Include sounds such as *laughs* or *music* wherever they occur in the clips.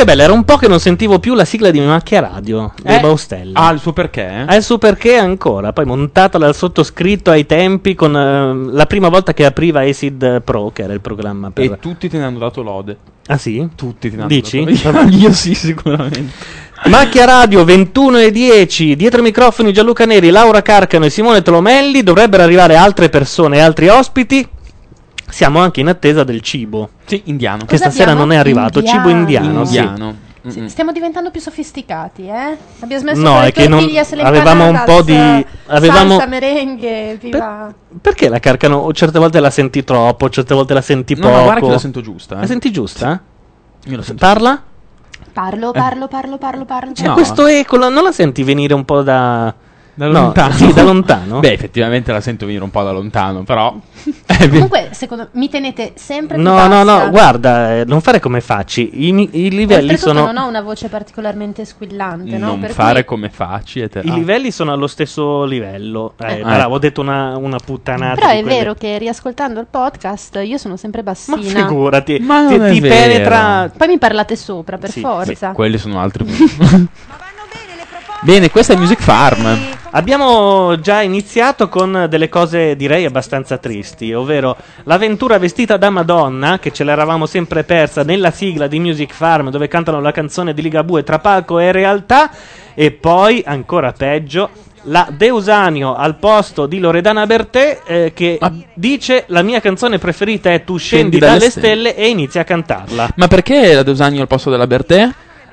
Che bella, era un po' che non sentivo più la sigla di Macchia Radio dei Eh, Baustella. Ha il suo perché? Ha il suo perché ancora, poi montata dal sottoscritto ai tempi con eh, la prima volta che apriva Acid Pro, che era il programma per... E tutti te ne hanno dato lode. Ah sì? Tutti te ne hanno Dici? dato lode. *laughs* Io sì, sicuramente. Macchia Radio 21 e 10, dietro i microfoni Gianluca Neri, Laura Carcano e Simone Tolomelli, dovrebbero arrivare altre persone e altri ospiti. Siamo anche in attesa del cibo. Sì, indiano. Che Cosa stasera abbiamo? non è arrivato, Indiano. cibo indiano. sì. Indiano. Sì, Stiamo diventando più sofisticati, eh? Abbiamo smesso No, è le che non- avevamo un po' di- avevamo- salsa, merengue, viva... Perché la Carcano o certe volte la senti troppo, certe volte la senti No, poco? ma guarda che la sento giusta. eh. La senti giusta? Io la sento Parla? Parlo, parlo, parlo, parlo, parlo. C'è questo eco, non la senti venire un po' da... Da No, lontano. sì, da lontano. Beh, effettivamente la sento venire un po' da lontano, però. *laughs* Comunque, secondo mi tenete sempre più No, no, bassa. no, guarda, eh, non fare come facci. I, mi- i livelli Oltretutto sono... non ho una voce particolarmente squillante, no? non Per fare cui- come facci e te. I ah. livelli sono allo stesso livello. Eh, Eh. bravo, ho detto una, una puttanata. Però di è quelle. vero che riascoltando il podcast io sono sempre bassina. Ma figurati, Ma ti, non è ti vero. penetra. Poi mi parlate sopra, per Sì, forza. Quelli sono altri. *laughs* Bene, questa è Music Farm. Abbiamo già iniziato con delle cose direi abbastanza tristi, ovvero l'avventura vestita da Madonna, che ce l'eravamo sempre persa nella sigla di Music Farm, dove cantano la canzone di Ligabue tra palco e realtà, e poi, ancora peggio, la Deusanio al posto di Loredana Bertè, eh, che dice la mia canzone preferita è Tu scendi, Scendi dalle dalle stelle." stelle e inizia a cantarla. Ma perché la Deusagno al posto della Bertè?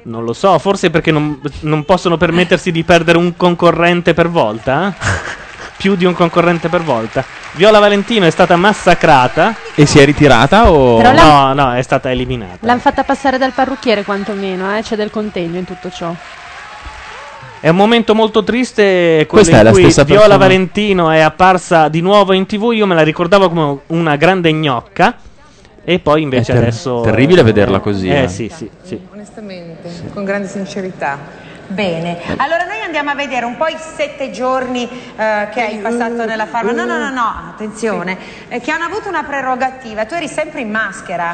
Non lo so, forse perché non, non possono permettersi di perdere un concorrente per volta? eh? *laughs* Più di un concorrente per volta. Viola Valentino è stata massacrata. E si è ritirata o. Però No, no, è stata eliminata. L'hanno fatta passare dal parrucchiere quantomeno, eh? c'è del contegno in tutto ciò. È un momento molto triste quello Questa è in la cui stessa Viola persona. Valentino è apparsa di nuovo in tv. Io me la ricordavo come una grande gnocca. E poi invece È ter- adesso. terribile vederla così, Eh eh. sì, sì, sì. Onestamente, con grande sincerità. Bene, allora noi andiamo a vedere un po' i sette giorni eh, che hai passato nella farma. No, no, no, no, attenzione, eh, che hanno avuto una prerogativa. Tu eri sempre in maschera.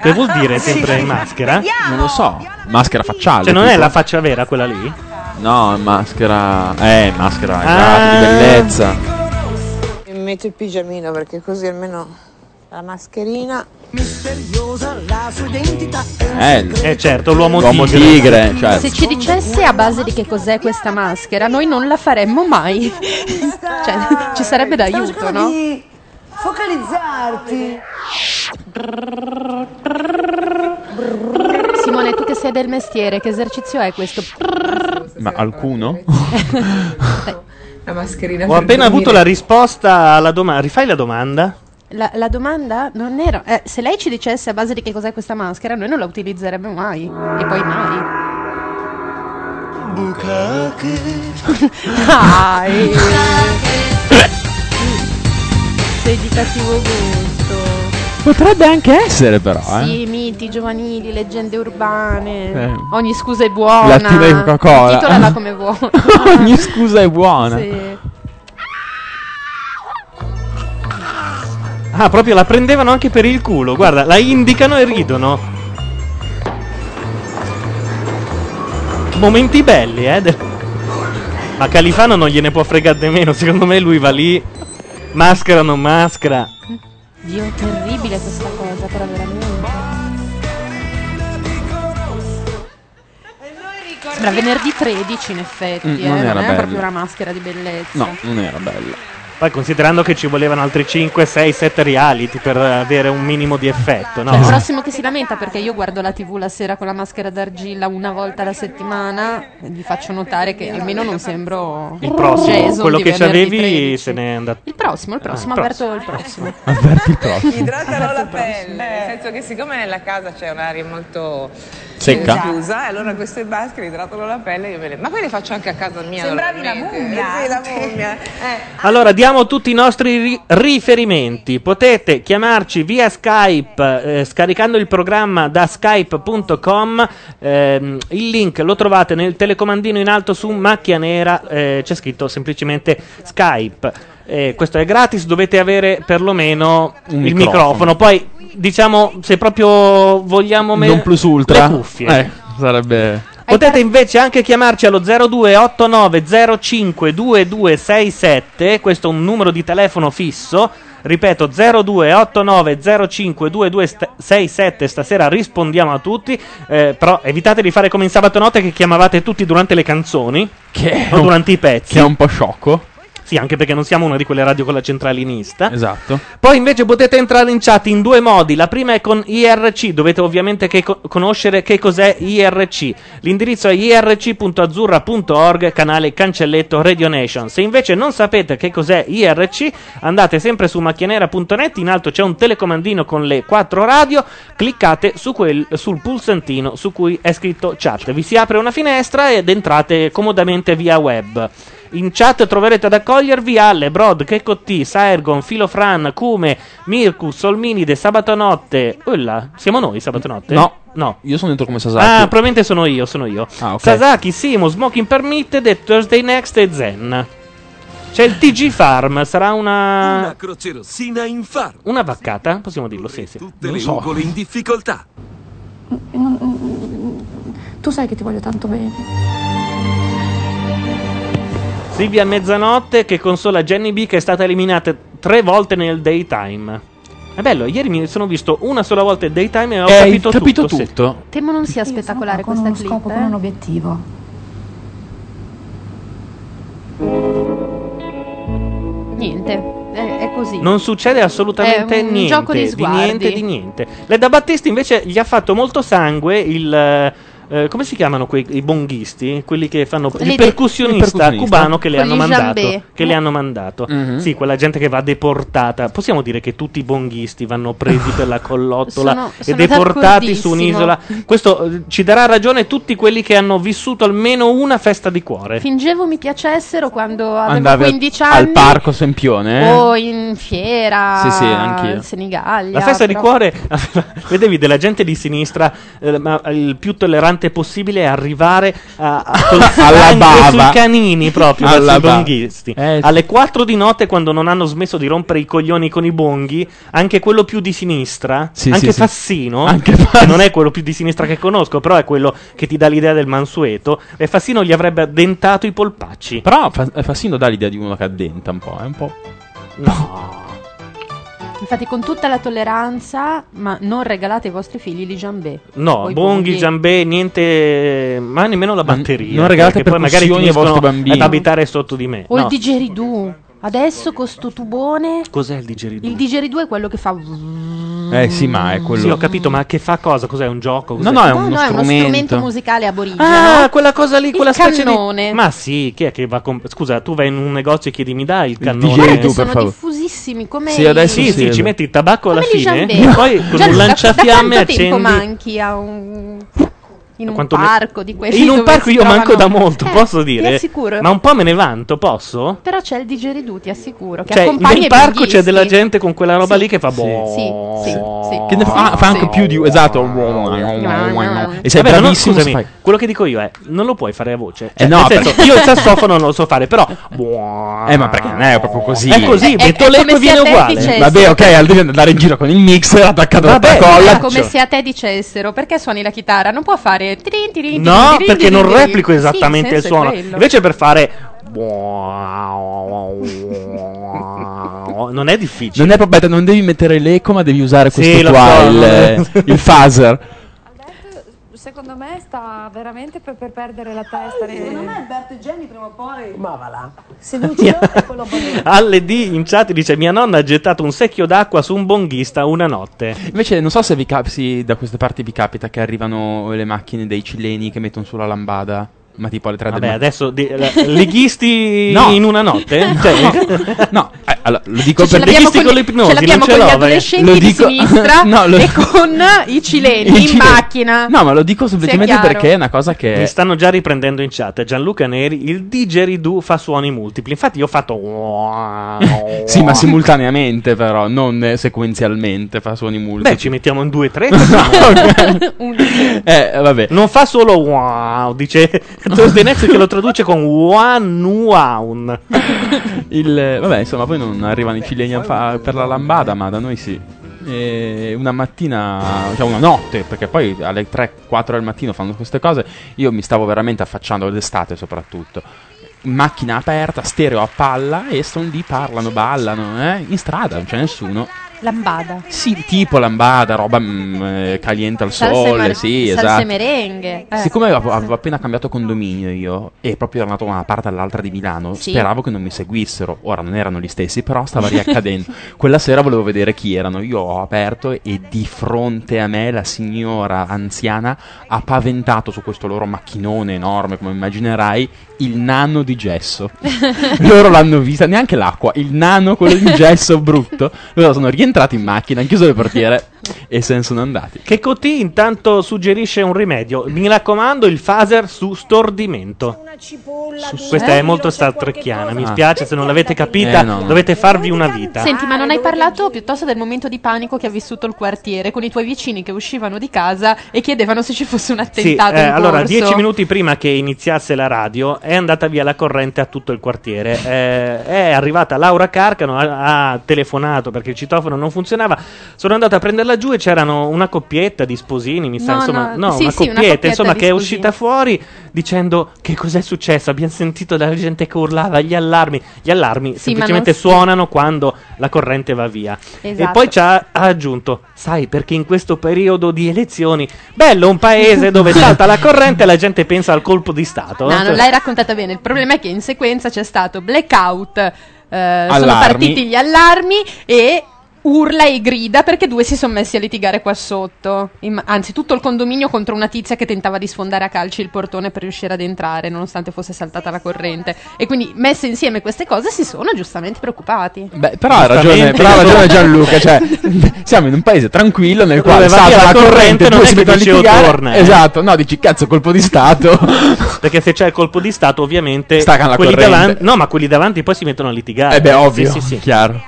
Che vuol dire Sì. sempre in maschera? Vediamo. Non lo so. Maschera facciale. Cioè, non è tipo. la faccia vera quella lì? No, è maschera. Eh, maschera, Ah. di bellezza. Mi metto il pigiamino perché così almeno la mascherina. Eh, Eh certo, l'uomo, l'uomo tigre. tigre. Cioè, Se ci dicesse a base di che cos'è questa maschera, noi non la faremmo mai. cioè, ci sarebbe d'aiuto, no? Focalizzarti. Simone, tu che sei del mestiere, che esercizio è questo? ma alcuno? *laughs* La mascherina. Ho appena avuto la risposta alla domanda. Rifai la domanda? La, la domanda non era. eh, se lei ci dicesse a base di che cos'è questa maschera, noi non la utilizzeremmo mai. E poi mai. Dai! Sei di cattivo gusto. Potrebbe anche essere, però, eh. Sì, miti giovanili, leggende urbane. Eh. Ogni scusa è buona. Lattina di Coca-Cola. Titolala come vuoi. *laughs* Ogni scusa è buona. Sì. Ah, proprio la prendevano anche per il culo. Guarda, la indicano e ridono. Momenti belli, eh. del- Ma Califano non gliene può fregare di meno. Secondo me lui va lì. Maschera o non maschera. Dio, terribile questa cosa, però veramente. Sembra venerdì 13 in effetti, Mm, eh, non non, era è bello. proprio una maschera di bellezza. No, non era bella. Poi considerando che ci volevano altri 5, 6, 7 reality per avere un minimo di effetto, no? Il prossimo che si lamenta perché io guardo la TV la sera con la maschera d'argilla una volta alla settimana e vi faccio notare che almeno non sembro Il prossimo, Jason quello che ci avevi 13. se n'è andato. Il prossimo, il prossimo, Ah, il avverto il prossimo. Avverti il prossimo. Idratano la pelle, nel senso che siccome nella casa c'è un'aria molto Secca? eh, chiusa, e allora queste maschere idratano la pelle io me le... Ma poi le faccio anche a casa mia. Sembravi la mummia. Sì, la mummia. Allora, diamo tutti i nostri ri- riferimenti. Potete chiamarci via Skype eh, scaricando il programma da skype.com. Ehm, il link lo trovate nel telecomandino in alto su macchia nera. eh, c'è scritto semplicemente Skype. Eh, questo è gratis, dovete avere perlomeno il microfono. microfono. Poi, diciamo, se proprio vogliamo me- Non plus ultra. le cuffie. Eh, sarebbe... Potete invece anche chiamarci allo 0289052267, questo è un numero di telefono fisso. Ripeto 0289052267, stasera rispondiamo a tutti, eh, però evitate di fare come in sabato notte che chiamavate tutti durante le canzoni Che o un- durante i pezzi. Che è un po' sciocco. Sì, anche perché non siamo una di quelle radio con la centralinista. Esatto. Poi invece potete entrare in chat in due modi. La prima è con IRC, dovete ovviamente che co- conoscere che cos'è IRC. L'indirizzo è irc.azzurra.org, canale cancelletto Radio Nation. Se invece non sapete che cos'è IRC, andate sempre su macchianera.net, in alto c'è un telecomandino con le quattro radio, cliccate su quel- sul pulsantino su cui è scritto chat. Vi si apre una finestra ed entrate comodamente via web. In chat troverete ad accogliervi Alle, Brod, Kekotti, Saergon, Filofran, Kume, Mirkus, Solminide, Sabato Notte. Ulla, siamo noi sabato notte? No. No. Io sono dentro come Sasaki. Ah, probabilmente sono io, sono io. Ah, ok. Sasaki, Simo, Smoking Permitted e Thursday Next e Zen. C'è il TG Farm, sarà una... Una croce rossina in farm. Una vaccata? Possiamo dirlo, sì, sì. Tutte Non le so. ugole in difficoltà. Tu sai che ti voglio tanto bene. Silvia Mezzanotte che consola Jenny B che è stata eliminata tre volte nel daytime. È bello, ieri mi sono visto una sola volta il daytime e ho Eh, capito, capito tutto. sì. tutto. Temo non sia spettacolare con questa uno clip. scopo, eh. con un obiettivo. Niente, è, è così. Non succede assolutamente È un niente, gioco di di niente, di niente. Leda Battisti invece gli ha fatto molto sangue il... eh, come si chiamano quei i bonghisti? Quelli che fanno il de- percussionista, il percussionista. cubano che le hanno mandato. Che le hanno mandato. Mhm. Sì, quella gente che va deportata. Possiamo dire che tutti i bonghisti vanno presi per la *laughs* collottola Sono- e sono deportati su un'isola. Questo eh, ci darà ragione tutti quelli che hanno vissuto almeno una festa di cuore. Fingevo mi piacessero quando avevo Andavi al- 15 anni. al parco Sempione. eh? O in fiera. Sì, sì, anch'io. in Senigallia. La festa di però- cuore, *laughs* vedevi della gente di sinistra, eh, ma il più tollerante possibile è arrivare a, a *laughs* Alla bava. sui canini proprio Alla verso i bava. bonghisti. Eh, sì. Alle 4 di notte, quando non hanno smesso di rompere i coglioni con i bonghi, anche quello più di sinistra, Sì, anche sì, sì. Fassino, Anche *laughs* che Fassino. non è quello più di sinistra che conosco, però è quello che ti dà l'idea del mansueto, e Fassino gli avrebbe addentato i polpacci. Però fa- Fassino dà l'idea di uno che addenta un po', è un po'. No. Infatti, con tutta la tolleranza, ma non regalate ai vostri figli gli jambé. No, bonghi, giambè, niente, ma nemmeno la Ma batteria. non regalate perché poi magari percussioni ai finiscono vostri bambini. ad abitare sotto di me. O No. il digeridoo. Adesso con sto tubone. Cos'è il digeridoo? Il digeridoo è quello che fa. Eh sì, ma è quello. Sì, ho capito, ma che fa cosa? Cos'è un gioco? Cos'è? No, no, è No, uno no, è uno strumento. strumento musicale aborigeno. Ah, quella cosa lì, Il quella specie cannone. di... Ma sì, chi è che va a comp- Scusa, tu vai in un negozio e chiedi mi dai il cannone? Guarda che per sono favore. diffusissimi come Sì, i- adesso Sì, sì, sì, ci metti il tabacco alla come i fine e poi con Gianluca, un lanciafiamme da tempo accendi... manchi a un in un Quanto me- parco di questi In un parco io manco da trovano- *laughs* molto, Eh, posso dire? assicuro. Ma un po' me ne vanto, posso? Però c'è il digeridoo, ti assicuro, che Cioè, accompagna nel parco c'è della gente con quella roba Sì, lì che fa boh. sì, sì, sì. Che ne fa, fa anche Sì. più di. Esatto. E sei Vabbè, bravissimo. scusami, fai- quello che dico io è non lo puoi fare a voce. Cioè, Eh no, senso, io il *laughs* sassofono non lo so fare, però Eh, ma perché non è proprio così. È così, metto l'eco e viene uguale. Vabbè, ok, al di andare in giro con il mixer attaccato alla colla. È come se a te dicessero perché suoni la chitarra, non può fare tirin, tirin, No, tirin, perché non replico Sì, esattamente il senso è suono. Invece per fare non è difficile. Non è proprio, non devi mettere l'eco, ma devi usare Sì, questo lo qua, so. il, il phaser. *laughs* secondo me sta veramente per, per perdere la testa. Secondo me Alberto e Jenny prima o poi. Ma va là. Si lucido e quello. *laughs* Alle D in chat dice mia nonna ha gettato un secchio d'acqua su un bonghista una notte. Invece non so se vi cap- sì, da queste parti vi capita che arrivano le macchine dei cileni che mettono sulla lambada. Ma tipo alle 3 del Vabbè, mattino. adesso di- la- *laughs* leghisti No. in una notte? *laughs* Cioè, no, allora, lo dico Ce per l'abbiamo leghisti con, con l'ipnosi, ce l'abbiamo non ce con gli adolescenti Lo di dico- sinistra *laughs* No, lo- e con i cileni *laughs* I in cileni. macchina. No, ma lo dico semplicemente perché è una cosa che. Mi stanno già riprendendo in chat. Gianluca Neri, il didgeridoo fa suoni multipli. Infatti, io ho fatto. *laughs* Sì, ma simultaneamente, però, non sequenzialmente fa suoni multipli. Beh, ci mettiamo in due o tre. Eh, vabbè. Non fa solo wow, dice Thursday Next che lo traduce con one wow. Il, vabbè, insomma, poi non arrivano i cileni a fa- per la lambada, ma da noi sì. E una mattina, cioè una notte, perché poi alle 3-4 del mattino fanno queste cose. Io mi stavo veramente affacciando d'estate, soprattutto. Macchina aperta, stereo a palla e sono lì, parlano, ballano, eh? in strada, non c'è nessuno. Lambada. Sì, tipo lambada, roba mm, eh, caliente al Salse, sole, mar- sì, salse esatto. merengue. Eh. Siccome avevo, avevo appena cambiato condominio io e proprio ero andato da una parte all'altra di Milano, Sì. speravo che non mi seguissero. Ora non erano gli stessi, però stava riaccadendo. *laughs* Quella sera volevo vedere chi erano. Io ho aperto e di fronte a me la signora anziana ha paventato su questo loro macchinone enorme, come immaginerai, il nano di gesso. *laughs* Loro l'hanno vista, neanche l'acqua, il nano, quello di gesso brutto. Loro sono rientrati in macchina, hanno chiuso le portiere e se ne sono andati. Che Cotì intanto suggerisce un rimedio. Mi raccomando, il phaser su stordimento. Questa è molto Star Trekkiana. Mi Ah. spiace se non l'avete capita. Eh, no. Dovete farvi una vita. Senti, ma non hai parlato piuttosto del momento di panico che ha vissuto il quartiere con i tuoi vicini che uscivano di casa e chiedevano se ci fosse un Sì, attentato eh, in allora, dieci minuti prima che iniziasse la radio è andata via la corrente a tutto il quartiere. Eh, è arrivata Laura Carcano, ha, ha telefonato perché il citofono non funzionava. Sono andata a prenderla giù e c'erano una coppietta di sposini, mi sa, No, insomma, no, no, sì, una, sì, una coppietta, coppietta insomma, che è uscita fuori dicendo che cos'è successo. Abbiamo sentito della gente che urlava, gli allarmi. Gli allarmi Sì, ma semplicemente non si- suonano quando la corrente va via. E Esatto. poi ci ha, ha aggiunto, sai, perché in questo periodo di elezioni, bello un paese dove salta la corrente e la gente pensa al colpo di Stato. No, non l'hai raccontata bene. Il problema è che in sequenza c'è stato blackout, eh, sono Allarmi. partiti gli allarmi e urla e grida perché due si sono messi a litigare qua sotto. Im- anzi, tutto il condominio contro una tizia che tentava di sfondare a calci il portone per riuscire ad entrare, nonostante fosse saltata la corrente. E quindi, messe insieme queste cose, si sono giustamente preoccupati. Beh, però ha ragione, Giustamente, però ha ragione. Gianluca. Cioè, *laughs* siamo in un paese tranquillo nel quale salta la corrente, corrente, non due è si mettono a dici, "Oh, litigare. torna, eh." Esatto, no, dici cazzo, colpo di Stato. *laughs* Perché se c'è il colpo di Stato, ovviamente Stacca la quelli corrente. davanti, no, ma quelli davanti poi si mettono a litigare. eh beh, ovvio, Sì, sì, sì. chiaro.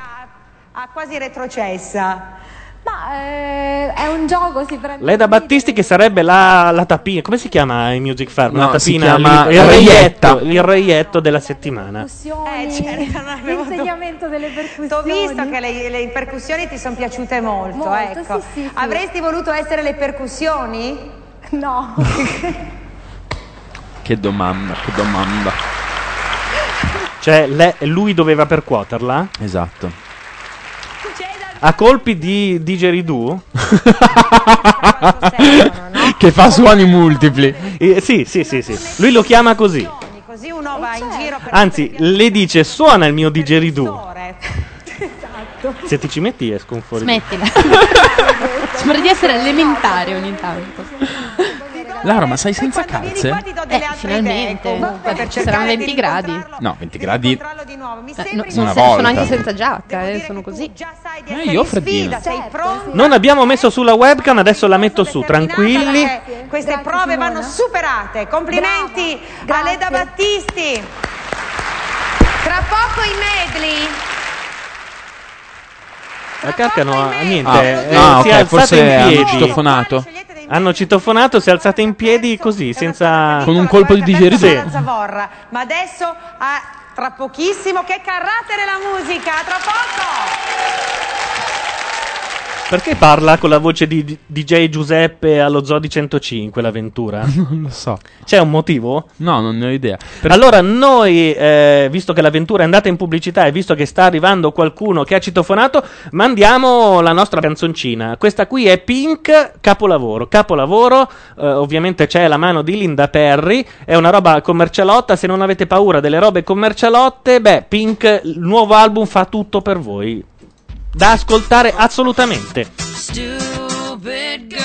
Ha quasi retrocessa. Ma eh, è un gioco, si prende. Leda Battisti che sarebbe la, la tapina, come si chiama in Music Farm? No, la si tapina, chiama il, il reietta. reietto, il reietto della settimana. Percussioni, Eh, certo, non avevo l'insegnamento delle percussioni. T'ho visto che le, le percussioni ti sono piaciute molto, Molto, ecco. sì, sì, sì. Avresti voluto essere le percussioni? No. *laughs* Che domanda, che domanda. Cioè, le- lui doveva percuoterla Esatto. A colpi di didgeridoo. *laughs* che fa suoni multipli. Eh, sì, sì, sì, sì. Lui lo chiama così. Così uno va in giro per Anzi, le dice suona il mio didgeridoo. ore. *laughs* Se ti ci metti escono fuori. Smettila. *laughs* Sembra di essere elementare ogni tanto. Laura, ma sei senza calze? Eh, finalmente. Beh, ci saranno 20 gradi. No, 20 gradi. Eh, no, Una sono, se- volta. sono anche senza giacca, eh, sono così. Eh, io ho freddino. Sei pronto? Non abbiamo messo sulla webcam, adesso la metto su, tranquilli. Eh, Queste prove vanno superate. Complimenti a Leda Battisti. Tra poco i medley. La Carcano, niente, Ah, eh, ah, si ok, è alzata forse in hanno piedi. citofonato. Hanno citofonato, si è alzata in piedi così, senza... Con un colpo di digeridoo. Sì. Zavorra. Ma adesso, tra pochissimo, che carattere la musica. Tra poco. Perché parla con la voce di DJ Giuseppe allo Zoodi 105 l'avventura? *laughs* non lo so. C'è un motivo? No, non ne ho idea. Per- Allora noi, eh, visto che l'avventura è andata in pubblicità e visto che sta arrivando qualcuno che ha citofonato, mandiamo la nostra canzoncina. Questa qui è Pink, capolavoro. Capolavoro, eh, ovviamente c'è la mano di Linda Perry, è una roba commercialotta, se non avete paura delle robe commercialotte, beh, Pink, il nuovo album fa tutto per voi da ascoltare assolutamente. Stupid girl.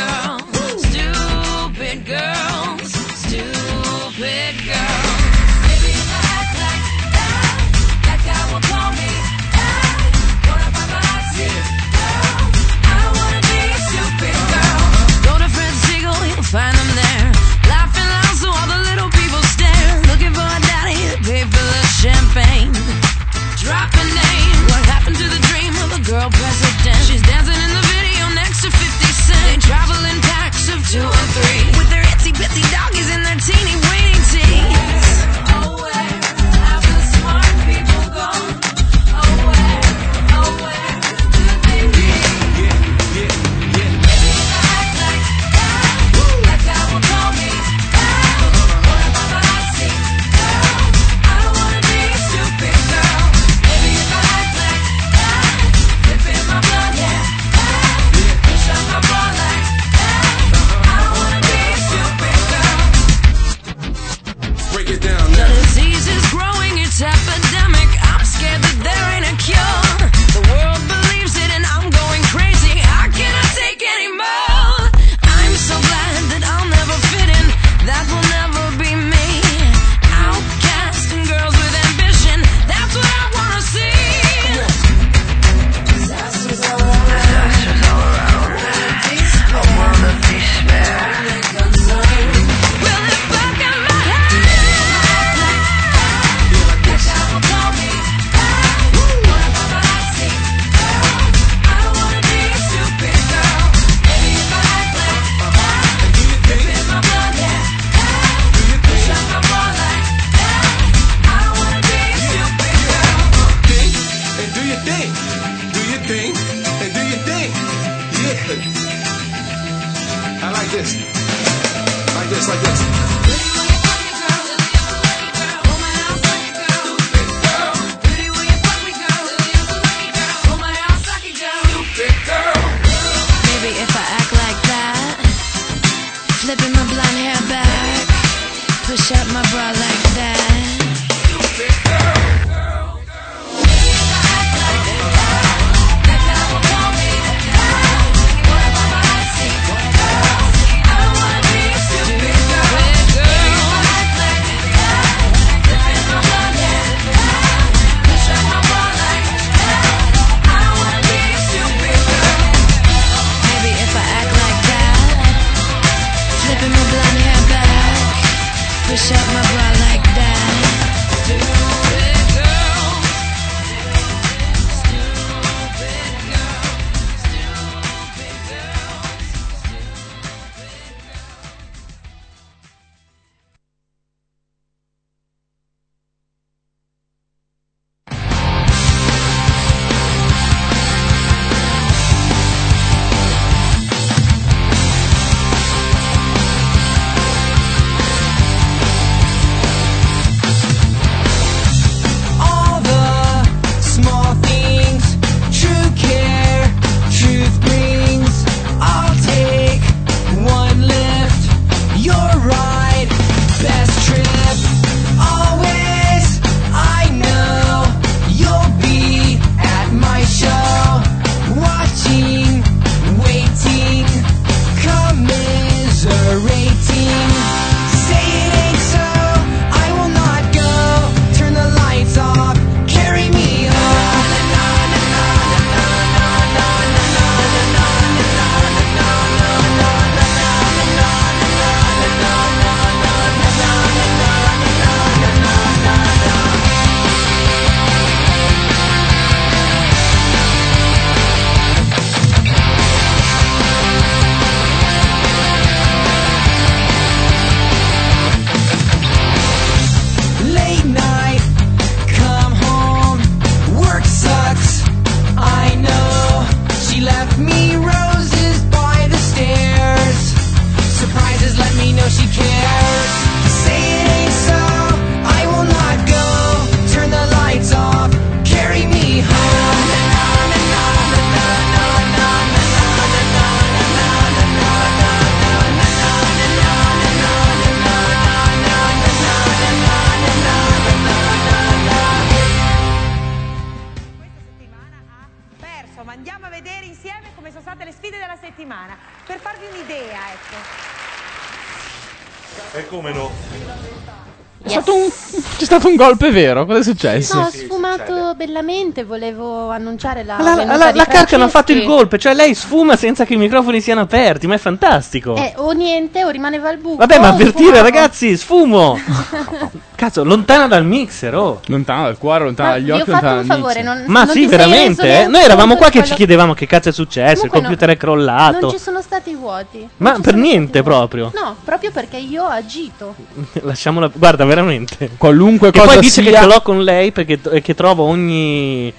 Golpe vero? Cosa è successo? No, ho sfumato bellamente, volevo annunciare la La, la, di la Carcano ha fatto il golpe, cioè lei sfuma senza che i microfoni siano aperti, ma è fantastico. Eh, o niente, o rimaneva al buco. Vabbè, ma avvertire sfumavo. ragazzi, sfumo! *laughs* Cazzo, lontana dal mixer, oh. Lontano dal cuore, lontano dagli vi ho occhi, un dal favore, mixer. non- Ma non sì, veramente? eh? Noi eravamo qua che ci quello- chiedevamo che cazzo è successo, il Comunque no. computer è crollato. Non ci sono stati vuoti. Ma per niente proprio. No, proprio perché io ho agito. *laughs* Lasciamola. Guarda, veramente. Qualunque e cosa poi dice sia- che ce l'ho con lei perché e che trovo ogni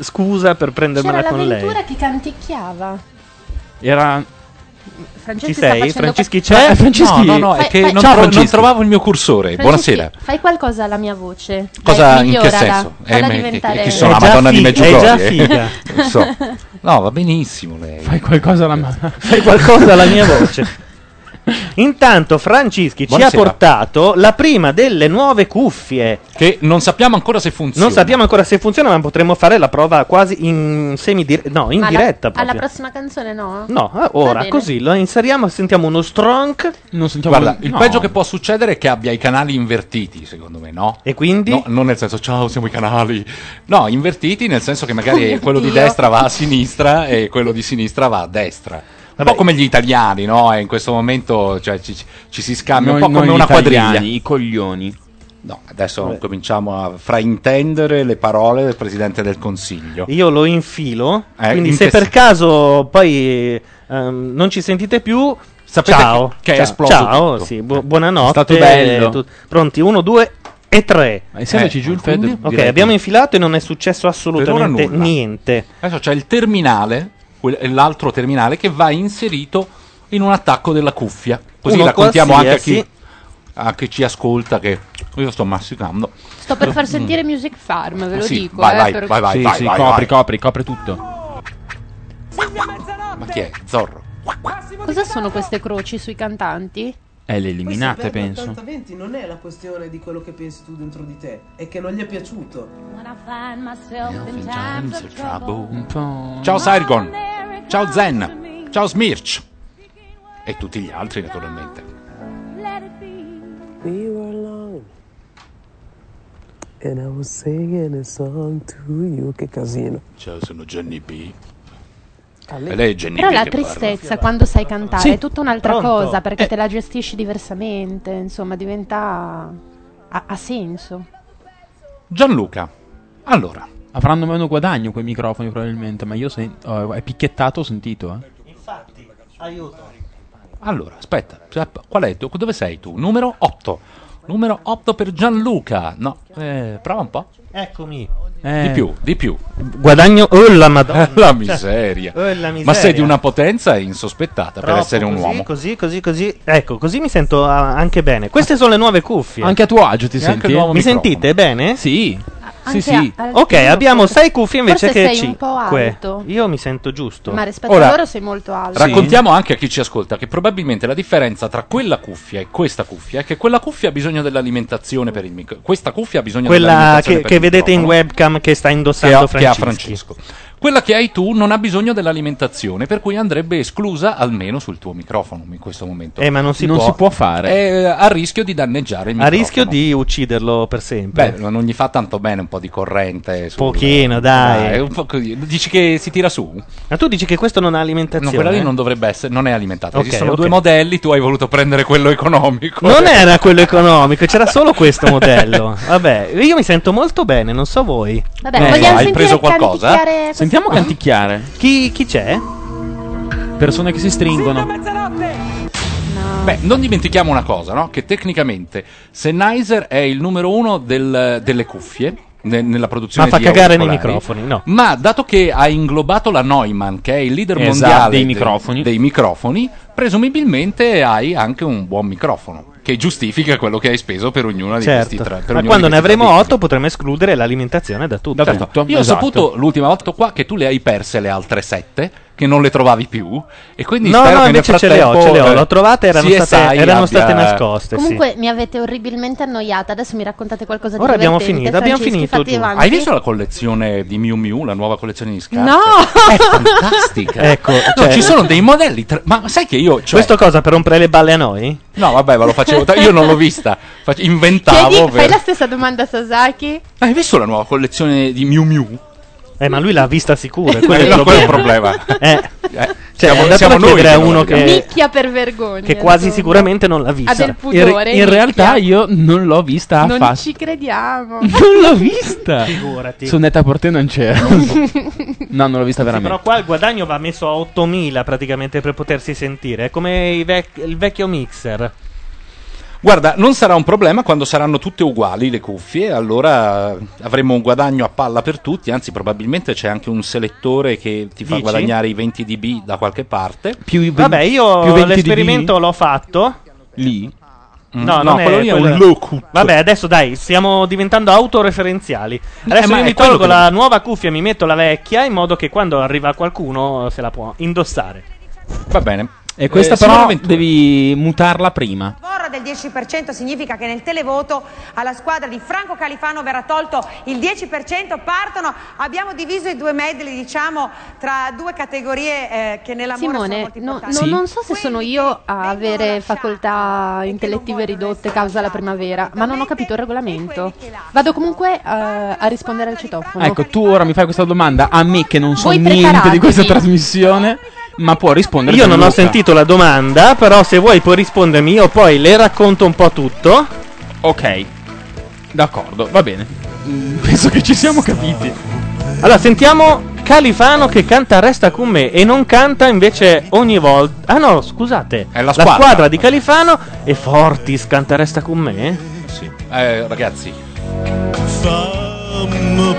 scusa per prendermela C'era con lei. l'avventura che canticchiava. Era. Franceschi Ci sei? Franceschi c'è? Eh, Franceschi. No, no, no, è Fai- che fai- non, Ciao, tro- non trovavo il mio cursore. Franceschi, Buonasera. Fai qualcosa alla mia voce. Cosa Dai, in che senso? Falla ma che- diventare... che sono È la Madonna di figa, è Meggiugorie? già figa. Non so. *laughs* No, va benissimo lei. Fai qualcosa alla mano. Fai qualcosa alla mia voce. *laughs* Intanto Francischi ci ha Buonasera. portato la prima delle nuove cuffie. Che non sappiamo ancora se funziona. Non sappiamo ancora se funziona, ma potremmo fare la prova quasi in semi no, in Ma alla- diretta Alla proprio. prossima canzone no? No, Va ora così lo inseriamo, sentiamo uno stronk. Non sentiamo Guarda, il no. peggio che può succedere è che abbia i canali invertiti, secondo me, no? E quindi? No, non nel senso, ciao, siamo i canali. No, invertiti nel senso che magari Oh, quello di Dio. destra va a sinistra e quello di sinistra va a destra. Un po' come gli italiani, no? E in questo momento cioè, ci, ci si scambia Noi- un po' come una italiani, quadriglia. I coglioni. No, adesso cominciamo a fraintendere le parole del Presidente del Consiglio. Io lo infilo. Eh, quindi in se per caso poi ehm, non ci sentite più, Sapete ciao. che- che è Ciao. esploso Ciao, tutto. sì, bu- buonanotte. È stato bello. eh, tu- pronti, uno, due e tre. Ma insiemici Eh, giù il fed. Ok, abbiamo infilato e non è successo assolutamente niente. Adesso c'è il terminale, l'altro terminale che va inserito in un attacco della cuffia. Così Uno raccontiamo anche a chi, a chi ci ascolta che io sto masticando. Sto per far sentire Music Farm, ve lo Mm. Sì, dico. vai, eh, vai, per- vai, vai, Sì, vai, sì, vai, copri, vai. copri, copri tutto. Ma chi è? Zorro. Cosa sono queste croci sui cantanti? Eh, le eliminate, Poi penso. perde 80-20 non è la questione di quello che pensi tu dentro di te, è che non gli è piaciuto. Ciao Saigon. Ciao Zen. Ciao Smirch. E tutti gli altri, naturalmente. We were alone. And I was singing a song to you. Che casino. Ciao, sono Jenny B. Ah, E lei è Jenny Però la che parla. tristezza quando sai cantare Sì, è tutta un'altra pronto. cosa perché Eh. te la gestisci diversamente, insomma, diventa. ha, ha senso. Gianluca. Allora. Avranno meno guadagno quei microfoni probabilmente, ma io sen- oh, è picchiettato, ho sentito, eh. Infatti, aiuto. Allora, aspetta, qual è? tu- Dove sei tu? Numero 8. Numero 8 per Gianluca. No, eh, prova un po'. Eccomi. Di più, di più. Guadagno. Oh la madonna. *laughs* La miseria. Oh, la miseria. Ma sei di una potenza insospettata per Troppo, essere un così, uomo. Così, così, così. Ecco, così mi sento ah, anche bene. Queste sono le nuove cuffie. Anche a tuo agio ti E senti? Mi microfono. sentite bene? Sì. Anche sì, sì. a- Ok, abbiamo 6 cuffie invece Forse che sei 5. un po' alto. Io mi sento giusto. Ma rispetto Ora, a loro sei molto alto. Raccontiamo anche a chi ci ascolta che probabilmente la differenza tra quella cuffia e questa cuffia è che quella cuffia ha bisogno dell'alimentazione per il microfono. Questa cuffia ha bisogno Quella dell'alimentazione che, per che il vedete in webcam che sta che indossando ha, che ha. Francesco. Quella che hai tu non ha bisogno dell'alimentazione, per cui andrebbe esclusa almeno sul tuo microfono in questo momento. Eh, ma non si Non può. si può fare. È a rischio di danneggiare il A microfono. rischio di ucciderlo per sempre. Beh, non gli fa tanto bene un po' di corrente. sul- Pochino, dai. un po' così. Dici che si tira su? Ma tu dici che questo non ha No, alimentazione? quella lì non dovrebbe essere, non è alimentata. Ok, Esistono ok. due modelli, tu hai voluto prendere quello economico. Non *laughs* era quello economico, c'era solo questo modello. Vabbè, io mi sento molto bene, non so voi. Vabbè, Eh, vogliamo hai sentire preso qualcosa? Sentiamo qua? canticchiare. Chi, chi c'è? Persone che si stringono. Beh, non dimentichiamo una cosa, no? Che tecnicamente Sennheiser è il numero uno del- delle cuffie ne- nella produzione Ma fa di cagare nei auricolari. microfoni, no. Ma dato che ha inglobato la Neumann, che è il leader Esatto, mondiale dei de- microfoni. dei microfoni, presumibilmente hai anche un buon microfono che giustifica quello che hai speso per ognuna di questi Certo. tre. per Ma quando ne avremo 8 potremo escludere l'alimentazione da tutto. Certo. Io ho saputo l'ultima volta qua che tu le hai perse le altre sette che non le trovavi più. E quindi No, spero no, che nel invece ce le ho, ce le ho. eh, L'ho trovate, erano CSI state- erano state abbia- nascoste. sì. Comunque mi avete orribilmente annoiata. Adesso mi raccontate qualcosa di Ora abbiamo finito, abbiamo finito. Hai visto la collezione di Miu Miu, la nuova collezione di scarpe? No! È fantastica. Ecco, No, cioè- ci sono dei modelli. tra- Ma sai che io. Cioè... Questo cosa per rompere le balle a noi? No, vabbè, ma lo facevo. Io non l'ho vista. Fac- inventavo. Chiedi, per- fai la stessa domanda a Sasaki. Hai visto la nuova collezione di Miu Miu? Eh, ma lui l'ha vista sicuro. è Eh, quello è il quello è il problema. problema. Eh. Eh, Cioè, siamo- siamo a noi a non uno che, Nicchia per vergogna. che quasi insomma. sicuramente non l'ha vista. Ha del In, pudore. in realtà nicchia. io non l'ho vista Non affatto. ci crediamo. *laughs* Non l'ho vista. Figurati. Su Netta Porte non c'era. *laughs* no, non l'ho vista Sì, veramente. però qua il guadagno va messo a 8000 praticamente per potersi sentire. È come i vec- il vecchio mixer. Guarda, non sarà un problema quando saranno tutte uguali le cuffie, allora avremo un guadagno a palla per tutti, anzi probabilmente c'è anche un selettore che ti fa Dici? guadagnare i 20 dB da qualche parte. Più i Vabbè, io l'esperimento l'ho fatto. Lì? No, no, non quello lì è un quello- low cut. Vabbè, adesso dai, stiamo diventando autoreferenziali. Adesso ma io mi tolgo che- la nuova cuffia, mi metto la vecchia in modo che quando arriva qualcuno se la può indossare. Va bene. E questa Eh, però devi mutarla prima. Del 10% significa che nel televoto alla squadra di Franco Califano verrà tolto il 10%, partono, abbiamo diviso i due medley diciamo tra due categorie eh, che sono Simone, no- no- non so se sono io a avere facoltà intellettive ridotte causa la primavera, ma non ho capito il regolamento. Vado comunque eh, a rispondere al citofono. Ecco, tu ora mi fai questa domanda. A me che non so Voi niente di questa trasmissione, ma può rispondere Io non ho sentito la domanda, però se vuoi puoi rispondermi, io poi le racconto un po' tutto. Ok, d'accordo, va bene. Mm, Penso che ci siamo capiti. Allora, sentiamo Califano che canta Resta con me e non canta invece ogni volta. Ah no, scusate. È la squadra. squadra di Califano e Fortis canta Resta con me? Sì. Eh, ragazzi, Fammi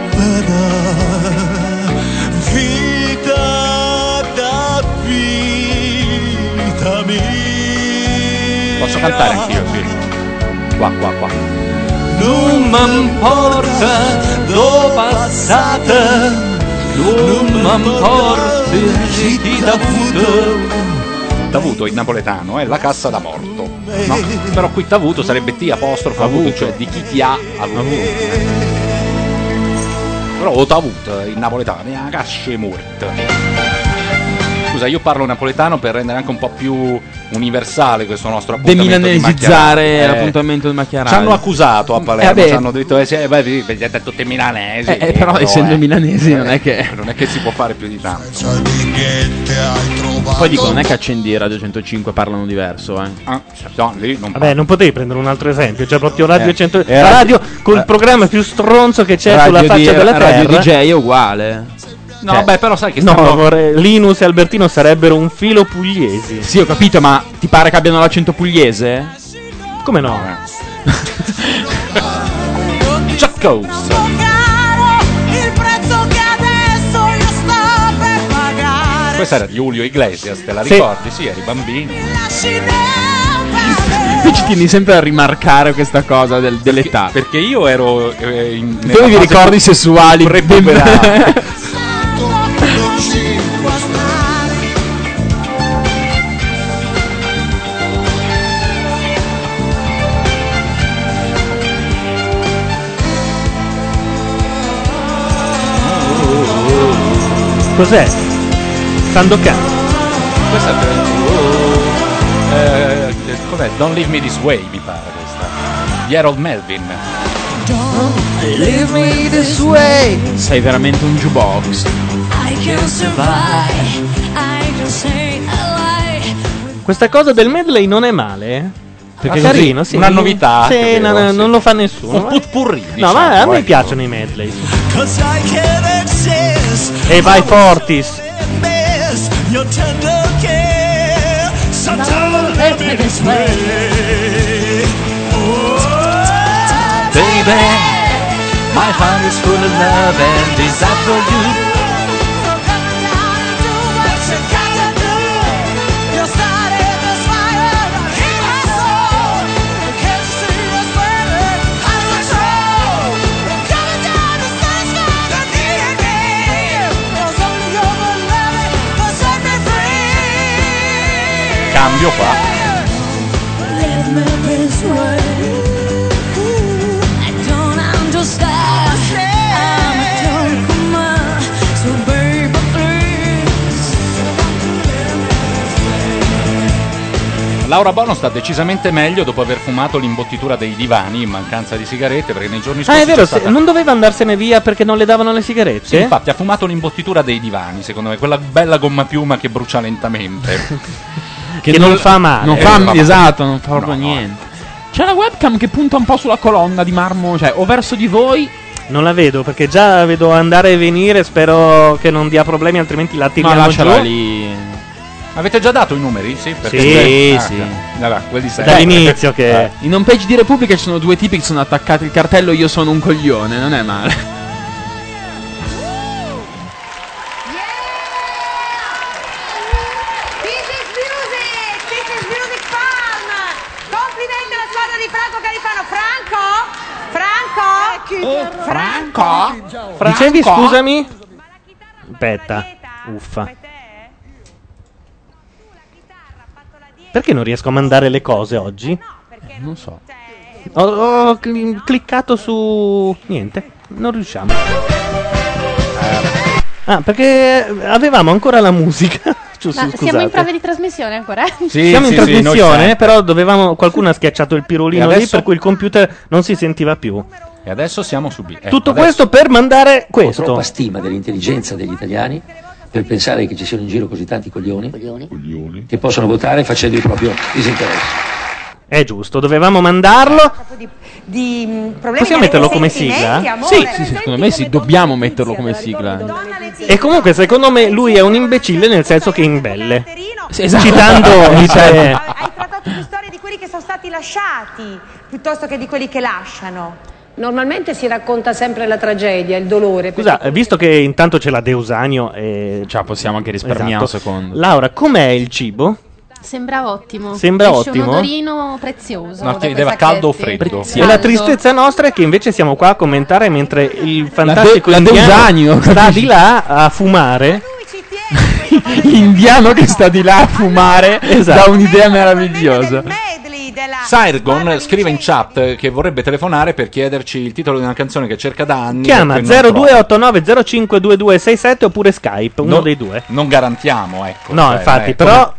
posso cantare anch'io, sì. Qua, qua, qua. Non m'importa do passata, non m'importa Ti Davuto. Davuto in napoletano è la cassa da morto. No, però qui Tavuto sarebbe T apostrofo avuto, cioè di chi ti ha avuto. Però o Tavuto in napoletano è una cascia morta. Scusa, io parlo napoletano per rendere anche un po' più universale questo nostro appuntamento. Macchia Radio. l'appuntamento del Ci macchiaradio. hanno accusato a Palermo, Eh, ci hanno detto eh, sì, beh, vi- siete tutti milanesi. Eh, eh, però essendo milanesi non è che- non è che si può fare più di tanto. Poi dico, non è che accendi Radio 105 parlano diverso, eh. Ah, no, lì non Vabbè, non potevi prendere un altro esempio, cioè proprio Radio Eh, 100. eh, la radio radio- col eh, programma più stronzo che c'è Radio sulla faccia di- della Radio terra. DJ è uguale. No, Cioè, beh, però sai che No, stanno... amore, Linus e Albertino sarebbero un filo pugliesi. Sì, ho capito, ma ti pare che abbiano l'accento pugliese? Come no? Chuckos. il prezzo che adesso io sto per pagare. Questa era di Julio Iglesias, te la Sì. ricordi? Sì, eri bambino. Tu ci tieni sempre a rimarcare questa cosa del- dell'età. Perché io ero eh, in Tu fase ricordi sessuali prepuberale. *laughs* *laughs* Cos'è? Sandokan. Questa è oh, eh, com'è? Don't Leave Me This Way, mi pare questa. Di Harold Melvin. Leave me this way. Sei veramente un jukebox. I can survive. I can say a lie. Questa cosa del medley non è male, eh? Perché È così, carino, sì. una novità, Sì, no, vero, no, sì. non lo fa nessuno. Un putpurri, No, diciamo, ma a me eh. piacciono i medley. Cause I can exist. E vai Fortis. Miss your tender care. Sometimes let me this way. Baby, my heart is full of love and desire for you. Baby please. Laura Bono sta decisamente meglio dopo aver fumato l'imbottitura dei divani in mancanza di sigarette perché nei giorni scorsi Ah, è vero, c'è se- stata- non doveva andarsene via perché non le davano le sigarette? Sì, infatti ha fumato l'imbottitura dei divani, secondo me, quella bella gomma piuma che brucia lentamente. *laughs* Che non fa male. Non Eh, fa, non male. esatto, non fa No, proprio no. niente. C'è una webcam che punta un po' sulla colonna di marmo, cioè o verso di voi. Non la vedo perché già vedo andare e venire, spero che non dia problemi, altrimenti la No, tiriamo lasciala giù. lì. Avete già dato i numeri? Sì, perché- Sì, Ah, sì. Vabbè, quelli sei. Dall'inizio che- Eh. In home page di Repubblica ci sono due tipi che sono attaccati il cartello Io sono un coglione, non è male. Franco? Franco? Dicevi scusami? Aspetta, uffa. Perché non riesco a mandare le cose oggi? Non so. Ho, ho cl- cliccato su... niente, non riusciamo. Ah, perché avevamo ancora la musica. *laughs* Ma siamo in prove di trasmissione ancora? eh? Siamo in trasmissione, però dovevamo. Qualcuno ha schiacciato il E pirulino lì, adesso? per cui il computer non si sentiva più. E adesso siamo su B. Ecco, Tutto adesso- questo per mandare Ho questo. troppa stima dell'intelligenza degli italiani per pensare che ci siano in giro così tanti coglioni, che possono votare facendo il proprio disinteresse. È giusto, dovevamo mandarlo. Di mm, problemi Possiamo di metterlo come sigla? amore. Sì, sì, sì, secondo me sì, dobbiamo metterlo come sigla. E comunque, secondo me, lui è un imbecille nel senso che imbelle. Sì, esatto. Citando *laughs* tre. Hai trattato più storie di quelli che sono stati lasciati piuttosto che di quelli che lasciano. Normalmente si racconta sempre la tragedia, il dolore. Scusa, visto che intanto c'è la Deusanio e... Ciao, possiamo anche risparmiare Esatto. un secondo. Laura, com'è il cibo? Sembra ottimo. Sembra Esce ottimo? un odorino prezioso. No, da chiedeva caldo o freddo? E la tristezza nostra è che invece siamo qua a commentare mentre il fantastico la indiano Deusanio, sta di là a fumare. *laughs* L'indiano che sta di là a fumare Esatto. dà un'idea meravigliosa. Sargon scrive in chat che vorrebbe telefonare per chiederci il titolo di una canzone che cerca da anni. Chiama e non trova. 0289052267 oppure Skype, uno No, dei due. Non garantiamo, ecco. No, cioè, infatti, però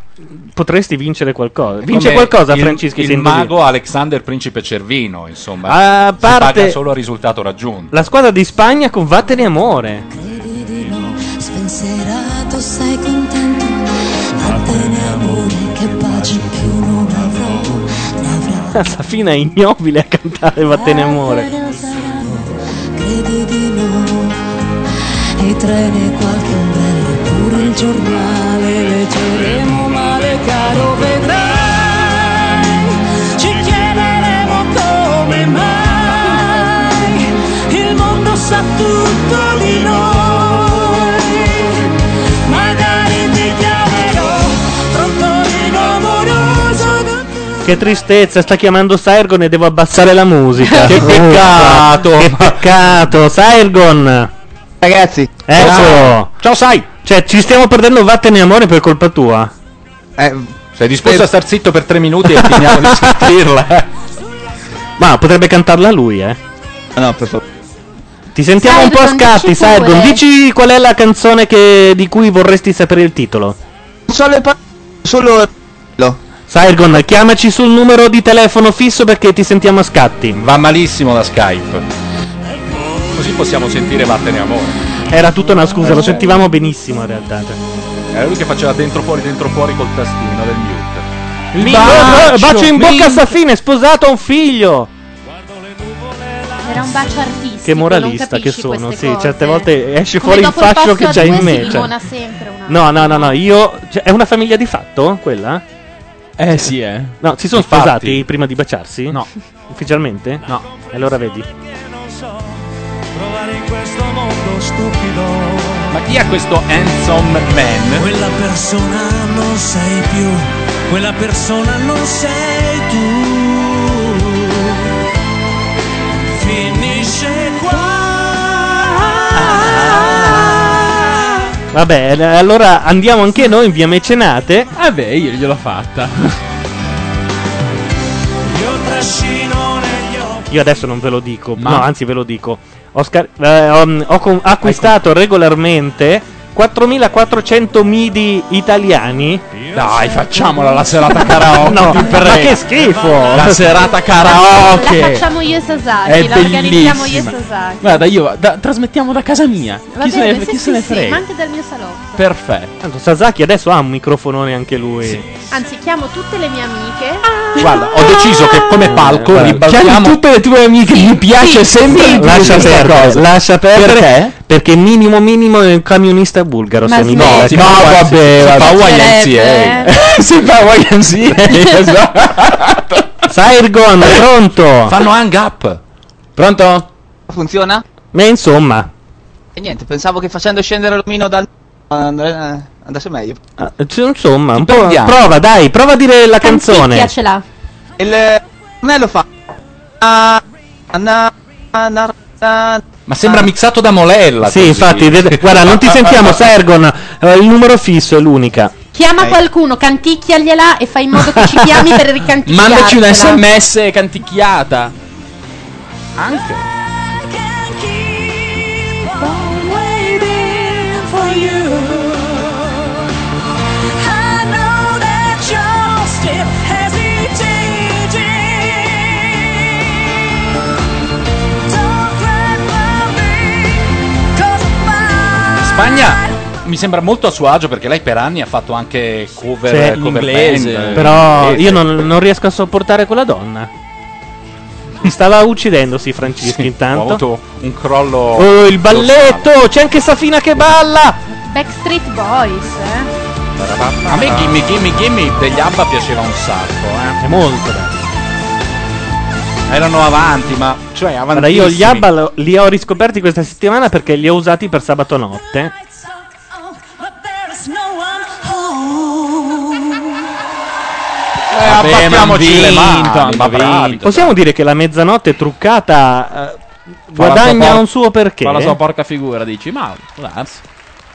potresti vincere qualcosa. come- Vince come qualcosa, il, Francischi, se Il indovini. mago Alexander Principe Cervino, insomma. A Si parte- paga solo a risultato raggiunto. La squadra di Spagna con Vattene amore. Spensierato sei contento Safina è ignobile a cantare Vattene amore. Credi di no I treni qualche ombrello Pure il giornale Leggeremo male caro vedrai Che tristezza, sta chiamando Sairgon e devo abbassare la musica. *laughs* Che peccato. Che peccato, Sairgon. Ragazzi, Eccolo. Ciao, Sai. Cioè, ci stiamo perdendo Vattene amore per colpa tua. Eh, Sei disposto a star zitto per tre minuti e *laughs* finiamo di sentirla? Ma potrebbe cantarla lui, eh. no, per favore. Ti sentiamo un po' a scatti. Sairgon. Dici qual è la canzone che- di cui vorresti sapere il titolo. Solo le pa- solo Sairgon, chiamaci sul numero di telefono fisso perché ti sentiamo a scatti. Va malissimo la Skype. Così possiamo sentire Vattene amore. Era tutta una scusa, lo sentivamo benissimo in realtà. Era lui che faceva dentro fuori, dentro fuori col tastino del mute. Il bacio, bacio in bocca a Safina, è sposato, ha un figlio. Era un bacio artistico. Che moralista che sono, sì, cose. certe volte esce Come fuori il fascio che c'è a in me. cioè. limona sempre una. No, no, no, no, io. cioè, è una famiglia di fatto quella? Eh sì, eh. No, si sono Infatti. sposati prima di baciarsi? No. Ufficialmente? No. Allora vedi. Trovare in questo mondo stupido Ma chi è questo handsome man? Quella persona non sei più Quella persona non sei tu Vabbè, allora andiamo anche noi in via Mecenate. Eh beh, io gliel'ho fatta. Io trascino negli occhi. Io adesso non ve lo dico, Ma- no, anzi ve lo dico. Ho, scar- eh, ho- ho com- acquistato regolarmente 4400 midi italiani. Dai, facciamola la serata *laughs* karaoke. No, ma che schifo! La serata La karaoke. facciamo io e Sasaki, È la organizziamo io e. Sasaki. Guarda, io da- trasmettiamo da casa mia. Va chi se bene, ne, sì, chi sì, se ne sì, frega? ma anche dal mio salotto. Perfetto. Tanto Sasaki adesso ha un microfonone anche lui. Anzi, chiamo tutte le mie amiche. Guarda, ho deciso che come palco Guarda, ribaltiamo chiami tutte le tue amiche, mi piace sempre Lascia perdere, lascia perdere. Perché? Perché minimo minimo è un camionista bulgaro. Ma se mi dici. No, vabbè, si fa. YMCA. *laughs* si fa YMCA. *laughs* esatto. Sairgon, pronto? Fanno hang up. Pronto? Funziona? Ma insomma, E niente, pensavo che facendo scendere l'omino dal... and- andasse meglio. ah, insomma, un po'. Prova, dai, prova a dire la canzone. Canticchia ce l'ha. Il Nello fa... Ah, na- na- na- na- Ma sembra mixato da Molella. Sì, così. infatti, vede- *laughs* guarda, non ti sentiamo, Sergon. eh, il numero fisso è l'unica. Chiama qualcuno, canticchiagliela e fai in modo che ci chiami per *laughs* ricanticchiarcela. Mandaci un sms canticchiata. Anche. Spagna mi sembra molto a suo agio perché lei per anni ha fatto anche cover, Sì, cover inglese. band, Però inglese. io non, non riesco a sopportare quella donna. Mi stava uccidendosi Franceschi Ho intanto. avuto un crollo. Oh, il balletto! C'è anche Safina che balla! Backstreet Boys, eh? A me Gimme Gimme Gimme degli ABBA piaceva un sacco, È molto bello. Erano avanti, ma cioè avanti. Guarda, io gli ABBA lo- li ho riscoperti questa settimana perché li ho usati per sabato notte. Eh, Vabbè, abbattiamoci le mani, ma bravi. vinto. Possiamo dire che la mezzanotte truccata eh, guadagna por- un suo perché? Fa la sua porca figura, dici, ma darsi.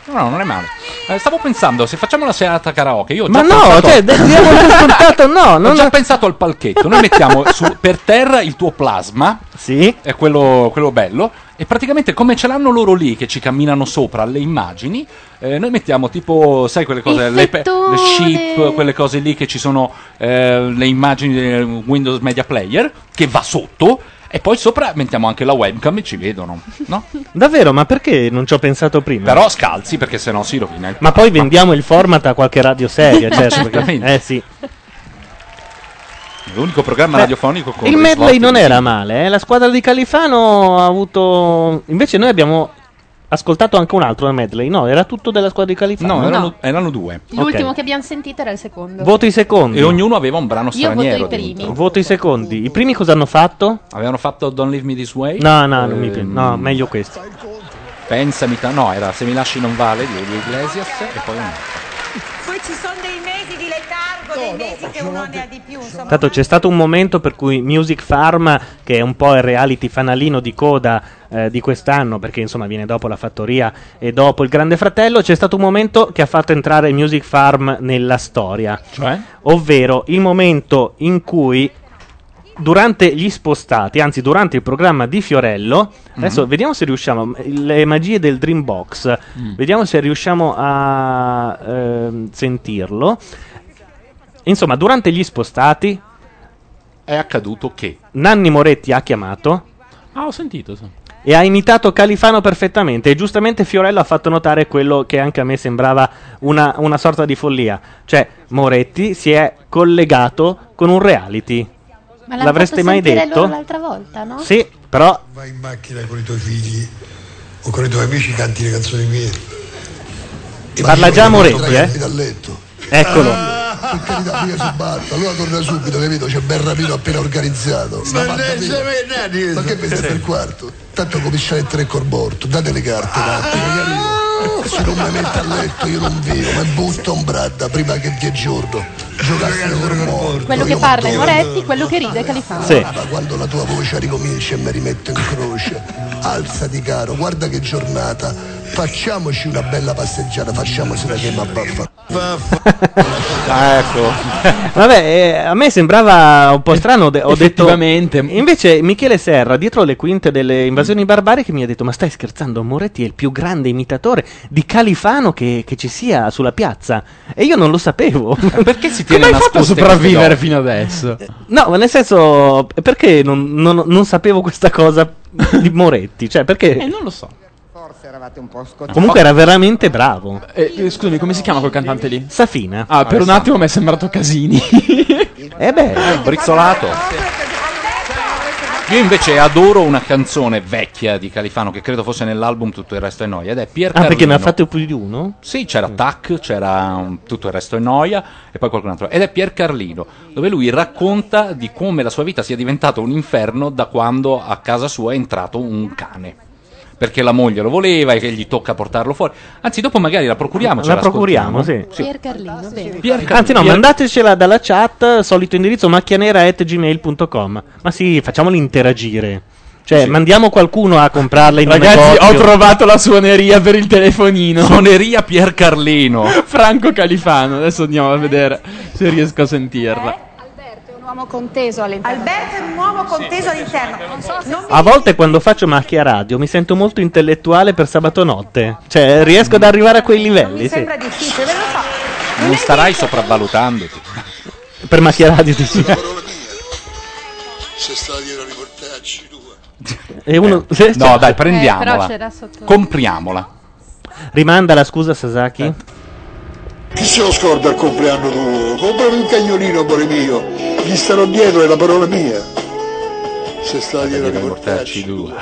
No, no, non è male. Eh, stavo pensando, se facciamo la serata karaoke, io ho Ma già no, pensato... cioè, diamo per scontato, no, Ho non già pensato al palchetto. Noi mettiamo su- per terra il tuo plasma. Sì. È quello, quello bello. E praticamente come ce l'hanno loro lì che ci camminano sopra le immagini, eh, noi mettiamo tipo, sai quelle cose, le, pe- le ship, quelle cose lì che ci sono eh, le immagini del Windows Media Player, che va sotto. E poi sopra mettiamo anche la webcam e ci vedono, no? *laughs* Davvero, ma perché non ci ho pensato prima? Però scalzi perché sennò si rovina il Ma poi vendiamo il format a qualche radio seria, *laughs* certo. perché- Certamente. eh sì. L'unico programma Beh, radiofonico con Il medley risvolti non era male, eh. la squadra di Califano ha avuto... Invece noi abbiamo ascoltato anche un altro medley, no, era tutto della squadra di Califano. No, erano, erano due. L'ultimo che abbiamo sentito era il secondo. Voto i secondi. E ognuno aveva un brano Io voto straniero i primi. dentro. Voto i secondi. I primi cosa hanno fatto? Avevano fatto Don't Leave Me This Way? No, no, non mi Ehm, piace. No, meglio questo. Pensami, ta- no, era Se mi lasci non vale di Julio Iglesias e poi un altro. Poi ci sono dei mesi di letargo, dei mesi che uno ne ha di più, insomma. Tanto c'è stato un momento per cui Music Farm, che è un po' il reality fanalino di coda eh, di quest'anno, perché insomma viene dopo la fattoria e dopo il Grande Fratello, c'è stato un momento che ha fatto entrare Music Farm nella storia. Cioè? Ovvero il momento in cui durante gli spostati, anzi durante il programma di Fiorello, adesso Mhm. vediamo se riusciamo, le magie del Dreambox, Mm. vediamo se riusciamo a ehm, sentirlo. Insomma, durante gli spostati È accaduto che Nanni Moretti ha chiamato Ah, ho sentito. sì. e ha imitato Califano perfettamente e giustamente Fiorello ha fatto notare quello che anche a me sembrava una, una sorta di follia. Cioè, Moretti si è collegato con un reality. Ma l'hanno L'avreste fatto mai sentire detto? loro l'altra volta, no? Sì, però Vai in macchina con i tuoi figli o con i tuoi amici canti le canzoni mie. Parla già Moretti, eh? Dal letto. Eccolo. Ah, per carità, mica si batte. Allora torna subito, capito? C'è ben rapito appena organizzato. Ma Ma, me- ma che vede per quarto? Tanto comincia a essere col morto, date le carte, date, capito? Se non mi mette a letto io non vivo, mi butto un bradda prima che dia giorno. Giocassero col morto. Quello che parla è Moretti, quello che ride è Califano. Ma quando la tua voce ricomincia e mi rimetto in croce, alzati caro, guarda che giornata, facciamoci una bella passeggiata, facciamoci una game a baffa. *laughs* ecco. Vabbè, eh, a me sembrava un po' strano. de- ho. Detto, invece, Michele Serra, dietro le quinte delle invasioni barbariche, mi ha detto: Ma stai scherzando? Moretti è il più grande imitatore di Califano che, che ci sia sulla piazza. E io non lo sapevo. *laughs* Perché si Come hai fatto a sopravvivere fino adesso? No, ma nel senso, perché non, non- non sapevo questa cosa di Moretti? Cioè, perché. Eh, non lo so. Forse eravate un po' scocciati. Comunque era veramente bravo. Eh, eh, scusami, come si chiama quel cantante lì? Safina. Ah, per un attimo mi è sembrato Casini. *laughs* eh beh, brizzolato. Io invece adoro una canzone vecchia di Califano che credo fosse nell'album Tutto il resto è noia ed è Pier Ah, perché ne ha fatto più di uno? Sì, c'era Tac, c'era um, Tutto il resto è noia e poi qualcun altro. Ed è Pier Carlino, dove lui racconta di come la sua vita sia diventata un inferno da quando a casa sua è entrato un cane. Perché la moglie lo voleva e che gli tocca portarlo fuori. Anzi, dopo magari la procuriamo. ce La procuriamo, l'ascoltiamo. sì. Pier Carlino, bene. Anzi, no, mandatecela dalla chat, solito indirizzo macchianera.gmail.com. Ma sì, facciamoli interagire. Cioè, mandiamo qualcuno a comprarla in un Ragazzi, negozio. ho trovato la suoneria per il telefonino. Suoneria Pier Carlino. *laughs* Franco Califano. Adesso andiamo a vedere se riesco a sentirla. Uomo conteso all'interno. Alberto è un uomo conteso all'interno. Non mi A volte quando faccio macchia radio mi sento molto intellettuale per sabato notte. Cioè, riesco ad arrivare a quei livelli, sì. sembra difficile, ve lo so. Non starai sopravvalutandoti. Per macchia radio di sì. Se sta dietro a riportarci tua. E uno... No, dai, Eh, però prendiamola. c'era sotto- Compriamola. Rimanda la scusa, Sasaki. Chi se lo scorda il compleanno tuo? Comprami un cagnolino, amore mio. Gli starò dietro, è la parola mia. Se sta dietro a riportarci due.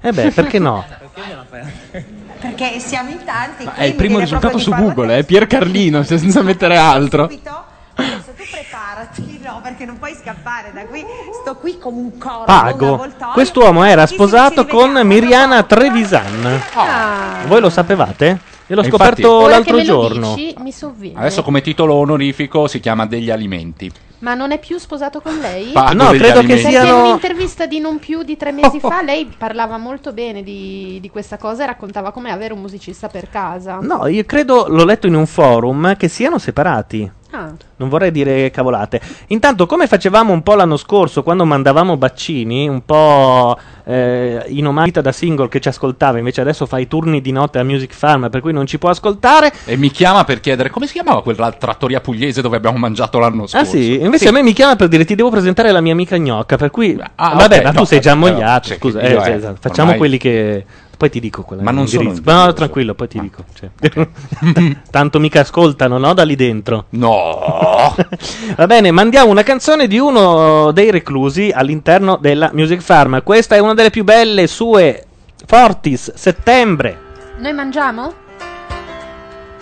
Eh beh, perché no? *laughs* Perché siamo in tanti. È il primo risultato su Google, è Pier Carlino, se- senza mettere altro. Adesso tu preparati, no, perché non puoi scappare da qui. Sto qui come un corvo. Pago. Quest'uomo era sposato con Miriana Trevisan. Ah. Voi lo sapevate? Io l'ho infatti- scoperto Ora l'altro che me lo giorno. dici, mi sovviene. Adesso come titolo onorifico si chiama Degli alimenti. Ma non è più sposato con lei? Pago No, degli credo che alimenti. Perché siano- in un'intervista di non più di tre mesi fa *laughs* lei parlava molto bene di, di questa cosa e raccontava come avere un musicista per casa. No, io credo, l'ho letto in un forum, che siano separati. Ah. Non vorrei dire cavolate. Intanto, come facevamo un po' l'anno scorso, quando mandavamo Baccini, un po' eh, in omaggio da single che ci ascoltava, invece adesso fa i turni di notte a Music Farm, per cui non ci può ascoltare. E mi chiama per chiedere come si chiamava quella trattoria pugliese dove abbiamo mangiato l'anno scorso. Ah sì, invece Sì. a me mi chiama per dire ti devo presentare la mia amica gnocca, per cui... Ah, vabbè, ok, ma tu no, sei già eh, ammogliato, scusa, eh, eh, esatto. facciamo ormai- quelli che... Poi ti dico quella Ma non sono l'indirizzo. in No, tranquillo, poi ti dico. cioè. *laughs* Tanto mica ascoltano, no? Da lì dentro. No! *laughs* Va bene, mandiamo una canzone di uno dei reclusi all'interno della Music Farm. Questa è una delle più belle sue Fortis, settembre. Noi mangiamo?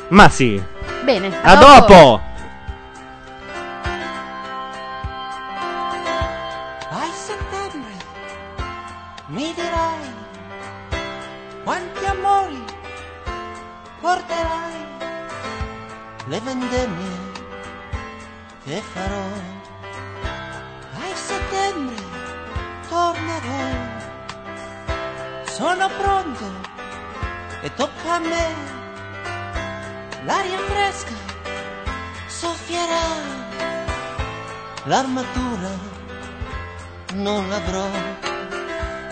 Ma sì. Bene. A dopo! Ai porterai le vendemmie che farò. Ai settembre tornerò. Sono pronto e tocca a me. L'aria fresca soffierà. L'armatura non l'avrò.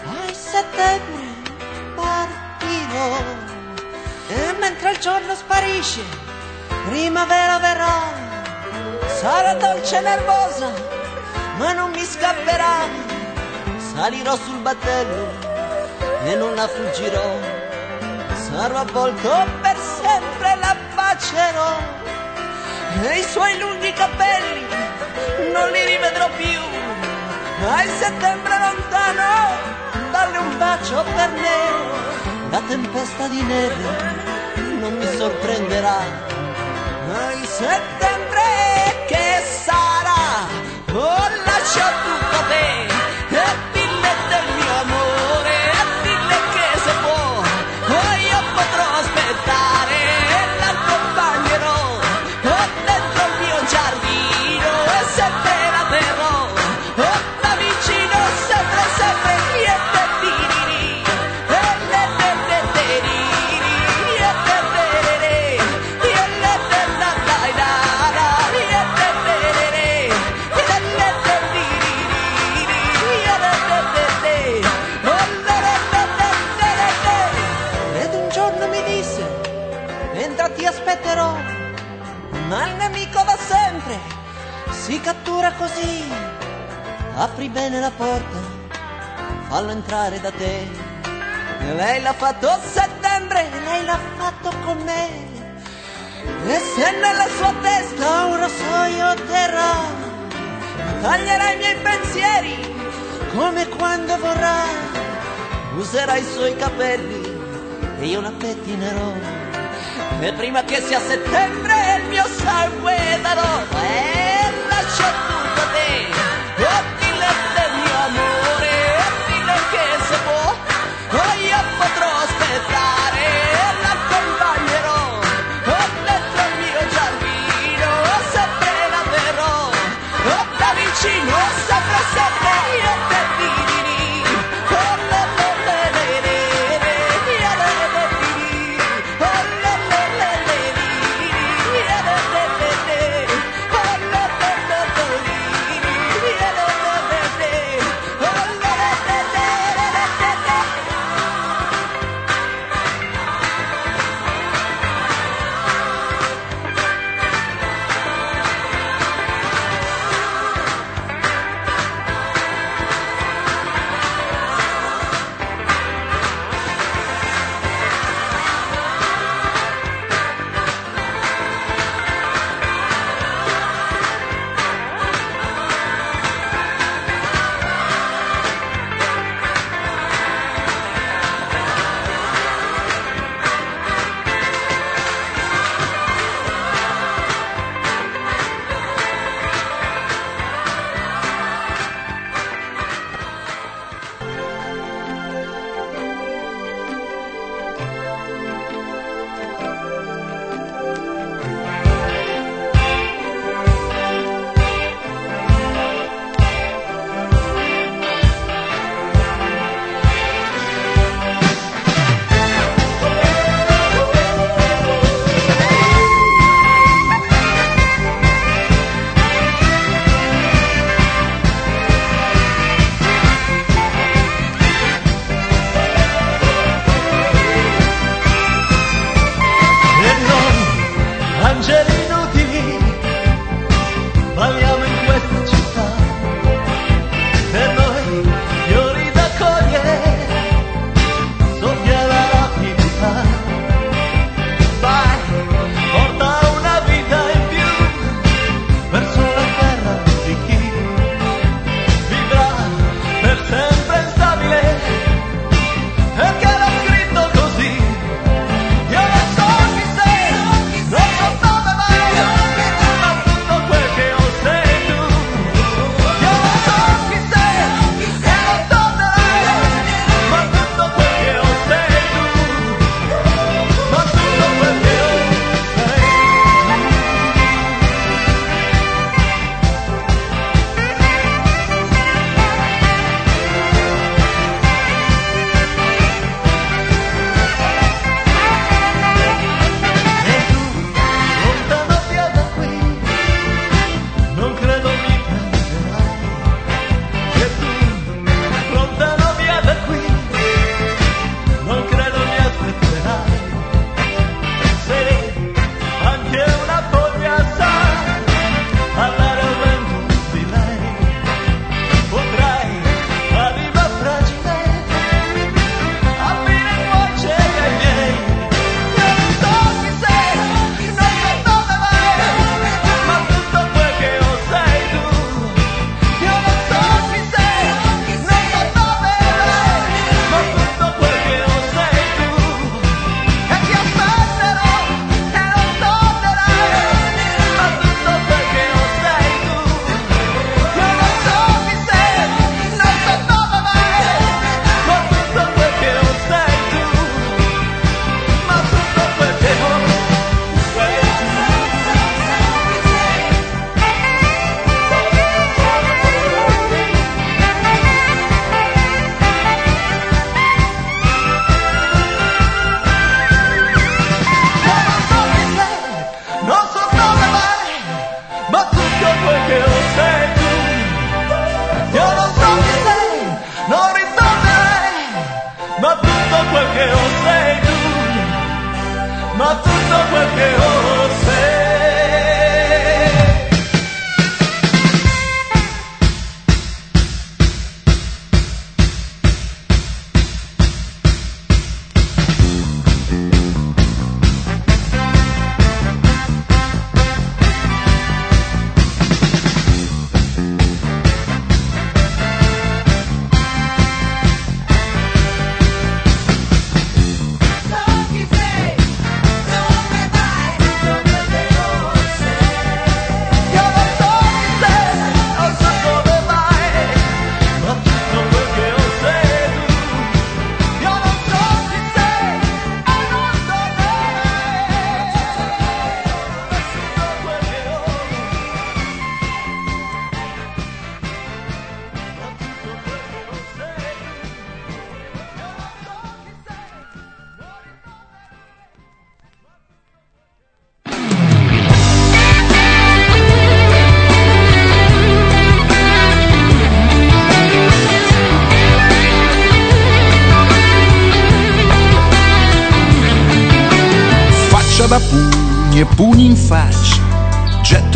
A settembre partirò. E mentre il giorno sparisce, primavera verrà. Sarà dolce e nervosa, ma non mi scapperà. Salirò sul battello e non la fuggirò. Sarò avvolto per sempre, la bacerò. E i suoi lunghi capelli non li rivedrò più. A settembre lontano, dalle un bacio per me. La tempesta di neve non mi sorprenderà. A settembre che sarà? Oh, lascio tutto te. Si cattura così. Apri bene la porta, fallo entrare da te. E lei l'ha fatto a settembre, lei l'ha fatto con me. E se nella sua testa un rasoio terrà, taglierà i miei pensieri come quando vorrà. Userà i suoi capelli e io la pettinerò. E prima che sia settembre il mio sangue darò. E Shut da bem. Opa!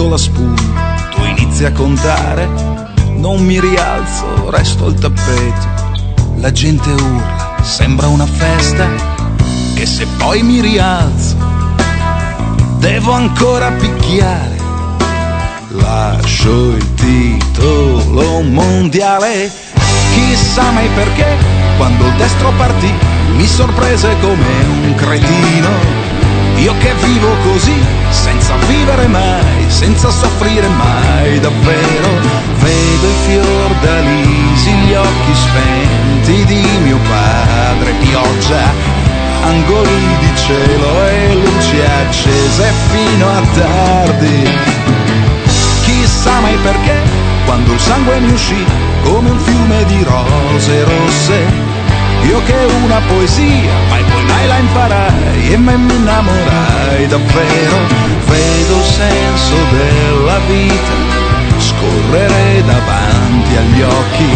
Getto la spugna, tu inizi a contare, non mi rialzo, resto al tappeto, la gente urla, sembra una festa, e se poi mi rialzo, devo ancora picchiare, lascio il titolo mondiale, chissà mai perché, quando il destro partì, mi sorprese come un cretino. Io che vivo così, senza vivere mai, senza soffrire mai davvero, vedo i fiordalisi, gli occhi spenti di mio padre, pioggia, angoli di cielo e luci accese fino a tardi. Chissà mai perché, quando il sangue mi uscì come un fiume di rose rosse, io che una poesia, mai mai la imparai e me mi innamorai davvero. Vedo il senso della vita scorrere davanti agli occhi,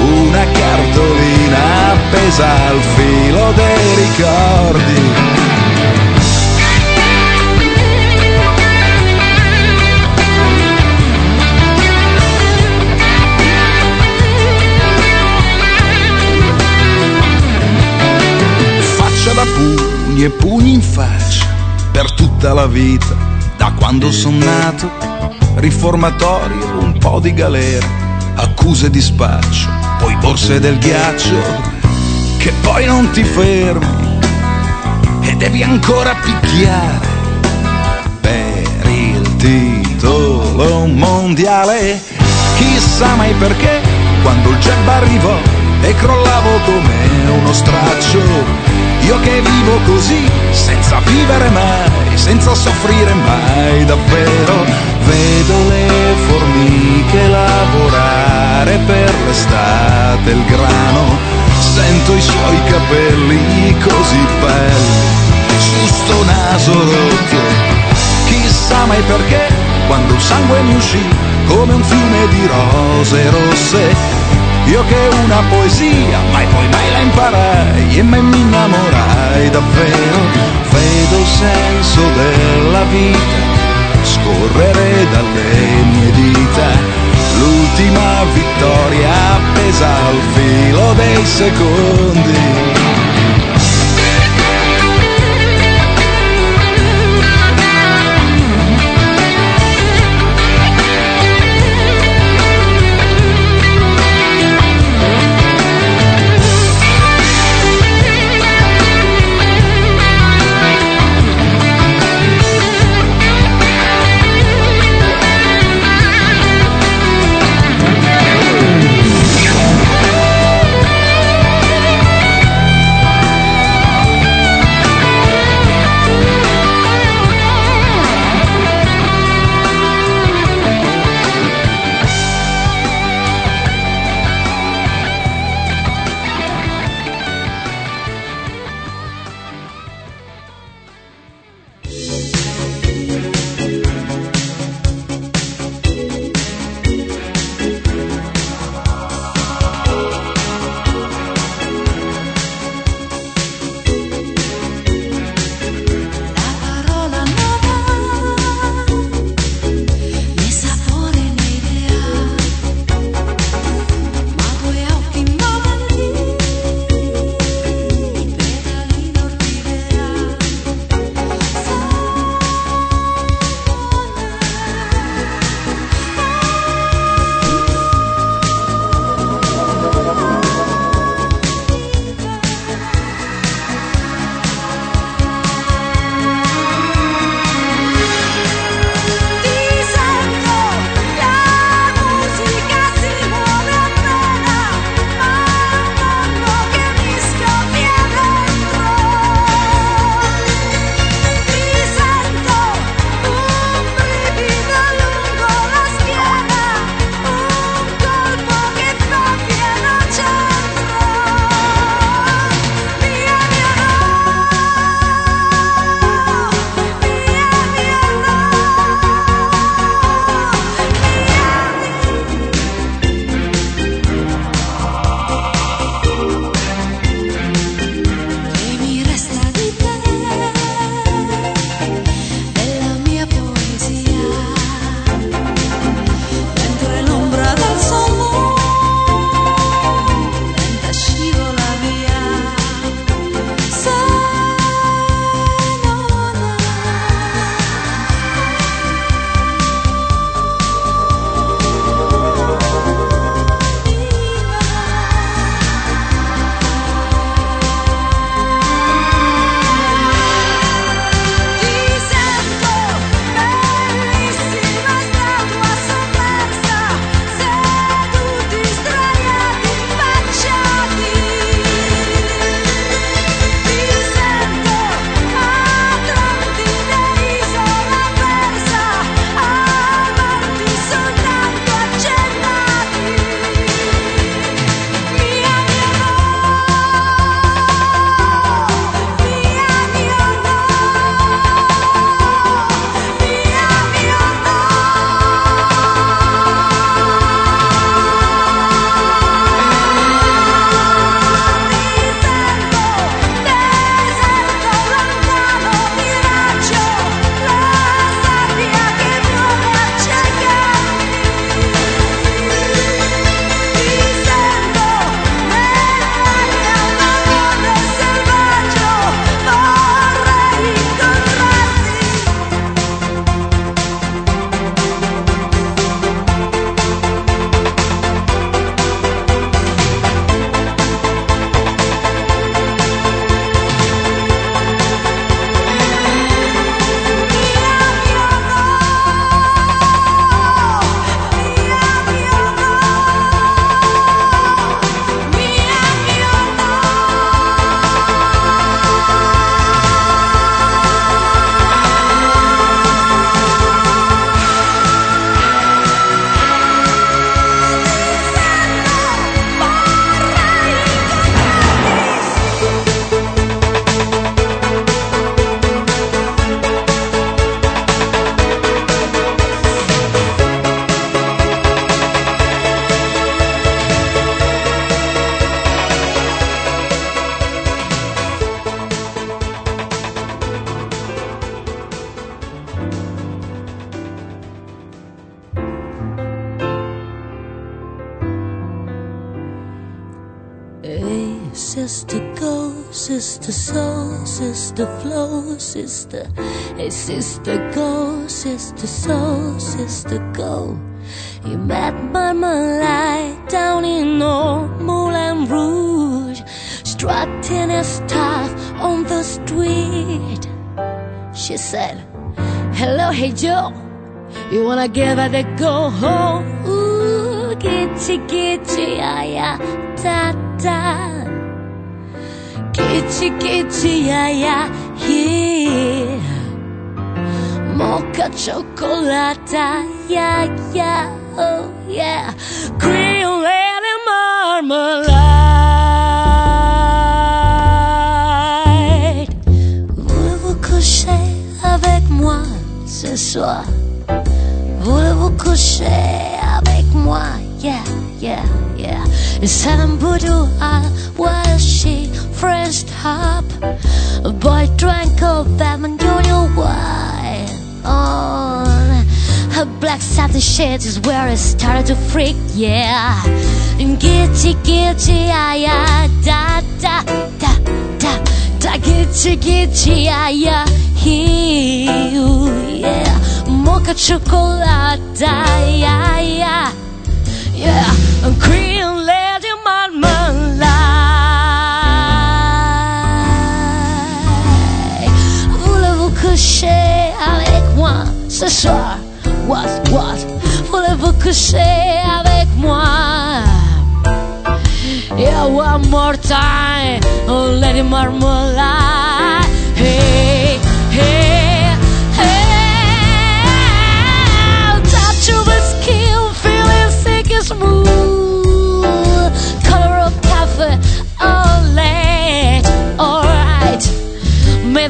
una cartolina appesa al filo dei ricordi. Pugni e pugni in faccia per tutta la vita, da quando son nato, riformatorio, un po' di galera, accuse di spaccio, poi borse del ghiaccio, che poi non ti fermi e devi ancora picchiare per il titolo mondiale. Chissà mai perché, quando il jab arrivò e crollavo come uno straccio, io che vivo così, senza vivere mai, senza soffrire mai davvero, vedo le formiche lavorare per l'estate il grano, sento i suoi capelli così belli, su sto naso rotto, chissà mai perché, quando il sangue mi uscì come un fiume di rose rosse, io che una poesia, mai poi mai la imparai e mai mi innamorai davvero. Vedo il senso della vita scorrere dalle mie dita. L'ultima vittoria appesa al filo dei secondi. Sister. Hey, sister, go, sister, soul, sister, go. You met Marmalade down in old Moulin Rouge, strutting her stuff on the street. She said, Hello, hey Joe, you wanna give it a go home? Ooh, gitchy, gitchy, ah, yeah, da, da. Gitchy, gitchy, ah, yeah, Mocha chocolata, yeah, yeah, oh yeah. Cream lady marmalade. Voulez-vous coucher avec moi ce soir? Voulez-vous coucher avec moi? Yeah, yeah, yeah. It's Adam Boudou, while she French top. A boy drank of them junior wine on. Her black satin shades is where it started to freak, yeah. And ah, yeah, da, da, da, da, da, gitchy, gitchy, yeah, yeah, Ew, yeah. Mocha chocolate, yeah, yeah, yeah. Cream coucher avec moi ce soir? What, what? Voulez-vous coucher avec moi? Yeah, one more time, oh Lady Marmalade. Hey, hey, hey.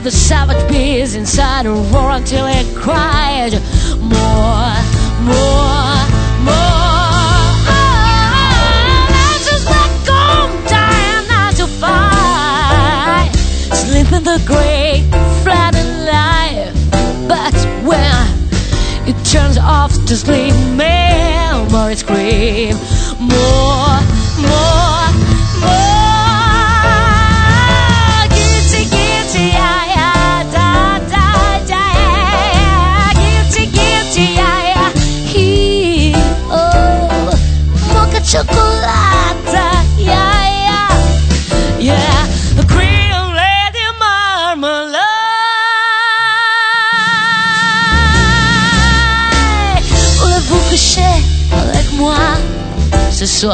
The savage beast inside her roar until it cried. More, more, more. Oh, This is back home, dying nine to five. Sleeping the great flat in life. But when it turns off to sleep, memories scream. More, ce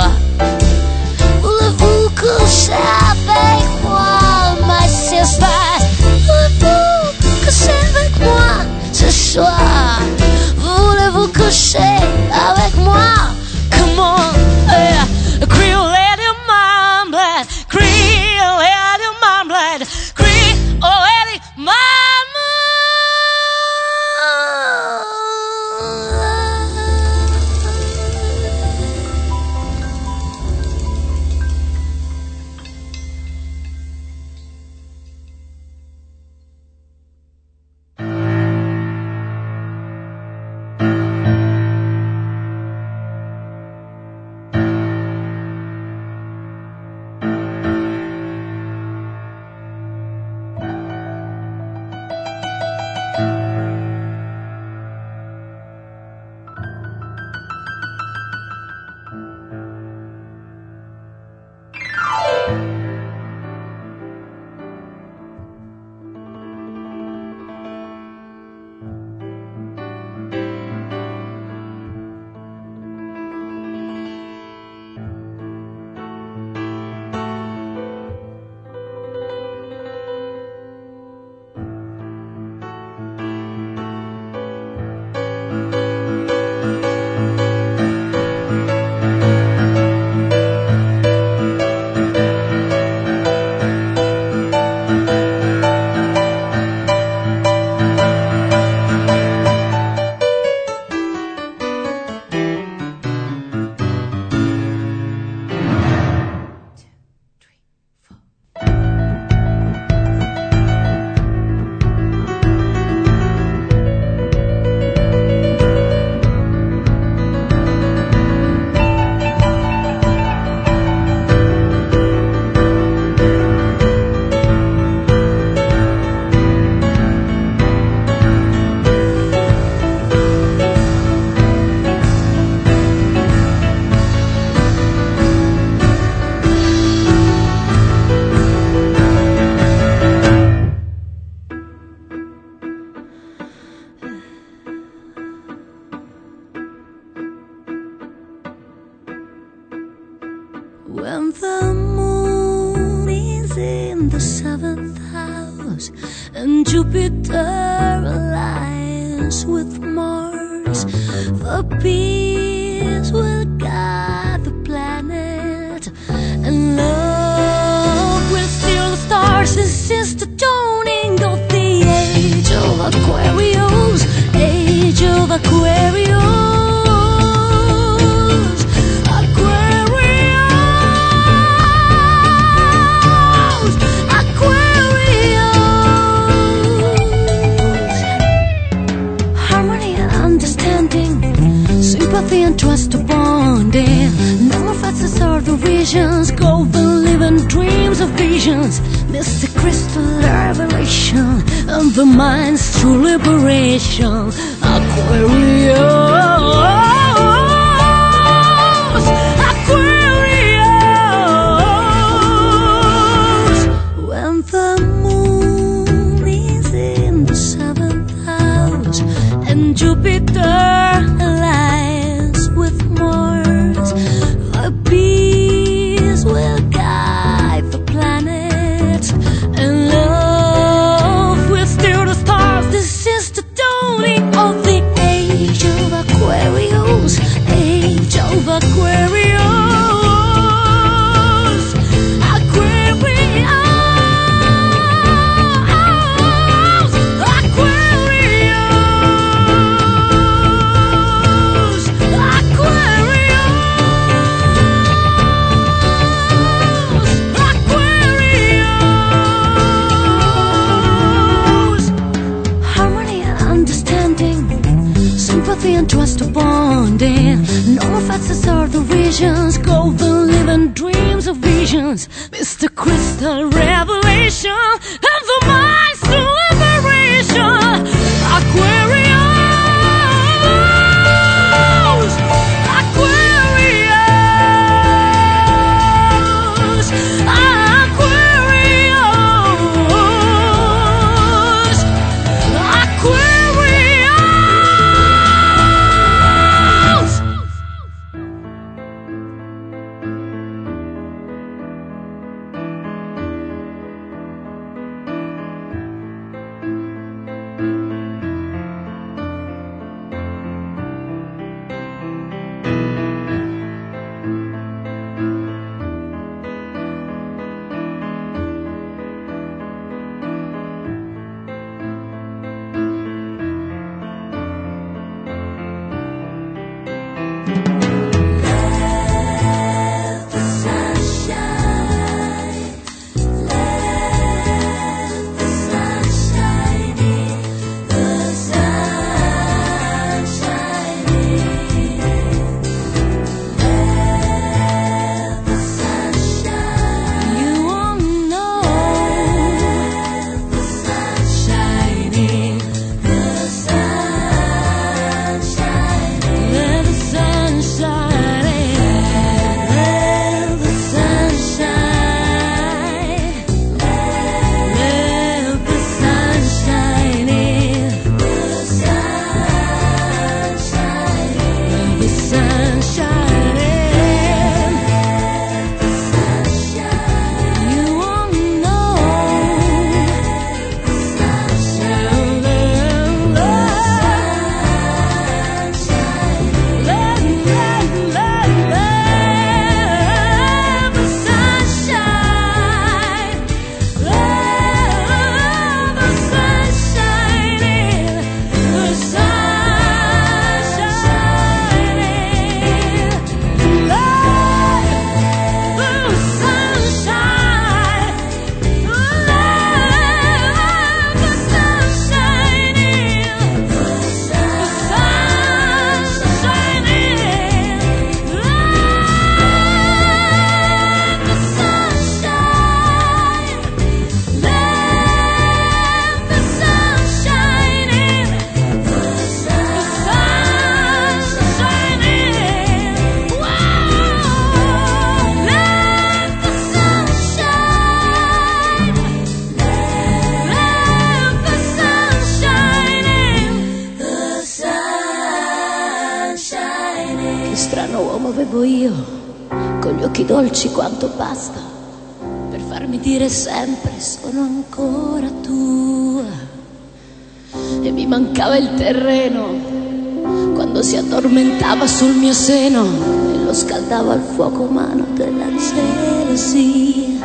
seno e lo scaldava al fuoco umano della gelosia.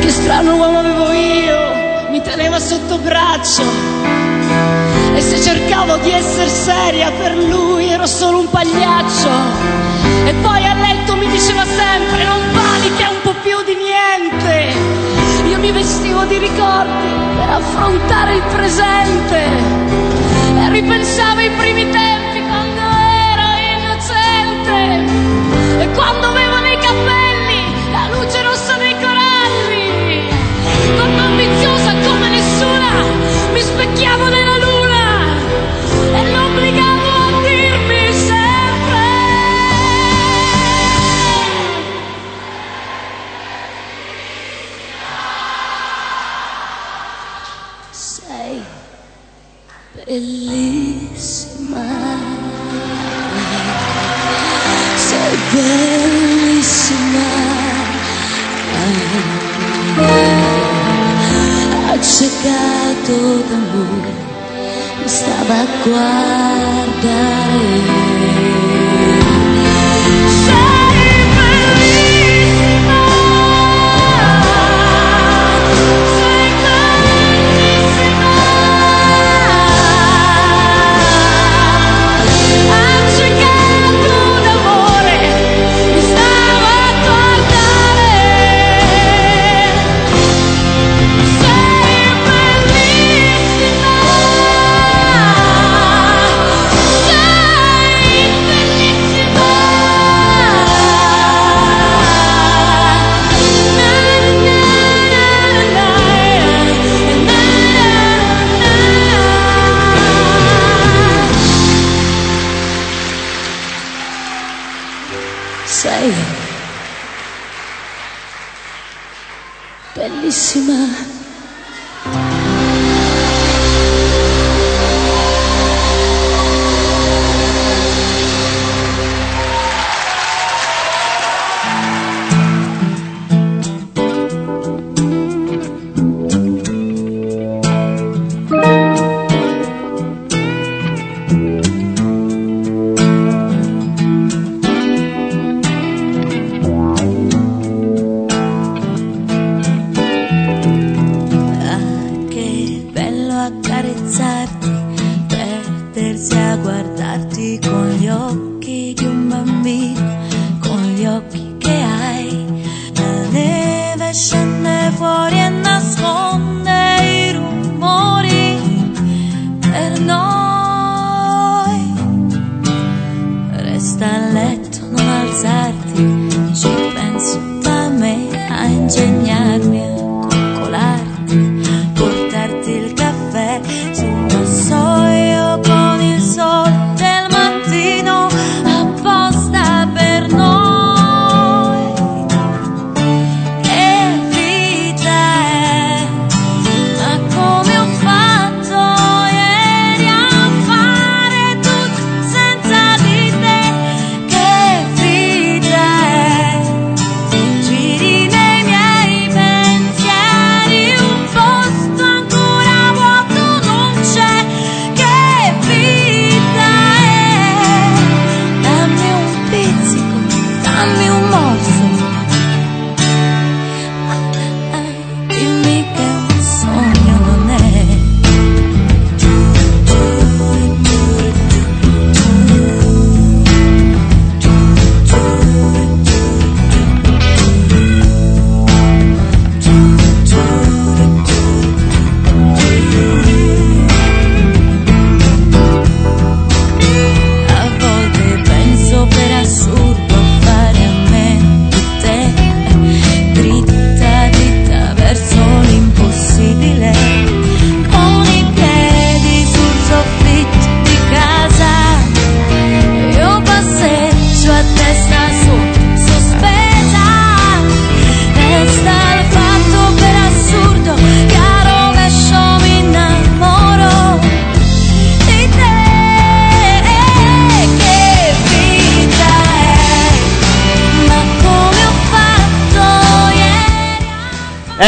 Che strano uomo avevo io, mi teneva sotto braccio. E se cercavo di essere seria per lui ero solo un pagliaccio. E poi a letto mi diceva sempre non vali che è un po' più di niente. Io mi vestivo di ricordi per affrontare il presente. E ripensavo ai primi tempi E quando avevo nei capelli la luce rossa dei coralli. Quando ambiziosa come nessuna mi specchiavo nella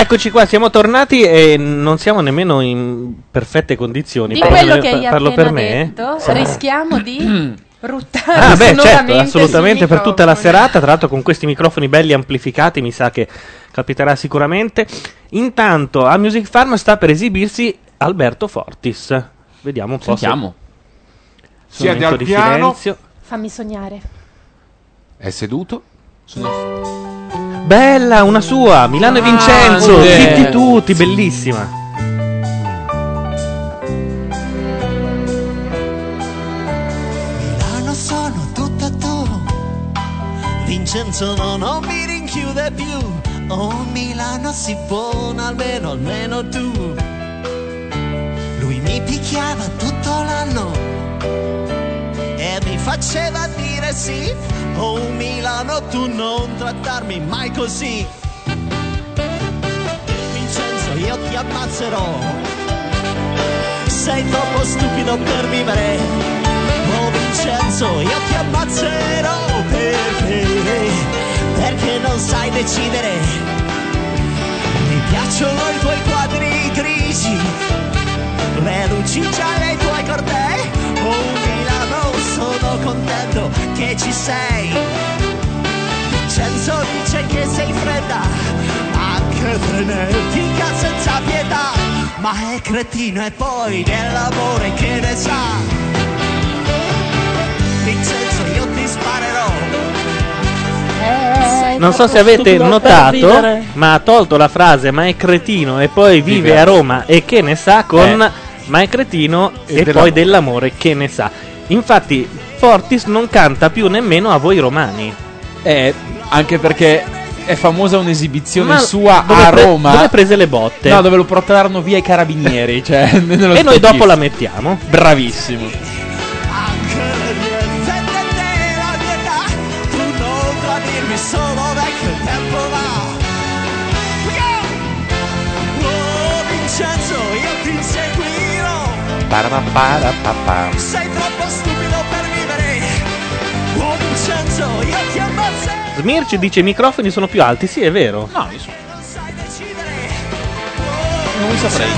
Eccoci qua, siamo tornati e non siamo nemmeno in perfette condizioni. Di Parlo- quello che hai parlo per me. detto, Sì. rischiamo di *clears throat* ruttare Ah, beh, certo, assolutamente per tutta la serata. Tra l'altro, con questi microfoni belli amplificati, mi sa che capiterà sicuramente. Intanto, a Music Farm sta per esibirsi Alberto Fortis. Vediamo un po'. se- Sentiamo. su Siete al di piano? silenzio. Fammi sognare. È seduto? Bella, una sua, Milano e Vincenzo, Grande. zitti tutti, bellissima. Milano sono tutta tu. Vincenzo no, non mi rinchiude più. Oh Milano si pone almeno, almeno tu. Lui mi picchiava tutto l'anno E mi faceva dire sì Oh Milano tu non trattarmi mai così Vincenzo io ti ammazzerò Sei troppo stupido per vivere Oh Vincenzo, io ti ammazzerò perché, perché non sai decidere. Mi piacciono i tuoi quadri grigi, le luci gialle ai tuoi cortei. Sono contento che ci sei. Vincenzo dice che sei fredda, anche frenetica senza pietà. Ma è cretino e poi dell'amore che ne sa. Vincenzo io ti sparerò Non so se avete notato, ma ha tolto la frase ma è cretino e poi vive, Vive a Roma e che ne sa con Eh. ma è cretino E e, poi dell'amore. dell'amore che ne sa. Infatti Fortis non canta più nemmeno a voi romani. Eh, anche perché è famosa un'esibizione Ma sua a pre- Roma. dove prese le botte? No, dove lo portarono via i carabinieri. *laughs* Cioè, *laughs* E noi dopo la mettiamo. Bravissimo. Tu non tradirmi solo vecchio il Smirci dice i microfoni sono più alti, sì è vero. No, io so- Non saprei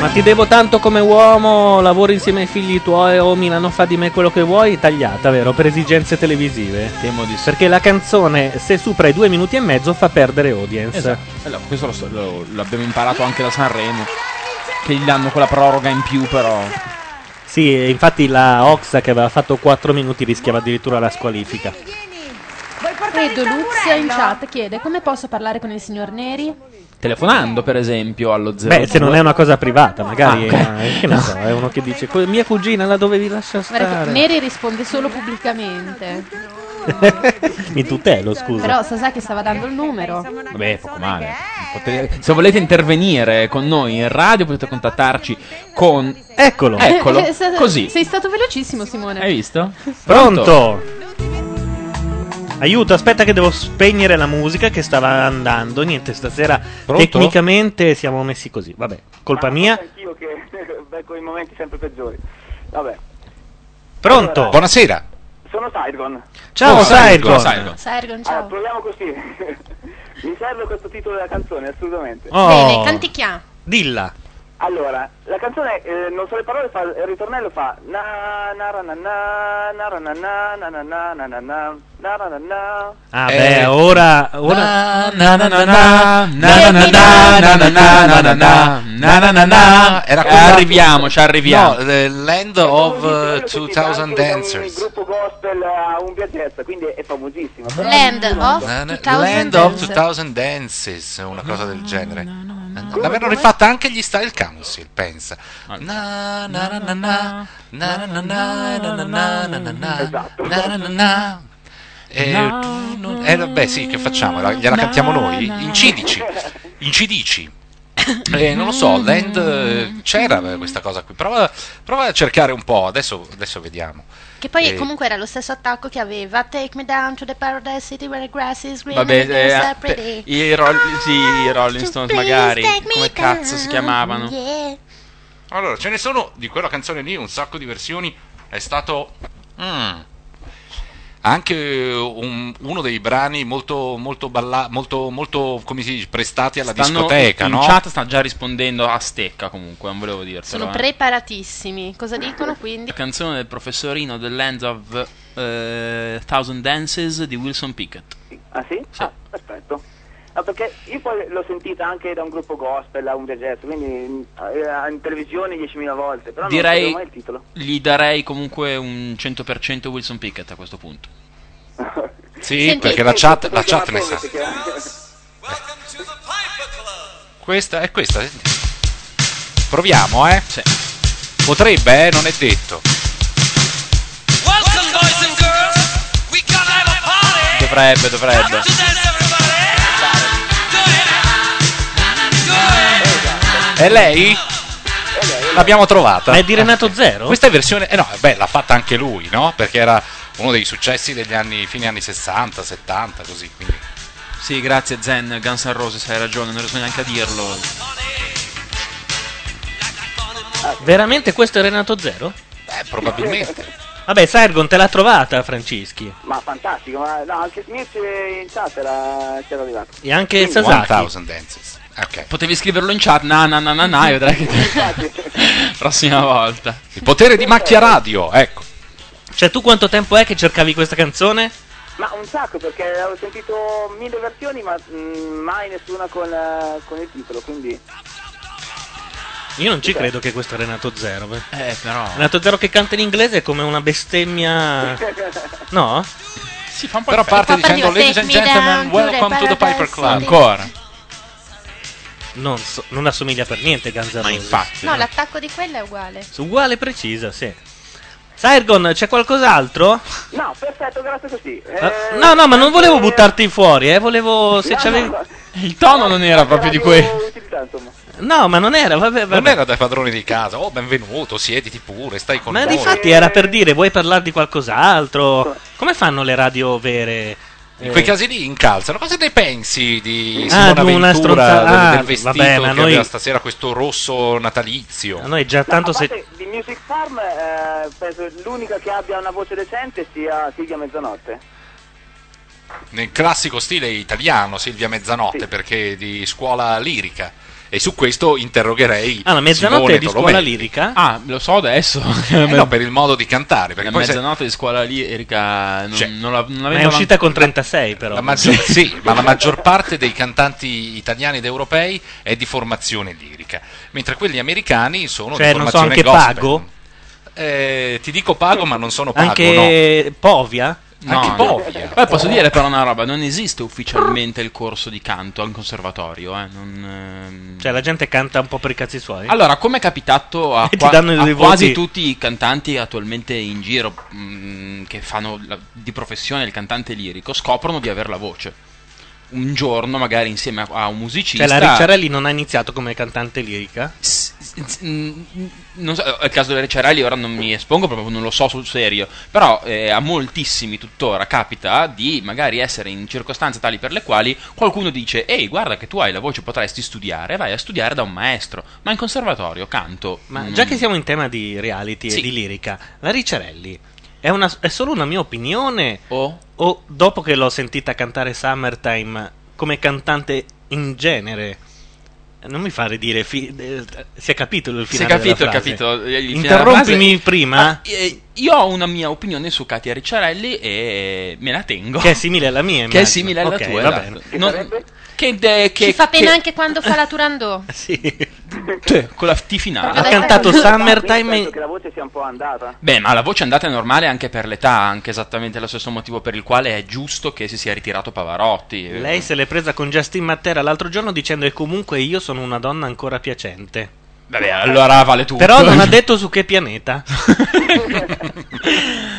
Ma ti devo tanto come uomo, lavoro insieme ai figli tuoi o Milano fa di me quello che vuoi, tagliata, vero? Per esigenze televisive. Temo di sì. Perché la canzone, se supera i due minuti e mezzo, fa perdere audience. Esatto. Allora, questo lo lo- l'abbiamo imparato anche da Sanremo. Che gli danno quella proroga in più, però. Sì, e infatti la Oxa che aveva fatto 4 minuti rischiava addirittura la squalifica. Vedo Luzia in chat chiede come posso parlare con il signor Neri? Telefonando, per esempio, allo 02. Beh, se non è una cosa privata, magari Ah, eh, che ne *laughs* so, è uno che dice "Que- mia cugina la dovevi lasciare Guarda stare. Neri risponde solo pubblicamente. *laughs* Mi tutelo, scusa. Però Sasaki stava dando il numero. Vabbè, poco male. Potete- se volete intervenire con noi in radio, potete contattarci con. Eccolo. Eccolo. Eh, *laughs* Così. Sei stato velocissimo, Simone. Hai visto? Pronto? Aiuto, aspetta che devo spegnere la musica che stava andando. Niente, stasera Pronto? tecnicamente siamo messi così. Vabbè, colpa mia. Anch'io che *laughs* becco i momenti sempre peggiori. Vabbè. Pronto? Buonasera. Sono Saigon. Ciao, Oh, Saigon. Saigon. Saigon, Allora, proviamo così. *laughs* Mi serve questo titolo della canzone, assolutamente. Oh. Bene, canticchia. Dilla. Allora, la canzone, eh, non so le parole, fa, il ritornello fa na na ra na na na ra na na na na na na na na na ra na na Ah, Eh, beh, ora. ora... na na na na na na na na na na na na na na na na na na Era Eh, arriviamo, ci arriviamo. The Land of uh, 2000 Il Dancers. gruppo gospel a un viaggetto, quindi è famosissimo. Land of Na- na- 2000 Land of Dances. 2000 Dances, una cosa del genere. L'avevano rifatta anche gli Style Council, pensa. Prince. Esatto. Eh, eh, vabbè, sì, che facciamo? Gliela cantiamo noi? Incidici, incidici. Eh, non lo so, Land c'era questa cosa qui. Prova, prova a cercare un po', adesso, adesso vediamo. Che poi eh, comunque era lo stesso attacco che aveva Take me down to the paradise city where the grass is green Vabbè, and eh, pretty. I, roll, sì, i Rolling Stones magari, come cazzo down, si chiamavano. Yeah. Allora, ce ne sono di quella canzone lì, un sacco di versioni. È stato mm, anche un- uno dei brani molto, molto, balla- molto, molto come si dice, prestati alla Stanno- discoteca, in no? chat stanno già rispondendo a stecca comunque, non volevo dirtelo. Sono eh. preparatissimi. Cosa dicono quindi? La canzone del professorino The Land of eh, Thousand Dances di Wilson Pickett. Ah sì? Ah, perfetto. No, perché io poi l'ho sentita anche da un gruppo gospel, a un jazz, quindi eh, in televisione 10.000 volte, però non Direi sapevo mai il titolo. gli darei comunque un 100% Wilson Pickett a questo punto. *laughs* Sì, Senti- perché la chat, la chat ne sa. Questa è questa. Proviamo, eh? Potrebbe, eh? Non è detto. Welcome, boys and girls. We gonna have a party. Dovrebbe, dovrebbe. È lei? L'abbiamo trovata. Ma è di Renato Zero? Questa è versione. Eh no, beh, l'ha fatta anche lui, no? Perché era uno dei successi degli anni, fine anni 60, 70, così. Quindi. Sì, grazie Zen, Guns N' Roses, hai ragione, non riesco neanche a dirlo. Veramente questo è Renato Zero? Beh, probabilmente. Vabbè, Sargon te l'ha trovata, Francischi. Ma fantastico, ma no, anche Smith in chat era, c'era arrivato. E anche Sasaki. 1000 Dances. Ok. Potevi scriverlo in chat, na na na na na, e vedrai che *laughs* prossima volta. Il potere di macchia radio, ecco. Cioè, tu quanto tempo è che cercavi questa canzone? Ma un sacco perché ho sentito mille versioni ma mm, mai nessuna con, eh, con il titolo, quindi... Io non ci credo che questo è Renato Zero. beh. Eh, però. Renato Zero che canta in inglese è come una bestemmia. *laughs* No? Si fa un po' Però effetto. parte dicendo Ladies and gentlemen, welcome to the Piper Club. Ancora. Non, so- non assomiglia per niente Guns N' Ma Roses. infatti. No, l'attacco di quella è uguale. Uguale precisa, sì. Sargon, c'è qualcos'altro? No, perfetto, grazie così. Eh, no, no, ma non volevo buttarti fuori, eh. Volevo. Se No, c'avevi. no, Il tono non era proprio di insomma. No, ma non era. Vabbè, vabbè. Non era dai padroni di casa. Oh, benvenuto, siediti pure, stai con Ma noi. difatti era per dire, vuoi parlare di qualcos'altro? Come fanno le radio vere? In quei casi lì incalzano. Cosa ne pensi di Ah, Simona una Ventura stronza- del, ah, del vestito vabbè, ma che noi- aveva stasera questo rosso natalizio? A noi già tanto a se. parte di Music Farm eh, penso l'unica che abbia una voce decente sia Silvia Mezzanotte. Nel classico stile italiano, Silvia Mezzanotte, perché è di scuola lirica. E su questo interrogherei. Ah, la mezzanotte Simone è di scuola lirica? Ah, lo so adesso. Eh *laughs* no, per il modo di cantare. Perché La poi se- mezzanotte di scuola lirica non, Cioè, non, la, non è uscita con 36, però. La maggior- sì, ma la maggior parte dei cantanti italiani ed europei è di formazione lirica, mentre quelli americani sono Cioè, di non so, formazione anche gospel. Pago? Eh, ti dico pago, ma non sono pago. Anche Povia? No, Anche no. Povia. Poi posso dire però una roba, non esiste ufficialmente il corso di canto al conservatorio, eh, non, ehm. Cioè, la gente canta un po' per i cazzi suoi? Allora, come è capitato a, *laughs* E ti qua- danno a quasi tutti i cantanti attualmente in giro mh, che fanno la- di professione il cantante lirico, scoprono di avere la voce. Un giorno, magari insieme a, un musicista. Cioè, la Ricciarelli non ha iniziato come cantante lirica? Mm, non so, il caso delle Cerelli ora non mi espongo proprio non lo so sul serio però eh, a moltissimi tuttora capita di magari essere in circostanze tali per le quali qualcuno dice ehi guarda che tu hai la voce potresti studiare vai a studiare da un maestro ma in conservatorio canto Ma mm, già che siamo in tema di reality Sì. e di lirica, la Ricciarelli è, una- è solo una mia opinione? O? dopo che l'ho sentita cantare Summertime come cantante in genere? Non mi fare dire, fi- eh, si è capito il si è finale capito, della ho frase. capito. Il finale Interrompimi prima. Ah, eh, io ho una mia opinione su Katia Ricciarelli e me la tengo. Che è simile alla mia, Che è simile alla Ok, tua, va esatto. bene. Non- che, de- che- Ci fa pena che- anche quando fa la Turandot. *laughs* Cioè, con la T finale. Ha cantato Summertime Penso che la voce sia un po' andata. Beh, ma la voce andata è normale anche per l'età, anche esattamente lo stesso motivo per il quale è giusto che si sia ritirato Pavarotti. Lei se l'è presa con Justin Matera l'altro giorno dicendo che comunque io sono una donna ancora piacente. Vabbè, allora vale tutto. Però non ha detto su che pianeta. *laughs* *laughs*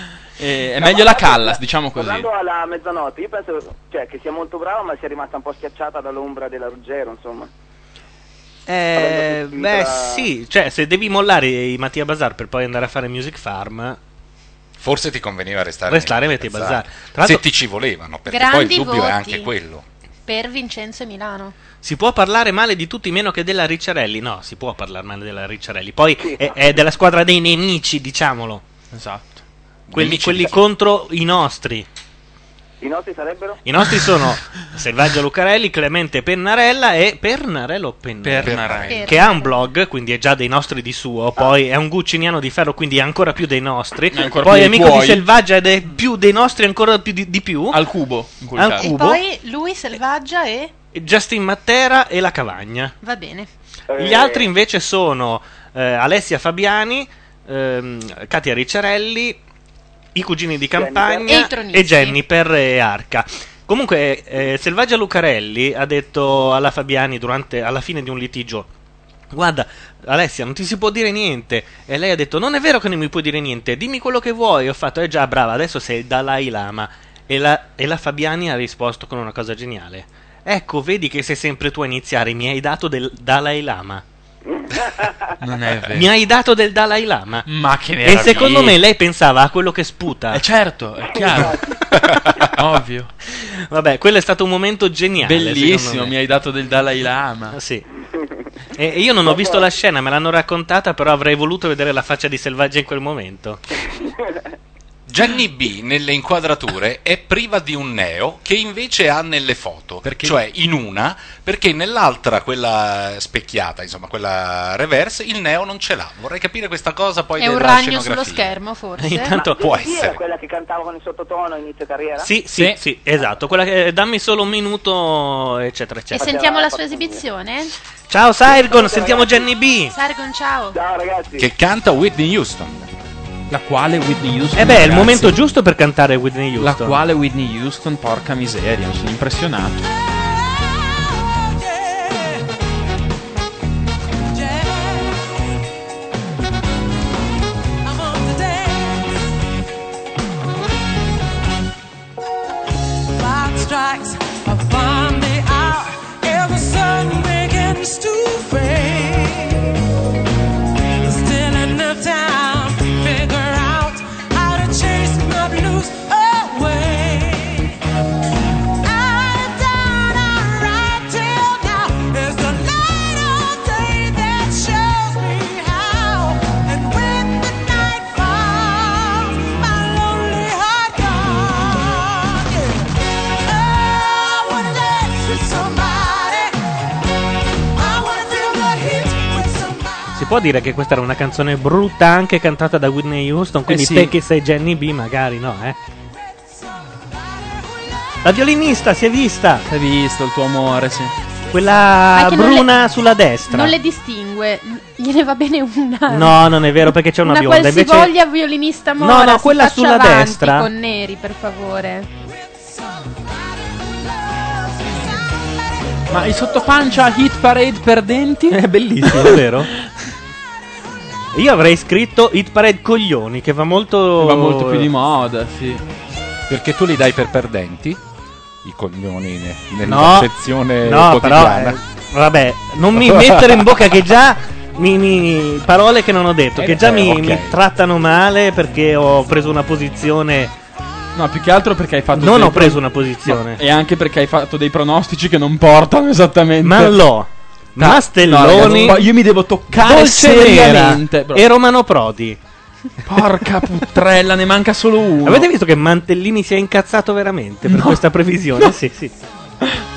Eh, è meglio la Callas, diciamo così. Tornando alla mezzanotte, io penso cioè, che sia molto brava, ma sia rimasta un po' schiacciata dall'ombra della Ruggero, insomma. Eh, beh, sì, cioè, se devi mollare i Mattia Bazar per poi andare a fare Music Farm, Forse ti conveniva restare, Restare Metti Bazar. Bazar. Tra Se ti ci volevano, perché Grandi poi il dubbio è anche quello. Per Vincenzo e Milano. si può parlare male di tutti meno che della Ricciarelli? No, si può parlare male della Ricciarelli. Poi è, è della squadra dei nemici, diciamolo. Esatto. Quelli, quelli di- contro i nostri. I nostri sarebbero? I nostri sono *laughs* Selvaggio Lucarelli, Clemente Pennarella e Pernarello Pennarella? Pernarelli. Che ha un blog, quindi è già dei nostri di suo. Poi è un gucciniano di ferro, quindi è ancora più dei nostri. È Poi è amico di tuoi. Selvaggia ed è più dei nostri, ancora più di, di più. Al cubo. in quel Al caso. E cubo. poi lui, Selvaggia e... Justin Matera e la Cavagna. Va bene. Gli altri invece sono eh, Alessia Fabiani, ehm, Katia Ricciarelli, i cugini di campagna E tronisti. e Jennifer e Arca. Comunque, eh, Selvaggia Lucarelli ha detto alla Fabiani durante, alla fine di un litigio: Guarda, Alessia, non ti si può dire niente. E lei ha detto: Non è vero che non mi puoi dire niente, dimmi quello che vuoi. Ho fatto: Eh già, brava, adesso sei il Dalai Lama. E la, e la Fabiani ha risposto con una cosa geniale: Ecco, vedi che sei sempre tu a iniziare. Mi hai dato del Dalai Lama. Non è vero. Mi hai dato del Dalai Lama. Ma che E meraviglia. secondo me lei pensava a quello che sputa. Eh certo, è chiaro. *laughs* Ovvio. Vabbè, quello è stato un momento geniale. Bellissimo, mi hai dato del Dalai Lama. Ah, sì. E e io non ho visto la scena, me l'hanno raccontata, però avrei voluto vedere la faccia di Selvaggia in quel momento. *laughs* Gianni B nelle inquadrature è priva di un neo che invece ha nelle foto, cioè in una, perché nell'altra, quella specchiata, insomma quella reverse, il neo non ce l'ha. Vorrei capire questa cosa poi È un ragno sullo schermo, forse. Intanto- può essere. quella che cantava con il sottotono a inizio carriera? Sì, sì, sì, esatto. Quella che dammi solo un minuto, eccetera, E eccetera. sentiamo la sua esibizione? Ciao Sirgon, sentiamo Jenny B. Sargon, ciao. Ciao ragazzi. Che canta Whitney Houston. La quale Whitney Houston. Eh beh, è il ragazzi, momento giusto per cantare Whitney La Houston. quale Whitney Houston, porca miseria, sono impressionato. Può dire che questa era una canzone brutta anche cantata da Whitney Houston, quindi Eh sì. te che sei Jenny B magari no, eh. La violinista si è vista. Hai visto il tuo amore, sì. Quella bruna le- sulla destra. Non le distingue, gliene va bene una. No, non è vero perché c'è una, una bionda. Invece qualsivoglia violinista No, mora. no, si quella sulla destra. Con neri, per favore. Ma il sottopancia Hit Parade perdenti? È bellissimo, è vero? *laughs* Io avrei scritto Hit Parade Coglioni, che va molto. Va molto più di moda, sì. Perché tu li dai per perdenti? I coglioni ne- nella No, sezione no, però. quotidiana. eh, vabbè, non mi mettere in bocca che già. Mi, mi- parole che non ho detto, Eh, che già eh, mi, ok. mi trattano male perché ho preso una posizione. No, più che altro perché hai fatto Non dei ho preso una posizione. No, e anche perché hai fatto dei pronostici che non portano esattamente. Mallò, No, Mastelloni, no, io mi devo toccare Dolce Nera e Romano Prodi. Porca *laughs* putrella, ne manca solo uno. Avete visto che Mantellini si è incazzato veramente per No. questa previsione? Sì, sì.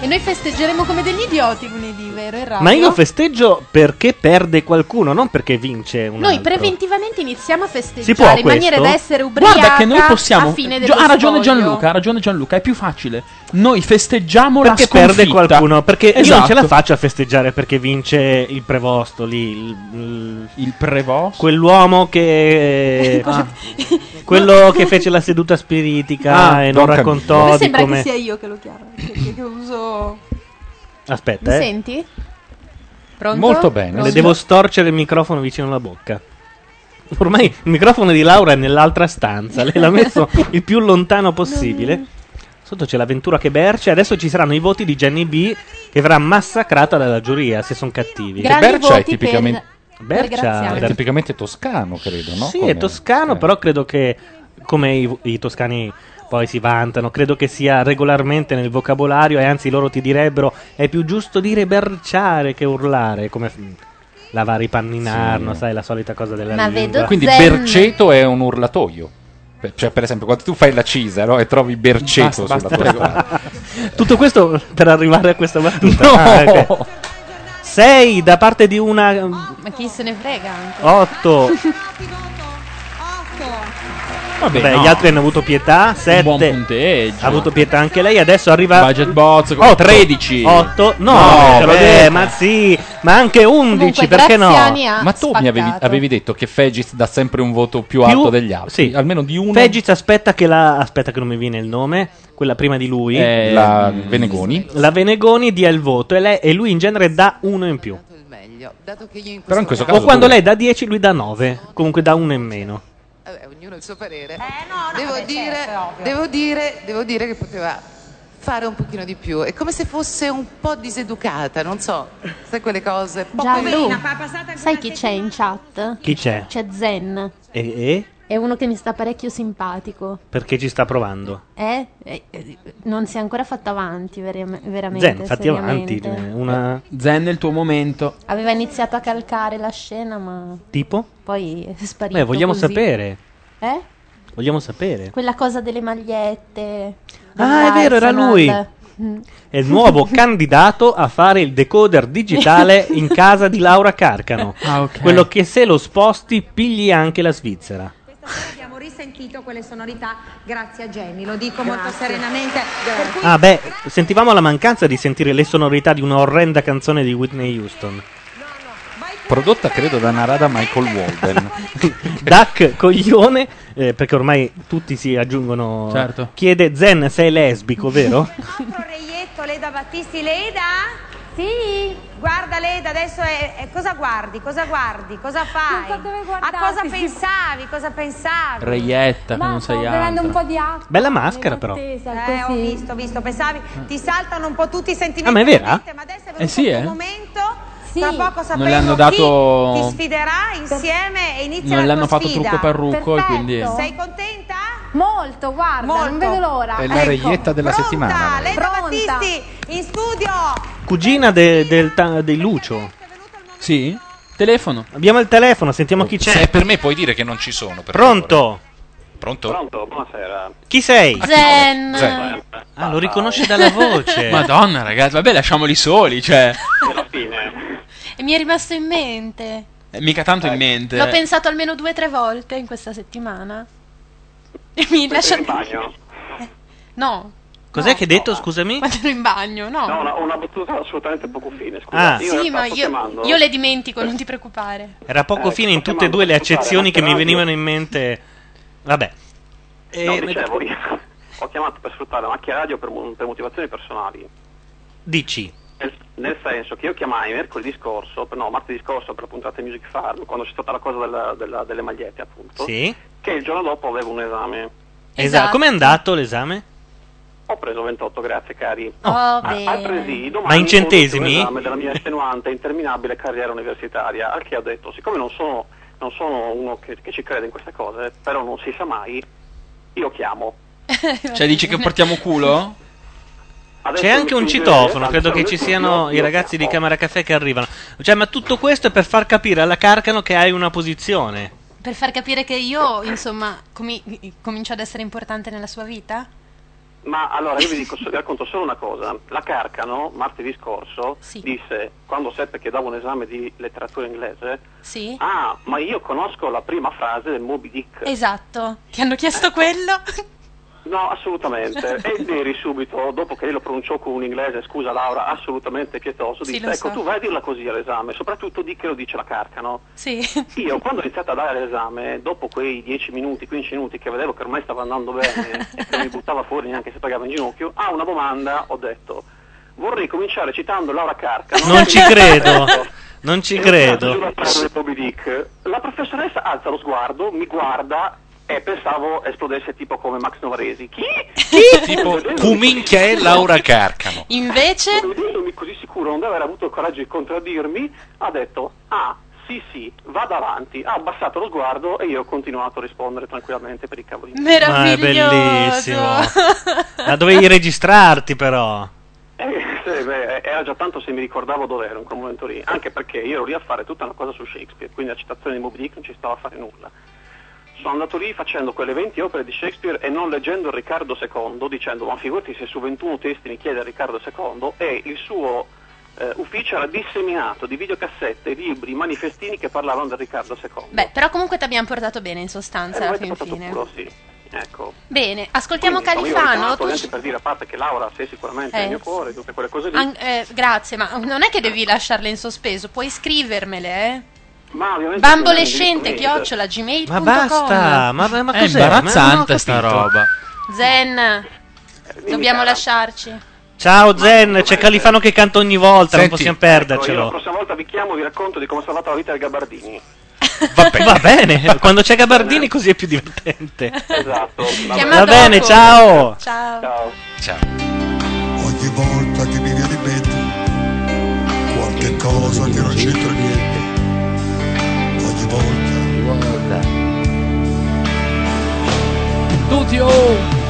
E noi festeggeremo come degli idioti lunedì, vero? In radio? Ma io festeggio perché perde qualcuno, non perché vince un Noi altro. preventivamente iniziamo a Si può festeggiare in maniera questo? da essere ubriaca Guarda che noi possiamo. a fine Gio- ha ragione spoglio. Gianluca, ha ragione Gianluca, è più facile. Noi festeggiamo Perché la sconfitta. perde qualcuno? Perché io non Esatto. ce la faccio a festeggiare perché vince il prevosto lì. Il, prevosto? Quell'uomo che. *laughs* Ah. Quello *laughs* che fece la seduta spiritica Ah, e non non raccontò Mi di sembra come. che sia io che lo chiamo. Che, che uso. Aspetta, Mi eh. senti? Pronto? Molto bene. Le devo storcere il microfono vicino alla bocca. Ormai il microfono di Laura è nell'altra stanza. Lei l'ha messo *laughs* il più lontano possibile. Sotto c'è l'avventura che berce. Adesso ci saranno i voti di Jenny B. Che verrà massacrata dalla giuria se sono cattivi. Che Bercia è tipicamente, Bercia è tipicamente toscano, credo, no? Sì, Come- è toscano, però credo che come i, i toscani poi si vantano, credo che sia regolarmente nel vocabolario e anzi loro ti direbbero è più giusto dire berciare che urlare, come f- lavare i panni in arno, Sì. sai, la solita cosa della Ma lingua. vedo Quindi Zen. Berceto è un urlatoio. Per- Cioè, per esempio, quando tu fai la cisa no, e trovi Berceto Basta, sulla basta, tua. *laughs* Tutto questo per arrivare a questa battuta. No! Ah, ok. Sei da parte di una Ma chi se ne frega anche. 8 *laughs* Vabbè, Beh, no. gli altri hanno avuto pietà. 7 buon punteggio. Ha avuto pietà anche lei. Adesso arriva. Budget bots, Oh, 13. 8. No, No, beh. ma sì, ma anche 11. perché no? Ma tu mi avevi, avevi detto che Fegiz dà sempre un voto più, Più- alto degli altri. sì. Almeno di uno. Fegiz aspetta che la. Aspetta che non mi viene il nome. Quella prima di lui. Eh, la Venegoni. La Venegoni dia il voto e, lei- e lui in genere dà uno in più. Però in questo O caso. quando tu- lei dà 10, lui dà 9. Comunque dà uno in meno. Ognuno il suo parere. no, devo, beh, dire, certo, è ovvio. devo, dire, devo dire che poteva fare un pochino di più. È come se fosse un po' diseducata, non so, sai quelle cose. Gianlu, sai chi c'è in chat? Chi c'è? C'è Zen. E, e? È uno che mi sta parecchio simpatico. Perché ci sta provando? Eh? Eh, eh, non si è ancora fatto avanti, veram- veramente. Zen, fatti avanti. Una. Zen nel tuo momento. Aveva iniziato a calcare la scena, ma Tipo? poi è sparito. Beh, vogliamo così. sapere. Eh? Vogliamo sapere. Quella cosa delle magliette. Ah, è vero, era lui. Mm. È il nuovo *laughs* candidato a fare il decoder digitale *laughs* in casa di Laura Carcano. Ah, ok. Quello che se lo sposti pigli anche la Svizzera. Abbiamo risentito quelle sonorità grazie a Jenny, lo dico molto serenamente. Per cui Ah, beh, sentivamo la mancanza di sentire le sonorità di una orrenda canzone di Whitney Houston. Prodotta credo da Narada Michael Walden. *laughs* Duck coglione, eh, perché ormai tutti si aggiungono. Certo. Chiede Zen se è lesbico, vero? *laughs* Reietto, Leda Battisti, Leda? Sì. Guarda Leda, adesso è, è- cosa guardi? Cosa guardi? Cosa fai? A cosa pensavi? Cosa pensavi? Reietta, che non sei altro. di acqua. Bella maschera, però. Eh, ho visto, ho visto, pensavi, ti saltano un po' tutti i sentimenti. Ah, ma è vera? Eh sì, eh. momento. Tra poco Non sapremo le hanno chi dato- ti sfiderà insieme e inizia Non la le hanno tua fatto sfida. trucco parrucco e quindi. Sei contenta? Molto, guarda, non vedo l'ora. È la reietta della Pronta, settimana. Leda Battisti in studio. Cugina de- del ta- di Lucio. Sì? Telefono. Abbiamo il telefono, sentiamo chi Se c'è. è per me puoi dire che non ci sono. per Pronto? favore. Pronto? Pronto, buonasera. Chi sei? Zen. Zen. Ah, lo riconosce dalla voce. Madonna, ragazzi, vabbè, lasciamoli soli, cioè. Alla fine. E mi è rimasto in mente. eh, Mica tanto in mente. L'ho pensato almeno due o tre volte in questa settimana. E *laughs* mi lascia. in bagno? No, Cos'è che hai detto, scusami? quando ero in bagno, no. No, una, una battuta assolutamente poco fine. Scusa, Ah. Sì, ma io, chiamando- io le dimentico, non ti preoccupare. Era poco Eh, fine in tutte e due le accezioni che mi venivano in mente. Vabbè. E- No, dicevo, *laughs* io ho chiamato per sfruttare la macchia radio per, per motivazioni personali. Dici. Nel, nel senso che io chiamai mercoledì scorso, per- no, martedì scorso per la puntata di Music Farm, quando c'è stata la cosa della- della- delle magliette, appunto. Sì. Che il giorno dopo avevo un esame. Esatto. Com'è andato l'esame? Ho preso 28, grazie cari. Oh, A- bene. altresì, domani Ma in centesimi? ho l'ultimo esame della mia estenuante e interminabile carriera universitaria, al che ho detto, siccome non sono, non sono uno che, che ci crede in queste cose, però non si sa mai, io chiamo. Cioè, dici che portiamo culo? *laughs* Adesso C'è anche un citofono, credo che ci siano i ragazzi di. Camera Caffè che arrivano. Cioè, ma tutto questo è per far capire alla Carcano che hai una posizione. Per far capire che io, insomma, comi- comincio ad essere importante nella sua vita? Ma allora io vi, dico, vi racconto solo una cosa. La Carcano, martedì scorso, disse, quando seppe che davo un esame di letteratura inglese, Sì. ah, ma io conosco la prima frase del Moby Dick. Esatto. Ti hanno chiesto quello? *laughs* No, assolutamente. *laughs* E Neri subito, dopo che lei lo pronunciò con un inglese, scusa Laura, assolutamente pietoso, Sì, disse, ecco, so. tu vai a dirla così all'esame, soprattutto di che lo dice la Carcano. Sì. *laughs* Io quando ho iniziato a dare l'esame, dopo quei 10 minuti, 15 minuti che vedevo che ormai stava andando bene e che non mi buttava fuori neanche se pagava in ginocchio, a una domanda ho detto, vorrei cominciare citando Laura Carcano. Non ci *laughs* credo. Non ci credo. frase del Moby Dick. La professoressa alza lo sguardo, mi guarda e pensavo esplodesse tipo come Max Novaresi. Chi? Tipo, Cuminchia e Laura Carcano. Invece? Vedendomi così sicuro, non deve aver avuto il coraggio di contraddirmi, ha detto, ah, sì sì, vada avanti. Ha abbassato lo sguardo e io ho continuato a rispondere tranquillamente per i cavoli. miei. Ma è bellissimo. Ma dovevi registrarti però. Eh, sì, beh, era già tanto se mi ricordavo dove ero in quel momento lì, anche perché io ero lì a fare tutta una cosa su Shakespeare, quindi la citazione di Moby Dick non ci stava a fare nulla. Sono andato lì facendo quelle 20 opere di Shakespeare e non leggendo Riccardo II, dicendo ma figurati se su 21 testi mi chiede Riccardo II e il suo eh, ufficio era disseminato di videocassette, libri, manifestini che parlavano del Riccardo II. Beh, però comunque ti abbiamo portato bene in sostanza alla avete fin fine. culo, sì. Ecco. Bene, ascoltiamo Quindi, Califano. Tu anche per dire a parte che Laura sei sicuramente Eh. nel mio cuore, tutte quelle cose lì. An- eh, grazie, ma non è che devi lasciarle in sospeso, puoi scrivermele, eh? Ma ovviamente Bambolescente, chiocciola, gmail.com. Ma basta, ma, ma, ma È cos'è? imbarazzante Ma non ho sta capito. roba. Zen, dobbiamo lasciarci. Ciao Zen, c'è Califano che canta ogni volta, non Senti, possiamo ecco, io la perdercelo. prossima volta vi chiamo e vi racconto di come ho salvato la vita del Gabardini. Va bene, *laughs* quando c'è Gabardini così è più divertente. Esatto. *laughs* Va bene, ciao. Ciao. Ciao. Ogni volta che mi viene in mente qualche cosa che non c'entra niente. Tutti oh!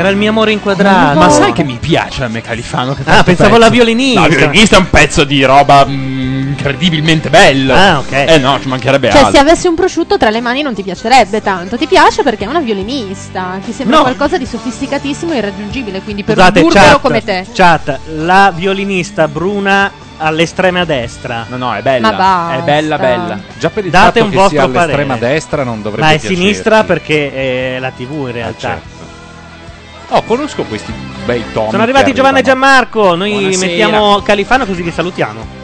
C'era il mio amore inquadrato. Ma sai che mi piace a me Califano? Che Ah, pensavo pezzo- la violinista. No, la violinista è un pezzo di roba mm, incredibilmente bello. Ah, ok. Eh no, ci mancherebbe Cioè, altro. se avessi un prosciutto tra le mani non ti piacerebbe tanto. Ti piace perché è una violinista. Ti sembra No. qualcosa di sofisticatissimo e irraggiungibile. Quindi per Scusate, un burbero chat, come te. chat, la violinista bruna all'estrema destra. No, no, è bella. Ma basta. È bella, bella. Già per il Date fatto un che vostro sia all'estrema parere. destra non dovrebbe Ma è piacerti. sinistra perché è la TV in realtà. certo. Oh, conosco questi bei tomi. Sono arrivati Giovanna e. Gianmarco. Noi Buonasera. mettiamo Califano così li salutiamo.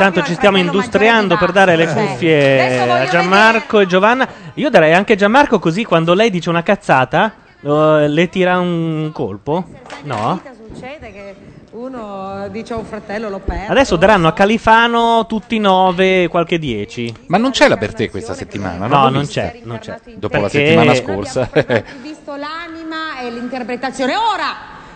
Intanto il ci stiamo industriando per dare le cuffie a Gianmarco e Giovanna. Io darei anche a Gianmarco così quando lei dice una cazzata eh, le tira un colpo. No? Succede che uno dice a un fratello lo perde. Adesso daranno a Califano tutti 9, qualche 10. Ma non c'è la per te questa settimana? No, non c'è, non c'è. Dopo la Perché- settimana scorsa. *laughs* visto l'anima e l'interpretazione. Ora,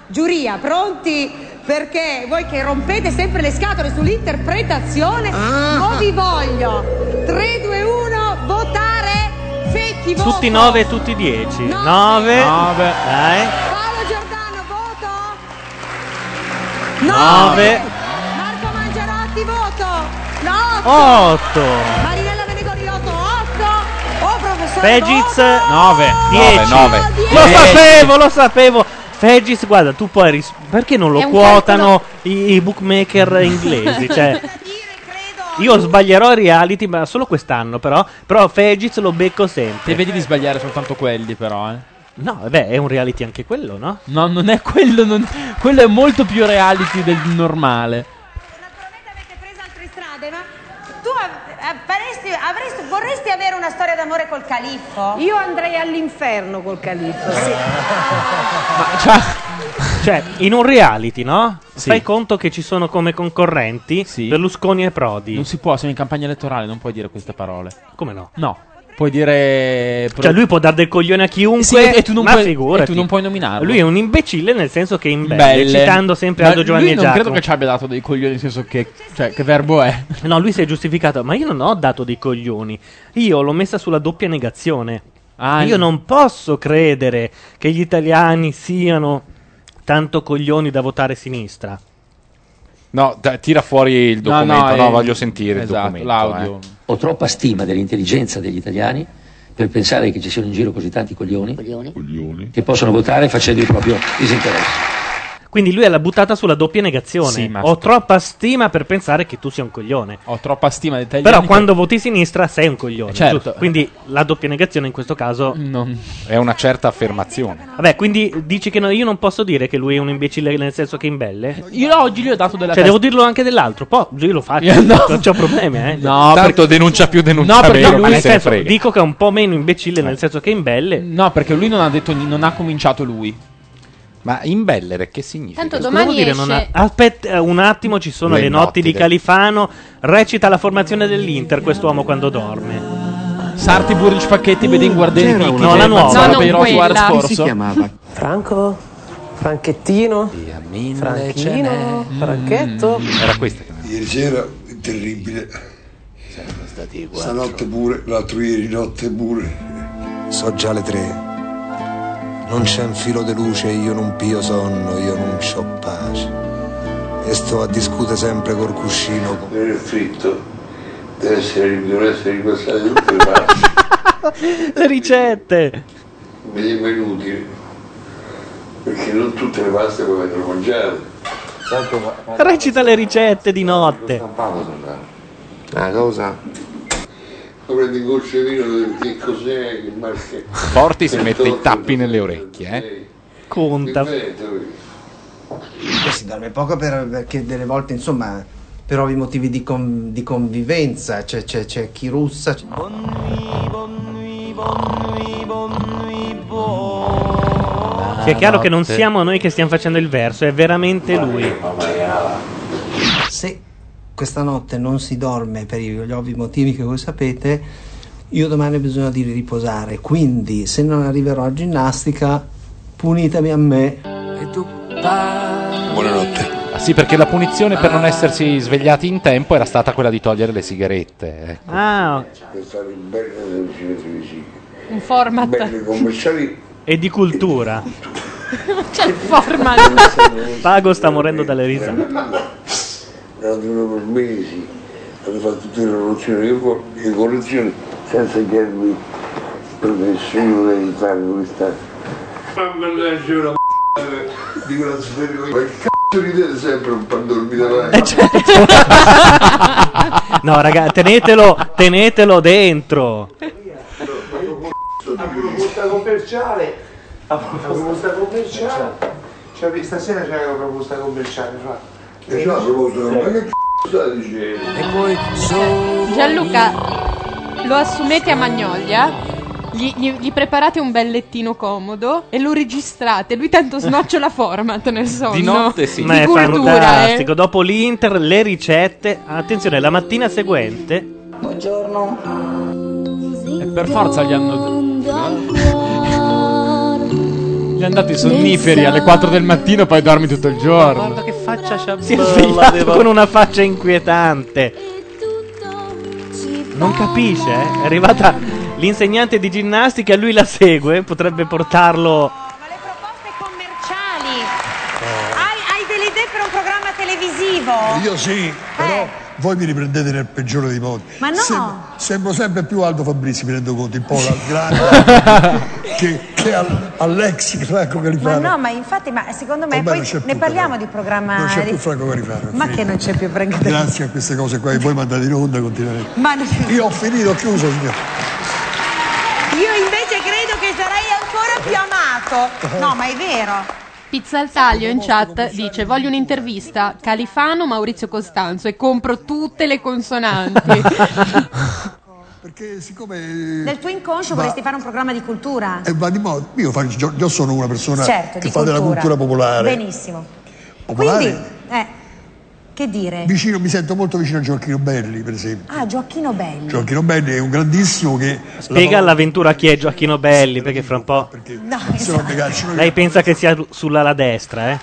giuria, pronti? Perché voi che rompete sempre le scatole sull'interpretazione, mo vi voglio. 3, 2, 1, votare. Fecchi voto. Tutti 9 e tutti 10. 9. Nove. Dai. Paolo Giordano, voto. 9. Marco Mangiarotti, voto. No, 8. Marinella Venegoriotto, 8. Oh, professore. Fegiz voto. 9. 10. nove. Lo Dieci. sapevo, lo sapevo. Fegiz, guarda, tu puoi ris- perché non lo È un quotano i, i bookmaker inglesi? Cioè, *laughs* io sbaglierò i reality, ma solo quest'anno, però. Però Fegiz lo becco sempre. Te vedi di sbagliare soltanto quelli, però, eh. No, vabbè, è un reality anche quello, no? No, non è quello. non- Quello è molto più reality del normale. altre strade, ma tu av- avresti, avresti- vorresti avere una storia d'amore col califfo? Io andrei all'inferno col califfo. Sì. Cioè, in un reality, no? Sì. Fai conto che ci sono come concorrenti Berlusconi e Prodi. Non si può, siamo in campagna elettorale, non puoi dire queste parole. Come no? No. Puoi dire. Cioè, lui può dare del coglione a chiunque. Sì, e tu non ma puoi- figurati. e tu non puoi nominarlo. Lui è un imbecille nel senso che imbelle, Belle. citando sempre Aldo Giovanni e non Giacomo. credo che ci abbia dato dei coglioni, nel senso che. Cioè, che verbo è? *laughs* No, lui si è giustificato, ma io non ho dato dei coglioni. Io l'ho messa sulla doppia negazione. Ah, io non posso credere che gli italiani siano tanto coglioni da votare sinistra. No, dai, tira fuori il No, no, documento. No, è- voglio sentire il esatto, documento. l'audio. eh. Ho troppa stima dell'intelligenza degli italiani per pensare che ci siano in giro così tanti coglioni, che possono votare facendo il proprio disinteresse. Quindi lui l'ha buttata sulla doppia negazione. Sì, ma- Ho troppa stima per pensare che tu sia un coglione. Ho troppa stima degli italiani. Però che- quando voti sinistra sei un coglione. Certo. giusto? Quindi la doppia negazione in questo caso È una certa affermazione. Vabbè, quindi dici che no- io non posso dire che lui è un imbecille nel senso che imbelle? Io oggi gli ho dato della Cioè, testa- devo dirlo anche dell'altro. Poi io lo faccio. Io *laughs* no. Non c'ho problemi, eh. No, Tanto denuncia più, denuncia No, perché meno, lui- ma nel se ne senso, frega. dico che è un po' meno imbecille nel senso che imbelle. No, perché lui non ha detto non ha cominciato lui. Ma imbellere che significa? Tanto domani vuol dire esce... non ha- Aspetta eh, un attimo, ci sono Le le, notti notti di del- Califano. Recita la formazione dell'Inter quest'uomo quando dorme. Sarti Buric Pacchetti, Bedin Guardini, c'era Chicchi, una- No, la nuova. No, non Beirò, quella. Si chiamava? Franco? Franchettino? Franchino? Franchetto? Era questa che Ieri sera è terribile. Stanotte pure, l'altro ieri notte pure. So già le tre. Non c'è un filo di luce, io non pio sonno, io non c'ho pace. E sto a discutere sempre col cuscino. È fritto. Deve essere, devono essere ripassate tutte le *laughs* parti. Le ricette. Dei minuti. Perché non tutte le paste poi vengono mangiate. Recita le ricette di notte. Ah, cosa? Gocce di vino, che cos'è? Che marca? Forti si mette i tappi nelle orecchie, eh. Conta. Si dorme poco per- perché delle volte, insomma, per ovvi motivi di, con- di convivenza, c'è, c'è- c'è chi russa. c'è- Sia chiaro che non siamo noi che stiamo facendo il verso, è veramente lui. Questa notte non si dorme per gli ovvi motivi che voi sapete, io domani ho bisogno di riposare. Quindi, se non arriverò a ginnastica, punitemi a me. Buonanotte. Ah, sì, perché la punizione per non essersi svegliati in tempo era stata quella di togliere le sigarette. ecco. Ah. Un format. E di cultura. *laughs* C'è il format. Pago sta morendo dalle risate. Venuto per mesi, hanno fatto tutte le rivoluzioni, io le correzioni senza chiedermi nessuno deve fare questa. Ma c'è una m***a di quella sfera. Ma che cazzo ridete sempre un po' dormire avanti? *laughs* No, raga, tenetelo, tenetelo dentro. La proposta commerciale. La proposta commerciale. Cioè, stasera c'è la proposta commerciale, fra. E c'è la proposta, ma che cazzo stai dicendo? E poi Gianluca, lo assumete a Magnolia? Gli, gli- gli preparate un bel lettino comodo e lo registrate. Lui tanto snocciola format nel sonno. Di notte sì. Di Ma è cultura, fantastico. eh. Dopo l'Inter, le ricette. Attenzione, la mattina seguente. Buongiorno. E per forza gli hanno. Gli hanno dato i sonniferi alle 4 del mattino, poi dormi tutto il giorno. Guarda che faccia Si è svegliato con una faccia inquietante. Non capisce, eh? È arrivata l'insegnante di ginnastica, lui la segue, potrebbe portarlo. Televisivo? Io sì, però voi mi riprendete nel peggiore dei modi. Ma no. Sem- sembro sempre più Aldo Fabrizi, mi rendo conto, un po' al *laughs* grande che, che al, all'ex Franco Ma Califano. no, ma infatti, ma secondo me Ormai poi non ne più, parliamo di programma. Non c'è più Franco Califano. Ma che non c'è più Franco Grazie a queste cose qua che voi mandate in onda continuamente. Ma Io ho finito, ho chiuso, signor. io invece credo che sarai ancora più amato. *laughs* No, ma è vero. Pizza al taglio in chat dice voglio un'intervista Califano Maurizio Costanzo e compro tutte le consonanti *laughs* Perché siccome... Nel tuo inconscio Ma- vorresti fare un programma di cultura? E va di moda. Io, faccio- io sono una persona certo, che di fa della cultura popolare. Benissimo. Popolare? Quindi, eh, Che dire? Vicino, mi sento molto vicino a Gioacchino Belli, per esempio. Ah, Gioacchino Belli. Gioacchino Belli è un grandissimo che... Spiega all'avventura chi è Gioacchino Belli, perché fra un po'. No, Lei pensa che sia sull'ala destra, eh?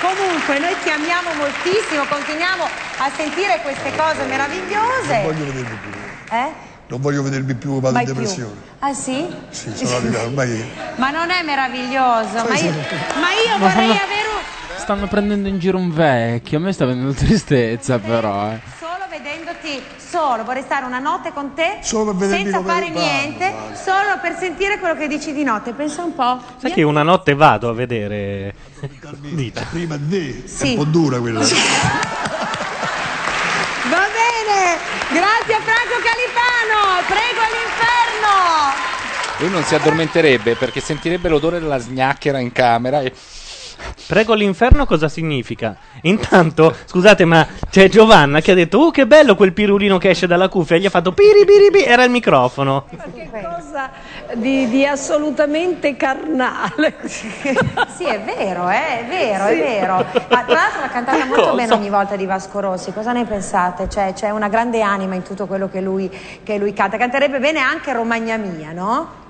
Comunque, noi ti amiamo moltissimo, continuiamo a sentire queste cose meravigliose. Non voglio vedermi più. Eh? Non voglio vedermi più, vado Mai in più. depressione. Ah sì? Sì, sono arrivato, ormai... Ma non è meraviglioso, ma io, ma io Ma vorrei no. *laughs* avere un... Stanno prendendo in giro un vecchio. A me sta venendo tristezza, però. Eh. Solo vedendoti solo, vorrei stare una notte con te Solo per senza fare parlo, niente, solo per sentire quello che dici di notte. Pensa un po'. Sai che una notte vado a vedere. Dita. Prima di Sì. è un po' dura quella. *laughs* Grazie Franco Califano, prego all'inferno. Lui non si addormenterebbe perché sentirebbe l'odore della snacchera in camera e Prego l'inferno cosa significa? Intanto, scusate, ma c'è Giovanna che ha detto: Oh, che bello quel pirulino che esce dalla cuffia. E gli ha fatto piri piri piri. Era il microfono. cosa di, di assolutamente carnale. Sì, è vero, eh, è vero, Sì. è vero. Ma tra l'altro l'ha cantata molto Cosa? bene ogni volta di Vasco Rossi. Cosa ne pensate? Cioè, c'è una grande anima in tutto quello che lui, che lui canta. Canterebbe bene anche Romagna Mia, no?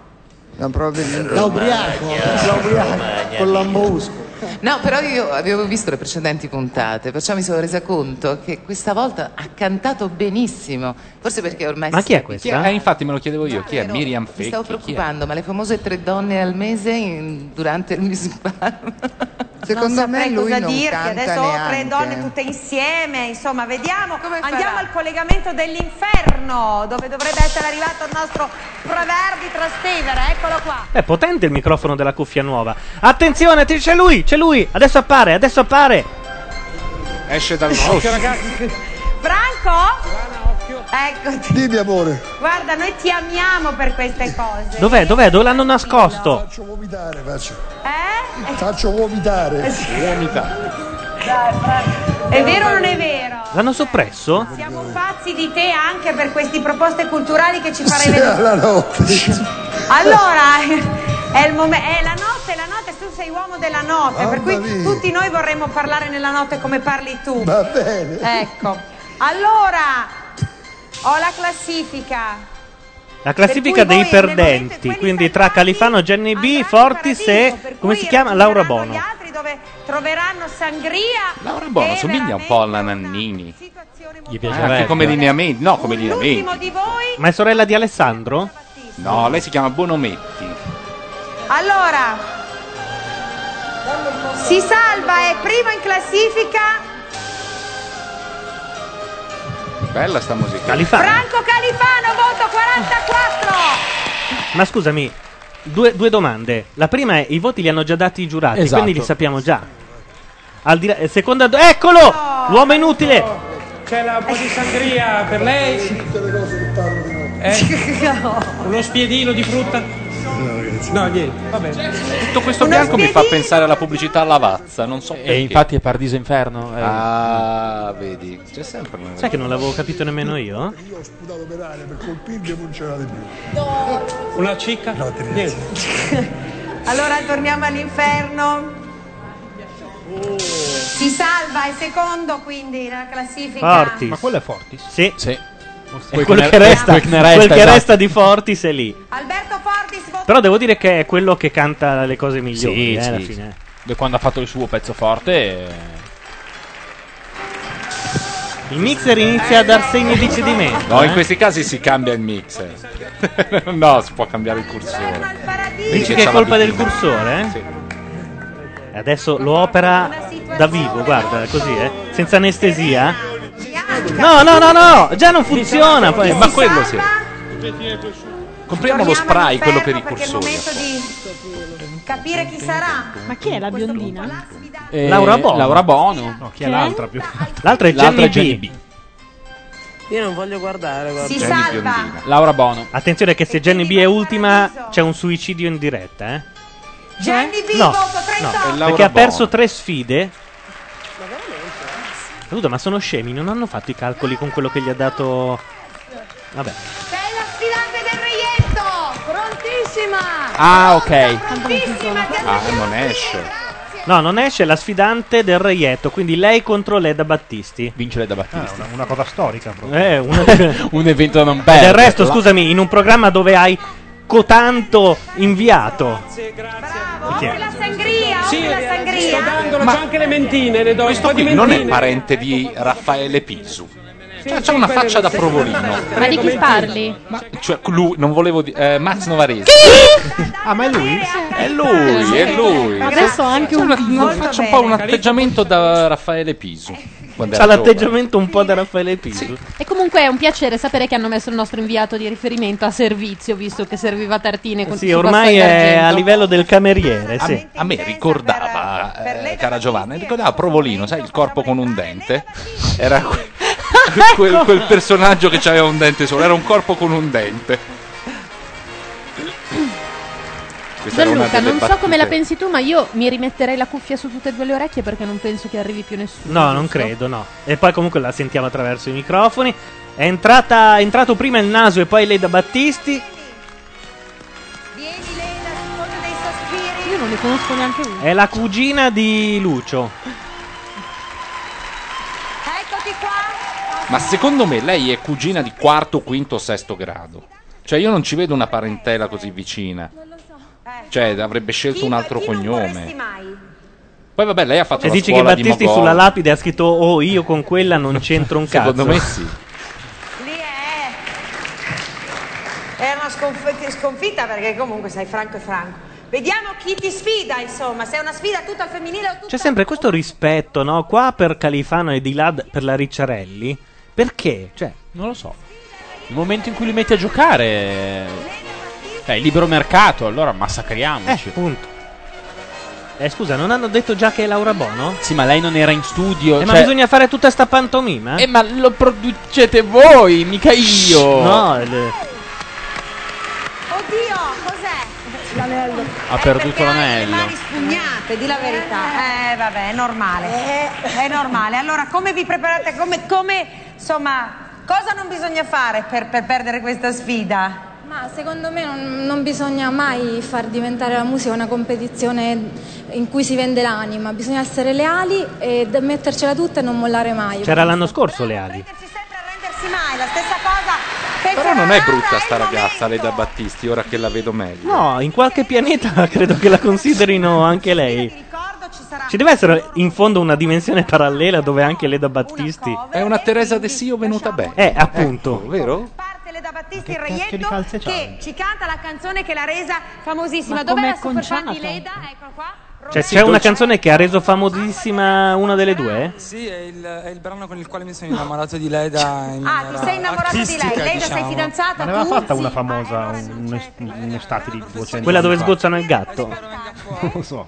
No, probabilmente. Da ubriaco, da ubriaco, con l'ambusco. No, però io avevo visto le precedenti puntate, perciò mi sono resa conto che questa volta ha cantato benissimo. Forse perché ormai Ma chi è sta questa? abituando. Eh, infatti me lo chiedevo io, chi è? Vero, Miriam Mi Fecchi? stavo chi è? preoccupando, ma le famose tre donne al mese in- durante il Music *laughs* Farm. non saprei cosa non dirti. canta Adesso ho tre donne tutte insieme. Insomma, vediamo. Andiamo al collegamento dell'inferno, dove dovrebbe essere arrivato il nostro Proverbi Trastevere. Eccolo qua. È potente il microfono della cuffia nuova. Attenzione, c'è lui, c'è lui. Adesso appare, adesso appare. Esce dal rosso. Franco? Eccoti. Dimmi amore. Guarda, noi ti amiamo per queste cose. Dov'è? Dov'è? Dove l'hanno nascosto? Faccio vomitare, faccio. Eh? Faccio vomitare. È vero o non è vero? L'hanno soppresso? Siamo pazzi di te anche per queste proposte culturali che ci farai Sì, vedere. alla notte. Allora, è il momento, è la notte, la notte, tu sei uomo della notte, per cui Mamma mia. tutti noi vorremmo parlare nella notte come parli tu. Va bene. Ecco. Allora, ho la classifica. La classifica dei perdenti, quindi tra Califano, Jenny B, Fortis e come si chiama? Laura Bono. Altri dove troveranno sangria. Laura Bono somiglia un po' alla Nannini. Gli Eh, anche come lineamenti, no, come lineamenti. L'ultimo di voi. Ma è sorella di Alessandro? No, lei si chiama Bonometti. Allora, si salva, è primo in classifica Bella sta musica. Califano. Franco Califano, voto 44. Ma scusami, due, due domande. La prima è: i voti li hanno già dati i giurati, Esatto. quindi li sappiamo già. Al di là- eh, seconda do- Eccolo! L'uomo inutile! C'è la- po' di sangria per lei? *laughs* Eh? Uno spiedino di frutta? No, niente, va bene. Tutto questo bianco mi fa pensare alla pubblicità Lavazza, non so perché. E infatti è Paradiso Inferno. eh. Ah, vedi, c'è sempre una... Sai che non l'avevo capito nemmeno io? Io ho sputato per aria per colpirmi e non c'erate più. Una cicca? No, te ne Niente. *laughs* Allora torniamo all'inferno. Si salva, è secondo quindi nella classifica. Fortis. Ma quello è Fortis? Sì. Sì. È Quel quello che ne- resta, quel ne quel resta, che esatto. resta di Fortis è lì. Alberto Fortis, Però devo dire che è quello che canta le cose migliori, Sì, eh, sì, alla sì. fine. E quando ha fatto il suo pezzo forte. eh, Il mixer inizia a dar segni di cedimento. No, in eh. questi casi si cambia il mixer. *laughs* no, si può cambiare il cursore. Dici che è colpa del cursore? Eh? E Adesso lo opera da vivo, guarda, così, eh? Senza anestesia. No, no, no, no, già non funziona. Poi. Ma quello sì. Compriamo lo spray, quello per i cursori. momento di capire chi sarà. Ma chi è la biondina? eh, Laura Bono. Laura Bono. No, chi è l'altra più L'altra è Jenny, è B. Jenny Io non voglio guardare, guarda. Si salva. Laura Bono. Attenzione che se Jenny B è ultima c'è un suicidio in diretta, eh? Jenny B, No, voto no, 38. perché ha perso tre sfide. Scusa, ma sono scemi, non hanno fatto i calcoli con quello che gli ha dato. Vabbè. Sei la sfidante del reietto. Prontissima. Ah, ok. Prontissima. Ah, non esce. Grazie, No, non esce la sfidante del reietto, quindi lei contro Leda Battisti. Vince Leda Battisti. una, una cosa storica proprio. Eh, *laughs* una- *laughs* un evento non Del bello. resto, scusami, in un programma dove hai cotanto inviato. La sangria, Sì, la sangria. sto dandolo, c'ho anche le mentine, le do Questo qui non è parente di Raffaele Pisu. Cioè, c'ha una faccia da provolino. Ma di chi parli? Cioè, lui, non volevo dire. eh, Max Novarese. Ah, ma è lui? È lui, è lui. Adesso ha anche un una- faccia un po' un atteggiamento da Raffaele Pisu. Quando giovane. l'atteggiamento un po' da Raffaele Pisu. E comunque è un piacere sapere che hanno messo il nostro inviato di riferimento a servizio, visto che serviva tartine con Sì, su ormai è a livello del cameriere, sì. A, a me ricordava, eh, cara Giovanna, ricordava Provolino, sai, il corpo con un dente? Era que- *laughs* quel, quel personaggio che aveva un dente solo, era un corpo con un dente. Questa Gianluca, non so come la pensi tu, ma io mi rimetterei la cuffia su tutte e due le orecchie perché non penso che arrivi più nessuno. No, non credo, no. E poi comunque la sentiamo attraverso i microfoni. È, entrata, è entrato prima il naso e poi lei da Battisti. Io non ne conosco neanche uno. È la cugina di Lucio. Ma secondo me lei è cugina di quarto, quinto, sesto grado. Cioè io non ci vedo una parentela così vicina. Cioè avrebbe scelto un altro cognome. Poi vabbè, lei ha fatto E la dici che scuola di Battisti sulla lapide ha scritto Oh, io con quella non c'entro un cazzo. Secondo me sì. È una sconf- sconfitta perché comunque sei franco e franco. Vediamo chi ti sfida, insomma, se è una sfida tutta al femminile o tutta C'è sempre questo rispetto, no? Qua per Califano e di là per la Ricciarelli. Perché? Cioè, non lo so. Il momento in cui li metti a giocare. Cioè, il libero mercato, allora massacriamoci. Eh, punto. Eh, scusa, non hanno detto già che è Laura Bono? Sì, ma lei non era in studio. Eh, ma cioè- bisogna fare tutta sta pantomima? Eh, ma lo producete voi, mica io. No, il- Oddio, cos'è? L'anello. Ha perduto l'anello. mani spugnate, di la verità. Eh, vabbè, è normale. È normale. Allora, come vi preparate? Come, come, insomma, cosa non bisogna fare per, per perdere questa sfida? Ma secondo me non, non bisogna mai far diventare la musica una competizione in cui si vende l'anima, bisogna essere leali e mettercela tutta e non mollare mai. c'era l'anno scorso le ali. Rendersi mai, la stessa cosa. Però non è brutta sta ragazza, Leda Battisti, ora che la vedo meglio. No, in qualche pianeta *laughs* credo che la considerino anche lei. Ci deve essere in fondo una dimensione parallela dove anche Leda Battisti. È una Teresa De Sio venuta bene. Eh, appunto. Ecco, vero? Da Battisti il reietto che ci canta la canzone che l'ha resa famosissima. Ma Dov'è la super fan di? Leda? Ecco qua. Cioè, c'è una canzone che ha reso famosissima una delle due? Sì, è il, è il brano con il quale mi sono innamorato di Leda. In Ah, ti sei innamorato di lei. artistica, Leda, sei diciamo. fidanzata? Ma ne aveva tu? fatta una Sì. famosa un- un'est- un'estate di 200 Quella dove sgozzano il gatto. Non lo so.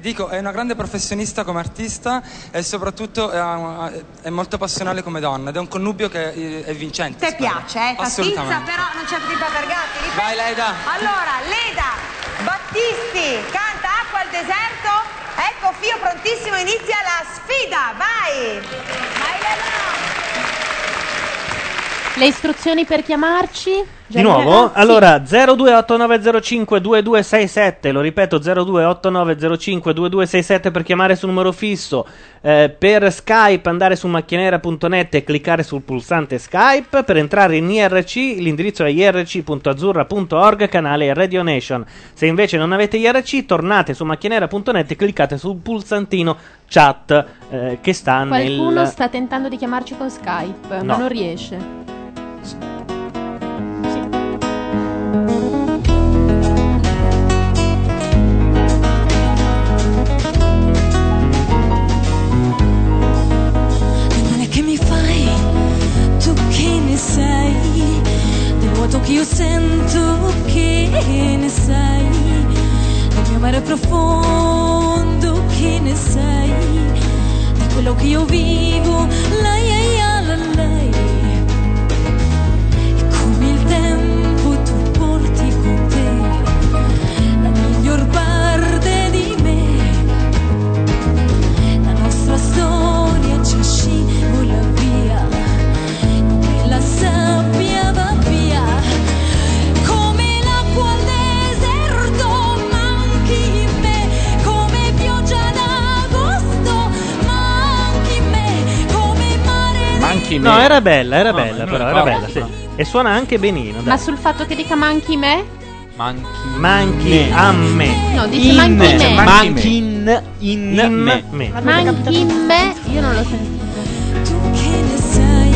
Dico, è una grande professionista come artista e soprattutto è, è molto passionale come donna ed è un connubio che è, è vincente. Te piace, eh? Assolutamente. però non c'è tripa per gatti. Ripeto. Vai, Leda. Allora, Leda, Battisti, canta Acqua al deserto. Ecco Fio prontissimo, inizia la sfida. Vai! Vai Leda! Le istruzioni per chiamarci? Di nuovo? Allora 0289052267, lo ripeto 0289052267 per chiamare sul numero fisso, Eh, per Skype andare su macchianera.net e cliccare sul pulsante Skype, per entrare in IRC l'indirizzo è irc.azzurra.org canale Radio Nation. Se invece non avete IRC tornate su macchianera.net e cliccate sul pulsantino chat eh, che sta Qualcuno nel... sta tentando di chiamarci con Skype, ma No. non riesce. Ne sai, del vuoto che io sento che ne sai, del mio mare profondo che ne sai, di quello che io vivo, lei, lei, No, era bella, era No, bella, però era ricordo. bella, sì. E suona anche benino, Ma dai. sul fatto che dica manchi me? Manchi. Manchi a me. No, dice manchi me. Manchi in, in, In me. me. Manchi me? Io non l'ho sentito. Che ne sai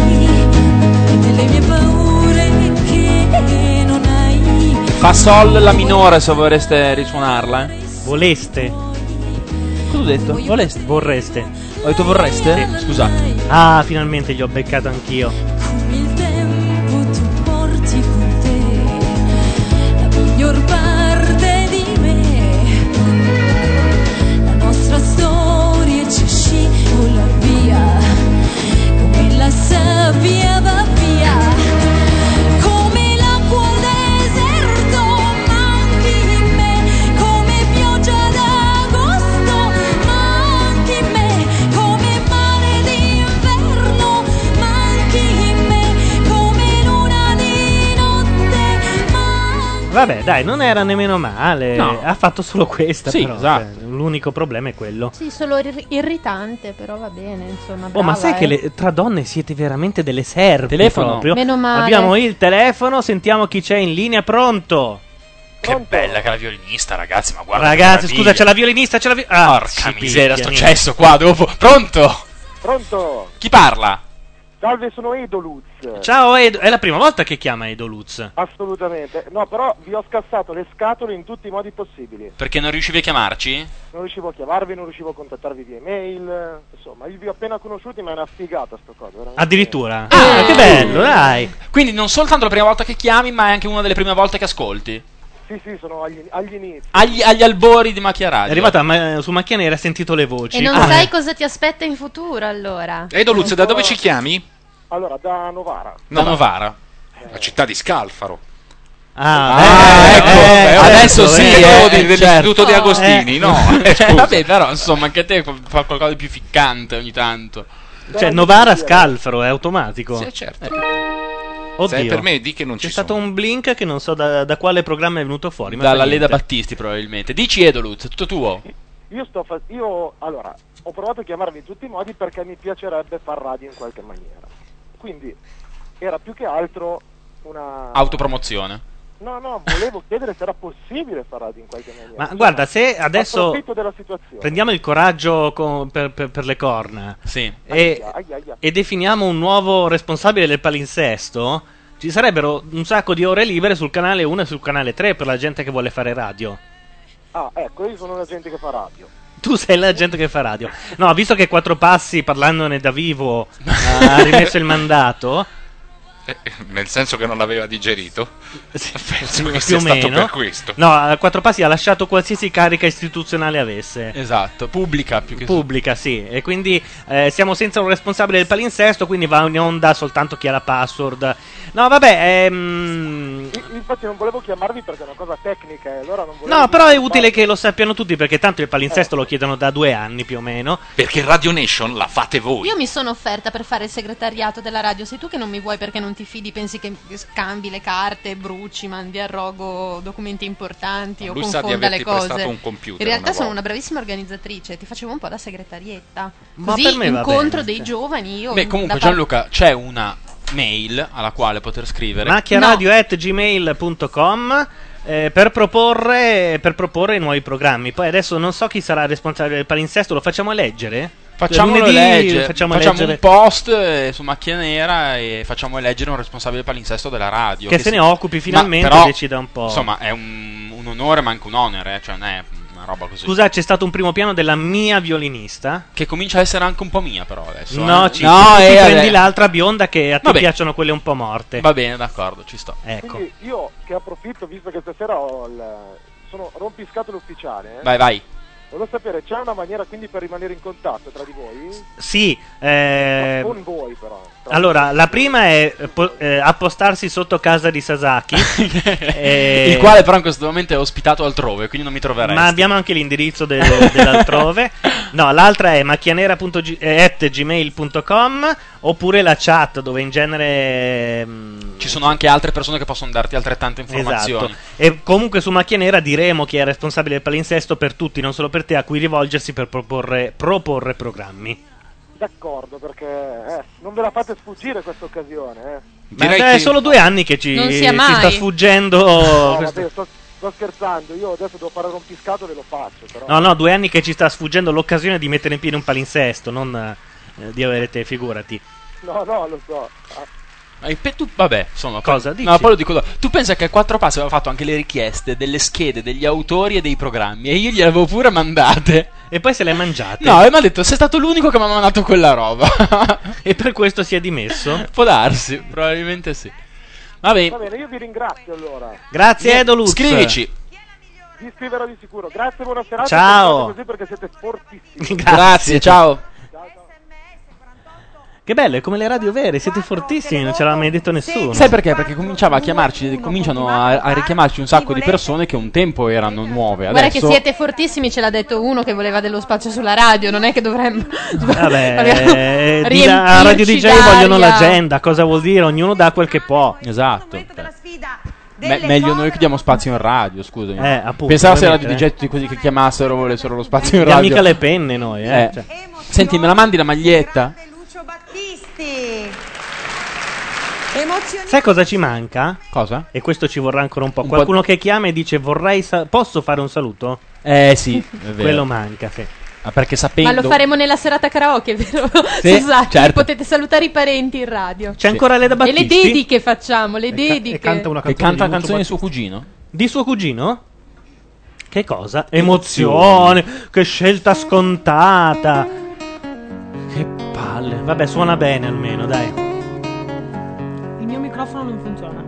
delle mie paure che non hai Fa sol la minore se vorreste risuonarla. Eh. Voleste. Cosa ho detto? Voleste? Vorreste. Ho detto vorreste? Sì. Scusate. Ah, finalmente gli ho beccato anch'io. il tempo tu porti con te la miglior parte di me la nostra storia ci scivola via come la sabbia va Vabbè, dai, non era nemmeno male. No. Ha fatto solo questa, Sì, però. esatto. cioè, l'unico problema è quello. Sì, solo irri- irritante, però va bene, insomma. Oh, ma brava, sai eh. che le- tra donne siete veramente delle serve Telefono. proprio? Meno male. Abbiamo il telefono, sentiamo chi c'è in linea, pronto. Che bella che è la violinista, ragazzi, ma guarda. Ragazzi, scusa, c'è la violinista, c'è la vi- ah, Porca miseria, picchia, sto niente. cesso qua dopo. Pronto? Pronto? Chi parla? Salve, sono Edoluz. Ciao Edo, è la prima volta che chiama Edo Luz. Assolutamente. No, però vi ho scassato le scatole in tutti i modi possibili. Perché non riuscivi a chiamarci? Non riuscivo a chiamarvi, non riuscivo a contattarvi via email. Insomma, io vi ho appena conosciuti, ma è una figata sta cosa. veramente. Addirittura. Ah, che bello, dai. Quindi non soltanto la prima volta che chiami, ma è anche una delle prime volte che ascolti. Sì, sì, sono agli, agli inizi. Agli, agli albori di Macchia Radio. È arrivata ma- su macchina e ha sentito le voci. E non Ah. sai cosa ti aspetta in futuro allora. Edo Luz, da dove ci chiami? Allora, da Novara. Da Novara. Eh. La città di Scalfaro. Ah, Ah, beh, ecco, eh, adesso certo, sì, eh, *laughs* eh, eh, dell'istituto certo. di Agostini, Eh. no? eh, scusa. Vabbè, però insomma, anche te fa qualcosa di più ficcante ogni tanto. Cioè, Novara Scalfaro è automatico. Sì, certo. Oddio. Per me, di che non C'è ci stato un blink che non so da, da quale programma è venuto fuori. Ma Dalla Leda. Battisti, probabilmente. Dici Edoluz, tutto tuo. Io sto fa- io allora ho provato a chiamarvi in tutti i modi perché mi piacerebbe far radio in qualche maniera. Quindi era più che altro una Autopromozione. No, no, volevo chiedere se era possibile far radio in qualche maniera. Ma guarda, se adesso prendiamo il coraggio con- per, per- per le corna Sì. e, Aia, aia, aia. e definiamo un nuovo responsabile del palinsesto, ci sarebbero un sacco di ore libere sul canale 1 e sul canale 3 per la gente che vuole fare radio. Ah, ecco, io sono una gente che fa radio. Tu sei la gente che fa radio. No, visto che Quattro Passi, parlandone da vivo, ha rimesso il mandato, *laughs* *laughs* Nel senso che non l'aveva digerito. *laughs* Penso che più sia o stato meno. per questo. No, a Quattro Passi ha lasciato qualsiasi carica istituzionale avesse. Esatto, pubblica più che Pubblica, sì. E quindi eh, siamo senza un responsabile del palinsesto, quindi va in onda soltanto chi ha la password. No, vabbè, ehm, Infatti non volevo chiamarvi perché è una cosa tecnica e allora non volevo No, però è utile che lo sappiano tutti perché tanto il palinsesto lo chiedono da due anni più o meno. Perché Radio Nation la fate voi. Io mi sono offerta per fare il segretariato della radio. Sei tu che non mi vuoi perché non ti fidi, pensi che scambi le carte, bruci, mandi a rogo documenti importanti o sa di confonda le cose. un computer In realtà una sono volta. una bravissima organizzatrice, ti facevo un po' da segretarietta. Ma Così per me incontro bene, dei giovani. Io Beh, comunque, par- Gianluca, c'è una mail alla quale poter scrivere. macchiaradio.gmail.com eh, per, proporre, per proporre nuovi programmi. Poi adesso non so chi sarà responsabile del palinsesto, lo facciamo eleggere? Facciamolo Lunedì eleggere. Facciamo, Facciamo, un post eh, su Macchia Nera e facciamo eleggere un responsabile palinsesto della radio. Che se si- ne occupi Ma finalmente però, e decida un po'. Insomma, è un, un onore, ma anche un onere, eh, cioè non è una roba così. Scusa, c'è stato un primo piano della mia violinista. Che comincia a essere anche un po' mia, però adesso. No, eh. ci, no eh, prendi vabbè. l'altra bionda che a te Vabbè. piacciono quelle un po' morte. Va bene, d'accordo, ci sto. Ecco. Quindi io che approfitto, visto che stasera ho il... sono rompiscatole ufficiale, eh, Vai, vai. Volevo sapere, c'è una maniera quindi per rimanere in contatto tra di voi? Sì, eh, Con voi però. Tra- allora, la prima è eh, eh, appostarsi sotto casa di Sasaki. *laughs* eh, Il quale, però, in questo momento è ospitato altrove, quindi non mi troveresti. Ma abbiamo anche l'indirizzo del- dell'altrove. *laughs* No, l'altra è macchianera.gmail.com oppure la chat dove in genere... mm, Ci sono anche altre persone che possono darti altrettante informazioni. Esatto. E comunque su Macchia Nera diremo chi è responsabile del palinsesto per tutti, non solo per te, a cui rivolgersi per proporre, proporre programmi. D'accordo perché eh, non ve la fate sfuggire questa occasione. Eh. Ma è solo due anni che ci, ci sta sfuggendo. No, questo- vabbè, sto, sto scherzando, io adesso devo fare rompiscato e lo faccio. Però. No, no, due anni che ci sta sfuggendo l'occasione di mettere in piedi un palinsesto, non eh, di avere te, figurati. No, no, lo so. Tu, vabbè, sono Cosa No, dici? poi lo dico dopo. Tu pensa che a quattro passi aveva fatto anche le richieste delle schede degli autori e dei programmi e io gliele avevo pure mandate. E poi se le hai mangiate. No, e mi ha detto sei stato l'unico che mi ha mandato quella roba. *laughs* e per questo si è dimesso? *laughs* Può darsi, probabilmente sì. Vabbè, Va bene, io vi ringrazio allora. Grazie Edo Luz. Scrivici. Vi scriverò di sicuro. Grazie, buona serata. Ciao. Così perché siete fortissimi. *laughs* Grazie, ciao. Che bello, è come le radio vere, siete fortissimi, non ce l'ha mai detto nessuno. Sai perché? Perché cominciava a chiamarci, cominciano a, a richiamarci un sacco di persone che un tempo erano nuove. Guarda Adesso che siete fortissimi, ce l'ha detto uno che voleva dello spazio sulla radio, non è che dovremmo... Vabbè, *laughs* di- riempirci a Radio DJ vogliono d'aria. l'agenda, cosa vuol dire? Ognuno dà quel che può. Esatto. Me- meglio noi che diamo spazio in radio, scusami. Eh, appunto, Pensavo se veramente, Radio DJ tutti così che chiamassero volessero lo spazio in radio. mica le penne noi, eh. Eh. Cioè. Senti, me la mandi la maglietta? Emozioni. Sai cosa ci manca? Cosa? E questo ci vorrà ancora un po'. Un Qualcuno che chiama e dice vorrei sa- posso fare un saluto? Eh sì, *laughs* è vero. Quello manca, sì. Ah, perché Ma sapendo lo faremo nella serata karaoke, *laughs* vero? Sì, Sasaki? certo. Potete salutare i parenti in radio. C'è ancora Leda E le Battisti? dediche facciamo, le dediche. Che canta canzoni di suo cugino? Di suo cugino? Che cosa? Emozione, che scelta scontata. Che palle. Vabbè, suona bene almeno, dai. Il mio microfono non funziona.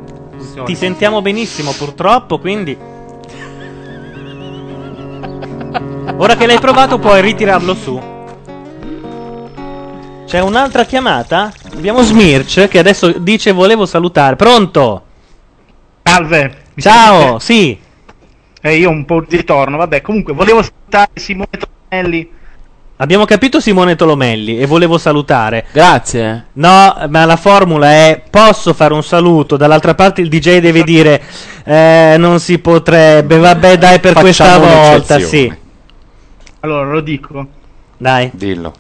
Ti sentiamo benissimo, purtroppo, quindi. Ora che l'hai provato, puoi ritirarlo su. C'è un'altra chiamata? Abbiamo Smirch che adesso dice volevo salutare. Pronto? Salve. mi Ciao, sentite? sì. Eh, io un po' di ritorno, vabbè, comunque volevo salutare Simone Tonelli. Abbiamo capito Simone Tolomelli e volevo salutare. Grazie. No, ma la formula è posso fare un saluto, dall'altra parte il DJ deve dire eh, non si potrebbe, vabbè dai per questa Facciamo volta, un'eccezione. sì. Allora, lo dico. Dai. Dillo.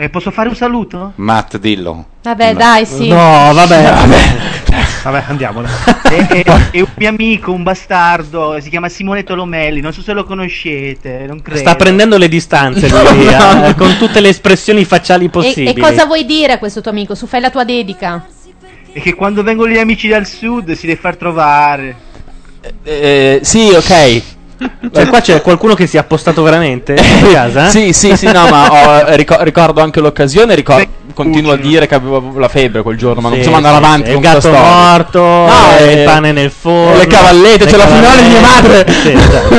Eh, posso fare un saluto? Matt, dillo. Vabbè, dai, sì. No, vabbè. *laughs* Vabbè, andiamola. e, e- e un mio amico, un bastardo, si chiama Simone Tolomelli, non so se lo conoscete, non credo. Sta prendendo le distanze lui, *laughs* eh, con tutte le espressioni facciali E, possibili. e cosa vuoi dire a questo tuo amico? Su, fai la tua dedica. E che quando vengono gli amici dal sud si deve far trovare. Eh, sì, ok. *laughs* Cioè, qua c'è qualcuno che si è appostato veramente in *laughs* casa? Sì, sì, sì, no, ma ho- rico- ricordo anche l'occasione. ricor- continuo a dire che avevo la febbre quel giorno, ma non Sì, possiamo andare avanti sì, con il gatto storia. morto, No, eh, eh, il pane nel forno, le cavallette, le c'è la finale di mia madre. Sì, esatto.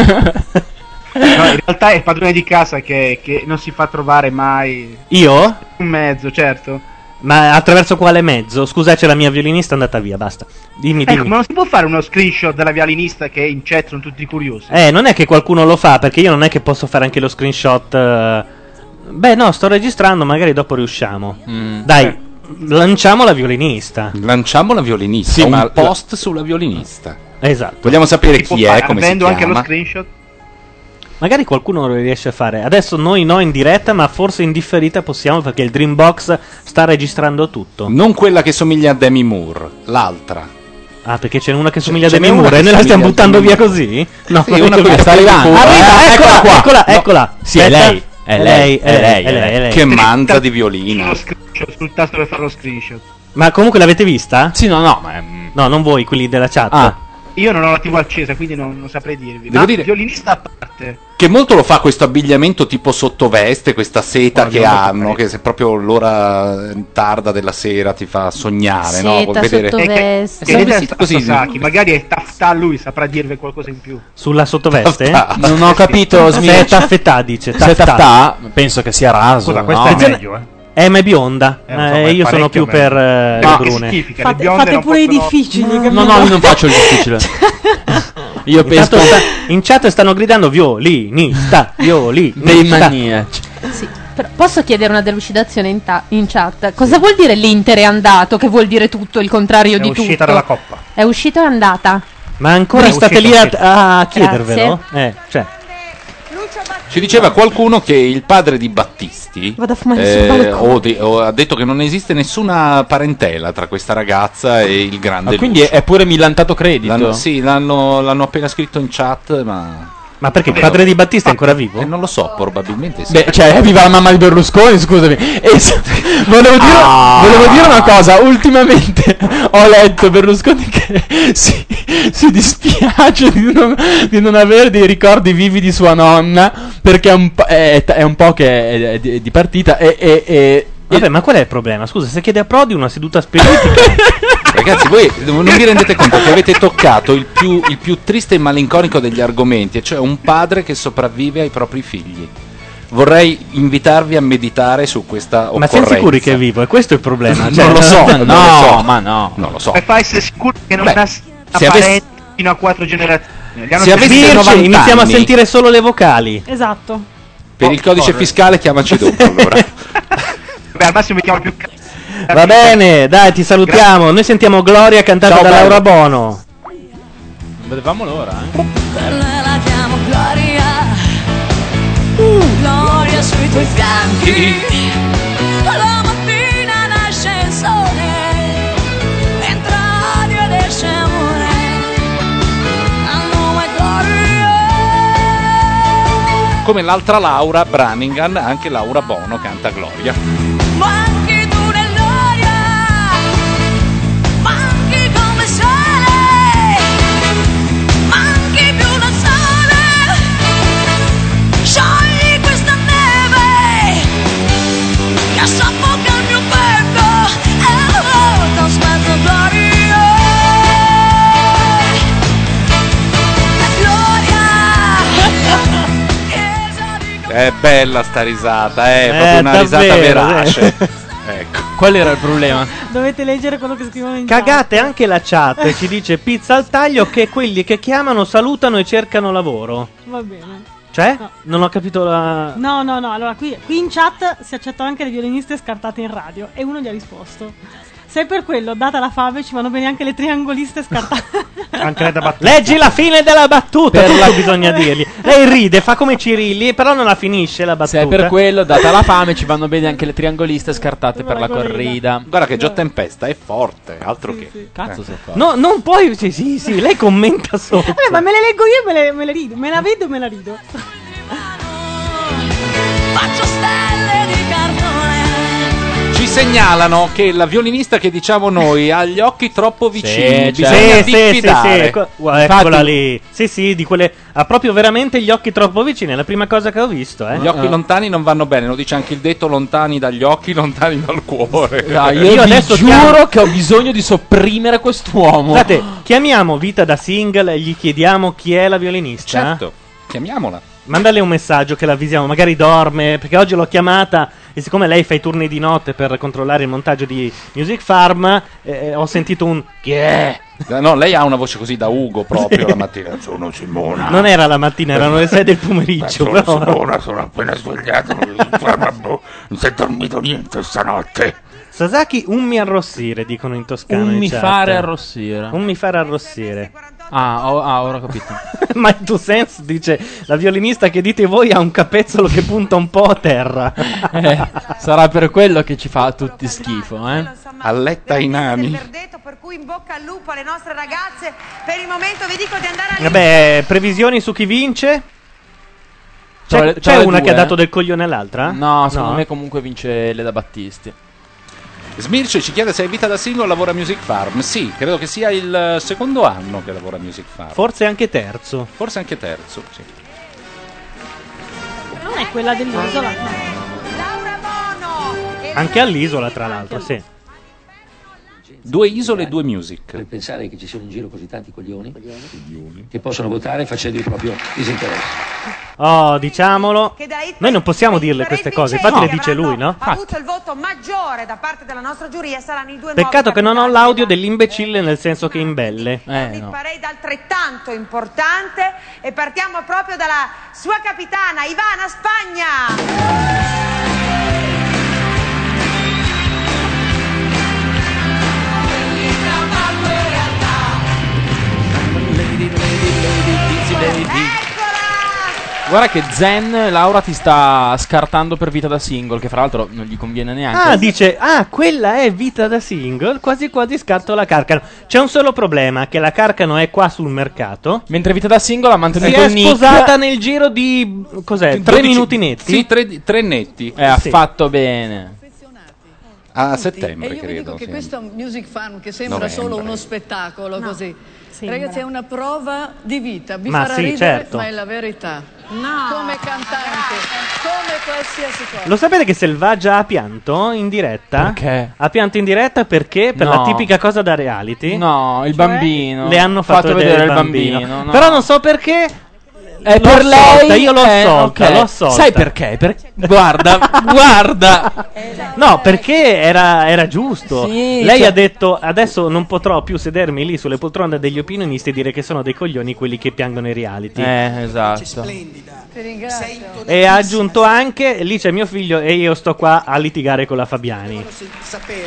No, in realtà è il padrone di casa che, che non si fa trovare mai. Io? Un mezzo, certo. Ma attraverso quale mezzo? Scusa, c'è la mia violinista è andata via, basta. Dimmi, Ecco, dimmi. ma non si può fare uno screenshot della violinista che in chat sono tutti curiosi. Eh, non è che qualcuno lo fa, perché io non è che posso fare anche lo screenshot. eh. Beh, no, sto registrando, magari dopo riusciamo. Mm. Dai, lanciamo la violinista. Lanciamo la violinista. Sì, un ma- post sulla violinista. Esatto. Vogliamo sapere Si può chi fare, è, come si avendo anche lo chiama. screenshot. Magari qualcuno lo riesce a fare. Adesso noi no in diretta, ma forse in differita possiamo perché il Dreambox sta registrando tutto. Non quella che somiglia a Demi Moore, l'altra. Ah, perché c'è una che somiglia a Demi Moore e noi la stiamo buttando via così? No, Sì, una che sta arrivando. Arriva, Eh, eccola, eccola qua. eccola, No. eccola. Sì, è Aspetta. lei, è lei, è lei, è lei, è lei. Che mangia di violino. Screenshot, sul tasto per fare lo screenshot. Ma comunque l'avete vista? Sì, no, no, ma No, non voi, quelli della chat. Ah. Io non ho la TV accesa, quindi non, non saprei dirvi. Devo ma dire- violinista a parte. Che molto lo fa questo abbigliamento tipo sottoveste, questa seta Guarda, che hanno, che se proprio l'ora eh, tarda della sera ti fa sognare, no? Seta, Vuol vedere... sottoveste. Che vedete vestito così, così, Sasaki, magari è taftà lui, saprà dirvi qualcosa in più. Sulla sottoveste? Taftà. Non ho capito, Se è taffetà, dice. Se è taftà, penso che sia raso. Scusa, questa questa è è meglio, meglio, eh. Eh, ma è bionda. Eh, so, Eh, ma è io sono più per eh, No, le brune. Fate, Le fate pure i possono- difficili. No, capito? no, io non faccio il difficile. *laughs* Io Intanto penso sta- in chat stanno gridando violinista, violinista. dei maniaci. Sì, però posso chiedere una delucidazione in, ta- in chat? Cosa vuol dire l'Inter è andato? Che vuol dire tutto, il contrario È di uscita tutto? dalla Coppa. È uscita è andata? Ma ancora È state uscito, lì a, a chiedervelo? Eh, cioè. Ci diceva qualcuno che il padre di Battisti Vado a fumare eh, sul balcone. o di- o ha detto che non esiste nessuna parentela tra questa ragazza e il grande Ah, quindi Lucio. è pure millantato credito? L'hanno- sì, l'hanno, l'hanno appena scritto in chat, ma... Ma perché il padre di Battista è ancora vivo? Eh, non lo so, probabilmente sì. Beh, cioè, è viva la mamma di Berlusconi, scusami. E s- *laughs* volevo, dire, Ah. volevo dire una cosa, ultimamente *laughs* ho letto Berlusconi che *laughs* si, si dispiace di non, di non avere dei ricordi vivi di sua nonna, perché è un, po', è, è un po' che è, è di, di partita e... e- e- Vabbè, ma qual è il problema? Scusa, se chiede a Prodi una seduta spiritica. Ragazzi, voi non vi rendete conto che avete toccato il più, il più triste e malinconico degli argomenti, e cioè un padre che sopravvive ai propri figli. Vorrei invitarvi a meditare su questa ma occorrenza. siamo sicuri che è vivo? E questo è il problema. Cioè, non lo so, *laughs* non no, lo so. ma no. Non lo so. Come fa a essere sicuro che non Beh, ha parenti fino a quattro generazioni? Se avessi sentito- 90 Smirce, iniziamo a anni. sentire solo le vocali. Esatto. Per il codice fiscale chiamaci dopo allora. *laughs* Beh, al massimo mettiamo più c- Va bene, dai, ti salutiamo. Noi sentiamo Gloria cantata Ciao, da bello. Laura Bono. Vedevamo l'ora, eh? La chiamo Gloria Gloria sui tuoi fianchi La mattina nasce il sole Entra odio ed esce amore Al nome Gloria Come l'altra Laura Branningan, anche Laura Bono canta Gloria. Manchi È bella sta risata, è Eh, proprio una risata davvero, verace. eh. *laughs* ecco. Qual era il problema? Dovete leggere quello che scrivono in Cagate anche la chat, *laughs* ci dice pizza al taglio che quelli che chiamano salutano e cercano lavoro. chat. Va bene. Cioè? Non ho capito la... No, no, no. Allora, qui, qui in chat si accettano anche le violiniste scartate in radio. E uno gli ha risposto: Se è per quello, data la fame, ci vanno bene anche le triangoliste scartate. *laughs* Anche da battuta. Leggi la fine della battuta, Per la- *laughs* bisogna dirgli. Lei ride, fa come Cirilli, però non la finisce la battuta. Se è per quello, data la fame, ci vanno bene anche le triangoliste scartate per la corrida. Guarda che Gio Tempesta è forte, altro che. Cazzo Eh. sei forte. No, non puoi... Sì, sì, sì, lei commenta sotto. Eh, ma me le leggo io e me, le- me le rido. Me la vedo e me la rido. Faccio Ci segnalano che la violinista che diciamo noi ha gli occhi troppo vicini. Sì, bisogna sì, sì, sì, diffidare. sì, ecco- eccola lì. Sì, sì, di quelle ha proprio veramente gli occhi troppo vicini, è la prima cosa che ho visto, eh. Gli occhi lontani non vanno bene, lo dice anche il detto lontani dagli occhi, *laughs* lontani dal cuore. Ah, io, Io adesso giuro chiamo- che ho bisogno di sopprimere quest'uomo. Guardate, chiamiamo Vita da single e gli chiediamo chi è la violinista. Certo, chiamiamola. Mandale un messaggio che l'avvisiamo, magari dorme, perché oggi l'ho chiamata e siccome lei fa i turni di notte per controllare il montaggio di Music Farm, eh, ho sentito un chi è? No, lei ha una voce così da Ugo proprio la mattina. Sono Simona. Non era la mattina, erano le 6 del pomeriggio. Sono però- Simona, sono appena svegliato. Non si è dormito niente stanotte. Sasaki, un mi arrossire, dicono in toscano. Un in mi chat. fare arrossire. Un mi fare arrossire. Ah, ho- ah, ora ho capito. *laughs* Ma in tuo senso dice la violinista che dite voi ha un capezzolo che punta un po' a terra. *laughs* Eh, sarà per quello che ci fa tutti schifo, eh. Alletta i nani. Per cui in bocca al lupo alle nostre ragazze. Per il momento vi dico di andare a Vabbè, previsioni su chi vince? C'è, c'è una due, che ha dato eh. del coglione all'altra? No, secondo me comunque vince Leda Battisti. Smirce ci chiede se è vita da single o lavora a Music Farm. Sì, credo che sia il secondo anno che lavora a Music Farm. Forse anche terzo. Forse anche terzo, sì. Non è quella dell'isola. Anche all'isola, tra l'altro, sì. Due isole e due music. Per pensare che ci siano in giro così tanti coglioni che possono votare facendo il proprio disinteresse. Oh, diciamolo. Noi non possiamo dirle queste cose, infatti le dice lui, no? Ha avuto il voto maggiore da parte della nostra giuria saranno i due Peccato che non ho l'audio dell'imbecille nel senso che imbelle. Eh, di parade altrettanto importante e partiamo proprio dalla sua capitana Ivana Spagna. Guarda che Zen, Laura ti sta scartando per vita da single, che fra l'altro non gli conviene neanche. Ah, dice, ah, quella è vita da single, quasi quasi scarto la Carcano. C'è un solo problema, che la Carcano è qua sul mercato. Mentre vita da single ha mantenuto è il nick. sposata nel giro di, cos'è, tre 12 minuti netti? Sì, tre, tre netti. Eh, ha Sì. fatto bene. A E settembre, io vi credo. dico che sì. questo Music Farm che sembra Novembre. solo uno spettacolo così. sembra. Ragazzi, è una prova di vita, vi Ma farà sì, ridere, certo. ma è la verità. Come cantante, come qualsiasi cosa. Lo sapete che Selvaggia ha pianto in diretta? Perché? Ha pianto in diretta perché? Per No. la tipica cosa da reality. No, il Cioè, bambino. Le hanno fatto, vedere, il bambino. no. Però non so perché. È L'ho per assolta, lei. io l'ho eh, assolta, ok. l'ho assolta. Sai perché? Per- Guarda, guarda. No, perché era, era giusto. Sì, Lei cioè- ha detto: Adesso non potrò più sedermi lì sulle poltrone degli opinionisti e dire che sono dei coglioni quelli che piangono i reality. Eh, esatto. Ringrazio. E ha aggiunto anche: Lì c'è mio figlio e io sto qua a litigare con la Fabiani.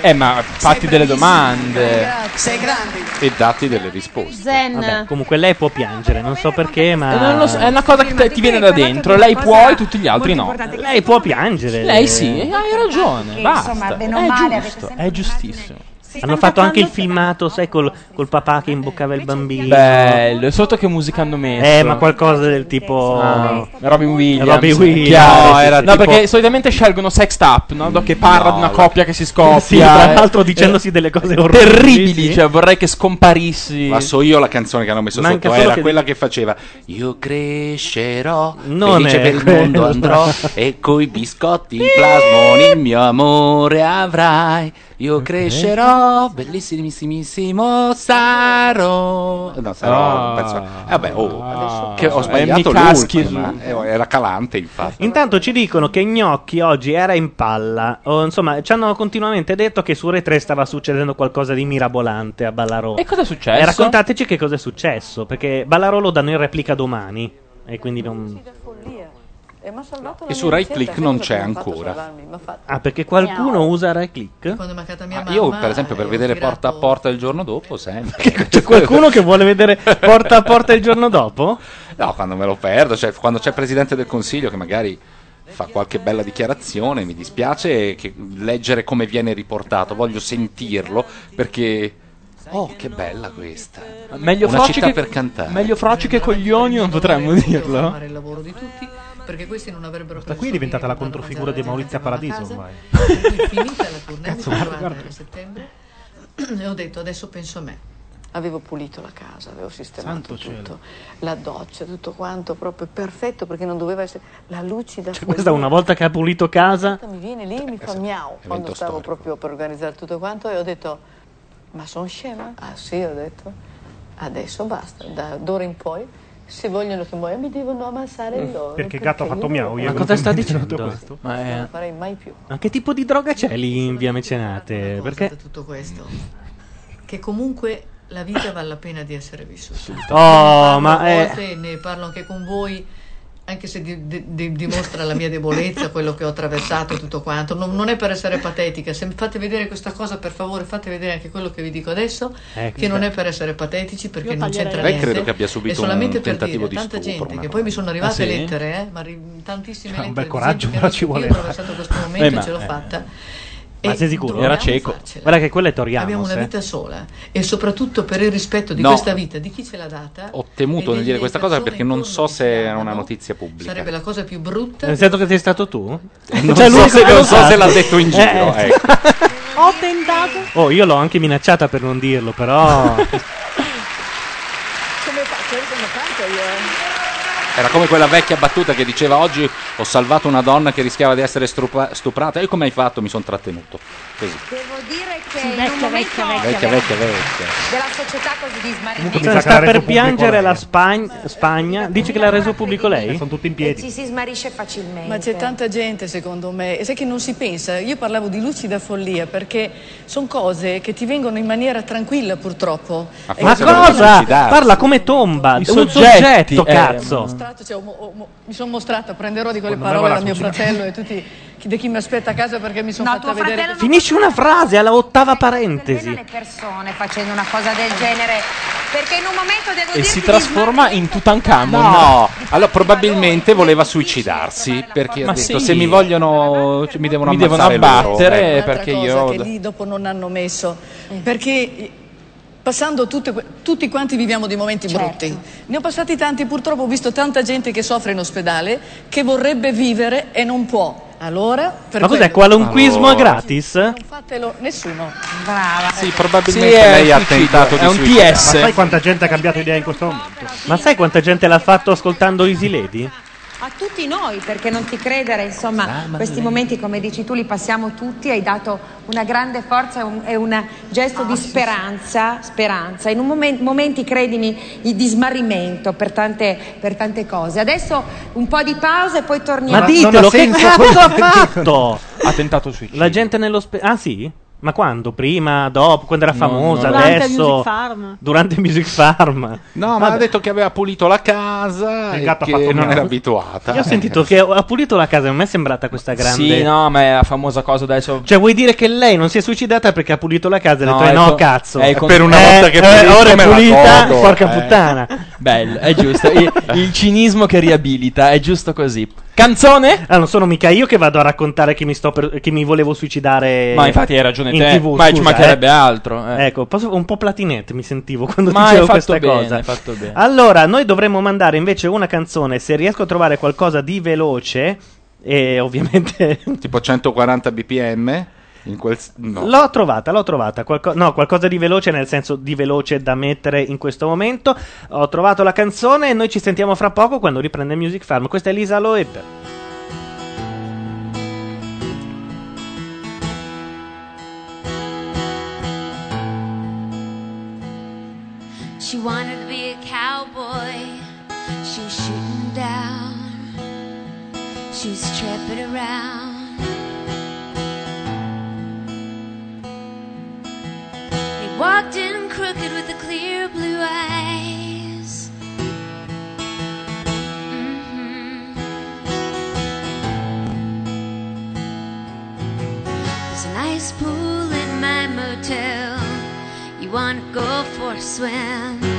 Eh, ma fatti delle domande. Sei grande. E dati delle risposte. Zen. Vabbè, comunque lei può piangere, non so perché, ma. Eh, non lo so, è una cosa che te- ti viene da dentro. Lei può e tutti gli altri no. Lei può piangere. Lei sì, hai ragione. Basta. È giusto, è giustissimo. Hanno fatto anche il filmato, sai, col, col papà che imboccava il bambino. Bello, sotto che musica hanno messo? Eh, ma qualcosa del tipo. Ah, Robin Williams. Robin Williams. Chiaro. No, era No, tipo- perché solitamente scelgono Sex Up, no? Che parla No, di una coppia che si scoppia. Sì, tra eh, l'altro eh, dicendosi delle cose orribili, Terribili, sì. cioè vorrei che scomparissi. Ma so io la canzone che hanno messo Manca sotto, era che- quella che faceva Io crescerò, Non felice è per il mondo andrò e coi biscotti plasmoni il mio amore avrai. Io crescerò, bellissimissimo sarò. No, sarò, Ah. penso- eh, vabbè, oh, Ah. che ho Eh, sbagliato mi caschi eh, era calante infatti. Intanto ci dicono che Gnocchi oggi era in palla. O, insomma, ci hanno continuamente detto che su Re 3 stava succedendo qualcosa di mirabolante a Ballarò. E cosa è successo? E raccontateci che cosa è successo. Perché Ballarò lo danno in replica domani. E quindi non. E su Right Click non c'è ancora. Ah, perché qualcuno usa right click? Quando mi è mancata mia Ah, mamma, io per esempio per eh, ho vedere tirato- porta a porta il giorno dopo sempre. C'è qualcuno che vuole vedere porta a porta il giorno dopo? No, quando me lo perdo, cioè quando c'è il Presidente del Consiglio che magari fa qualche bella dichiarazione, mi dispiace che leggere come viene riportato, voglio sentirlo perché... Oh, che bella questa. Meglio Una froci città che- per cantare. Meglio froci che coglioni, non potremmo dirlo. fare il lavoro di tutti perché questi non avrebbero Questa qui è diventata la controfigura di Maurizio Paradiso ormai. *laughs* finita la tournée Cazzo, mi guarda, guarda. a settembre e ho detto adesso penso a me avevo pulito la casa avevo sistemato Santo cielo. tutto la doccia tutto quanto proprio perfetto perché non doveva essere la lucida Cioè, questa una volta che ha pulito casa. mi viene lì mi fa miau quando stavo proprio per organizzare tutto quanto e ho detto ma sono scema? ah sì ho detto adesso basta da d'ora in poi se vogliono che muoia mi devono ammassare loro Perché il gatto ha fatto io miau. io Ma non cosa sta ho dicendo? questo. Ma non lo farei mai più Ma che tipo di droga c'è lì in via Mecenate? Perché. tutto questo che comunque la vita vale la pena di essere vissuta Oh, Ne ma a è- volte, ne parlo anche con voi anche se di- di- di- dimostra la mia debolezza quello che ho attraversato e tutto quanto non, non è per essere patetica se mi fate vedere questa cosa per favore fate vedere anche quello che vi dico adesso Ecco. che non è per essere patetici perché Io non c'entra Lei niente credo che abbia subito è solamente un per tentativo dire di tanta stupro, gente che poi mi sono arrivate Ah, sì? lettere eh, ma ri- tantissime Cioè, un lettere bel di coraggio, però *laughs* ci detto, io voleva. ho attraversato questo momento Eh, e ce l'ho eh. fatta Ma E sei sicuro? Era cieco. farcela. Guarda che quello è Toriano. Abbiamo una vita sola e soprattutto per il rispetto di No. questa vita, di chi ce l'ha data, Ho temuto e nel dire questa cosa perché non so se è una notizia pubblica. Sarebbe la cosa più brutta. Nel senso che sei stato tu? Non Cioè, so lui se- non so se l'ha detto in giro, Eh. ecco. Ho tentato. Oh, io l'ho anche minacciata per non dirlo, però. Come faccio? Come canto io? Eh? Era come quella vecchia battuta che diceva oggi ho salvato una donna che rischiava di essere strupa- stuprata e come hai fatto? Mi sono trattenuto. Così. Devo dire che Sì, in un vecchia, momento Vecchia, vecchia, vecchia. della società così di smarrimento Cioè, sta per piangere la Spagna, Spagna. Dici che l'ha reso pubblico lei? Sono tutti in piedi. ci si smarisce facilmente. Ma c'è tanta gente secondo me, e sai che non si pensa, io parlavo di lucida follia perché sono cose che ti vengono in maniera tranquilla purtroppo. Ma cosa? Parla come tomba. I un soggetti, soggetto, eh, cazzo. Mostrato, cioè, ho- ho- mi sono mostrata, prenderò di quelle Quando parole da mio cucina. fratello e tutti chi, di chi mi aspetta a casa perché mi sono No, fatta vedere. non Finisci una frase alla ottava bene parentesi. le persone facendo una cosa del genere Perché in un momento devo E si trasforma in Tutankhamon. No, allora probabilmente voleva suicidarsi perché ha detto sì. se mi vogliono mi devono Mi devono ammazzare loro, abbattere ecco. Perché cosa io- che lì dopo non hanno messo perché eh, passando tutte tutti quanti viviamo di momenti Certo. brutti ne ho passati tanti purtroppo ho visto tanta gente che soffre in ospedale che vorrebbe vivere e non può allora per Ma cos'è, qualunquismo a gratis? non fatelo nessuno brava Sì, probabilmente Sì, lei ha tentato di è un suicidarsi. TS. Ma sai quanta gente ha cambiato idea in questo momento? Ma sai quanta gente l'ha fatto ascoltando Easy Lady? A tutti noi, perché non ti credere, insomma, questi momenti, come dici tu, li passiamo tutti, hai dato una grande forza e un, e un gesto di speranza, speranza, in un momen- momenti, credimi, di smarrimento per tante, per tante cose. Adesso un po' di pausa e poi torniamo. Ma ditelo, che cazzo ha fatto? Ha tentato suicidio. La gente nello spe- Ah sì? Ma quando? Prima? Dopo? Quando era No, famosa? no. Durante adesso? Music Farm. Durante Music Farm. No, ma Vabbè. ha detto che aveva pulito la casa Il e gatto ha che fatto non miau. era abituata. Io ho sentito che ha pulito la casa, non mi è sembrata questa grande. Sì, no, ma è la famosa cosa adesso. Cioè, vuoi dire che lei non si è suicidata perché ha pulito la casa? E ha No, detto, eh, no, ecco, cazzo. è con- Per una Eh, volta che eh, pulisco ora è pulita, porca Eh. puttana. Bello, è giusto. Il, il cinismo che riabilita, è giusto così. Canzone? Ah, non sono mica io che vado a raccontare che mi, sto per- che mi volevo suicidare. Ma infatti hai ragione in te, TV, ma ci scusa, mancherebbe eh. altro, eh. Ecco, posso- un po' platinette mi sentivo *laughs* quando Ma dicevo fatto questa bene, cosa. hai fatto bene. Allora, noi dovremmo mandare invece una canzone. Se riesco a trovare qualcosa di veloce, e ovviamente. Tipo 140 bpm quel no. L'ho trovata, l'ho trovata. Qualco- no, qualcosa di veloce nel senso di veloce da mettere in questo momento. Ho trovato la canzone e noi ci sentiamo fra poco quando riprende Music Farm. Questa è Lisa Loeb. She wanted to be a cowboy. She was shooting down. She was tripping around. Walked in crooked with the clear blue eyes. Mhm. There's a nice pool in my motel. You wanna go for a swim?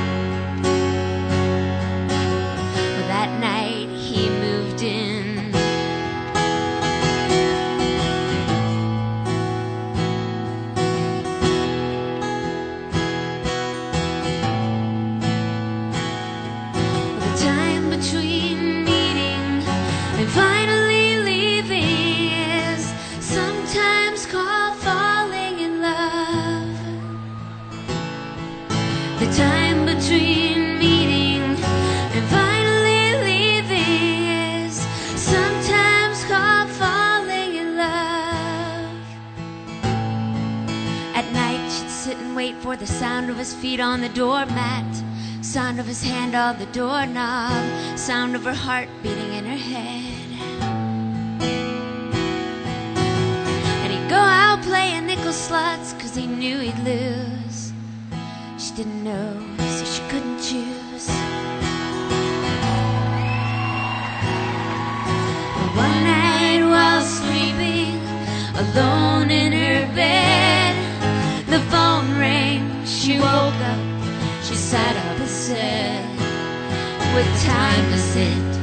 The time between meeting and finally leaving is sometimes called falling in love. At night, she'd sit and wait for the sound of his feet on the doormat, sound of his hand on the doorknob, sound of her heart beating in her head. And he'd go out playing nickel slots he knew he'd lose. She didn't know, so she couldn't choose. But one night while sleeping alone in her bed, the phone rang. She woke up, she sat up and said, What time is it?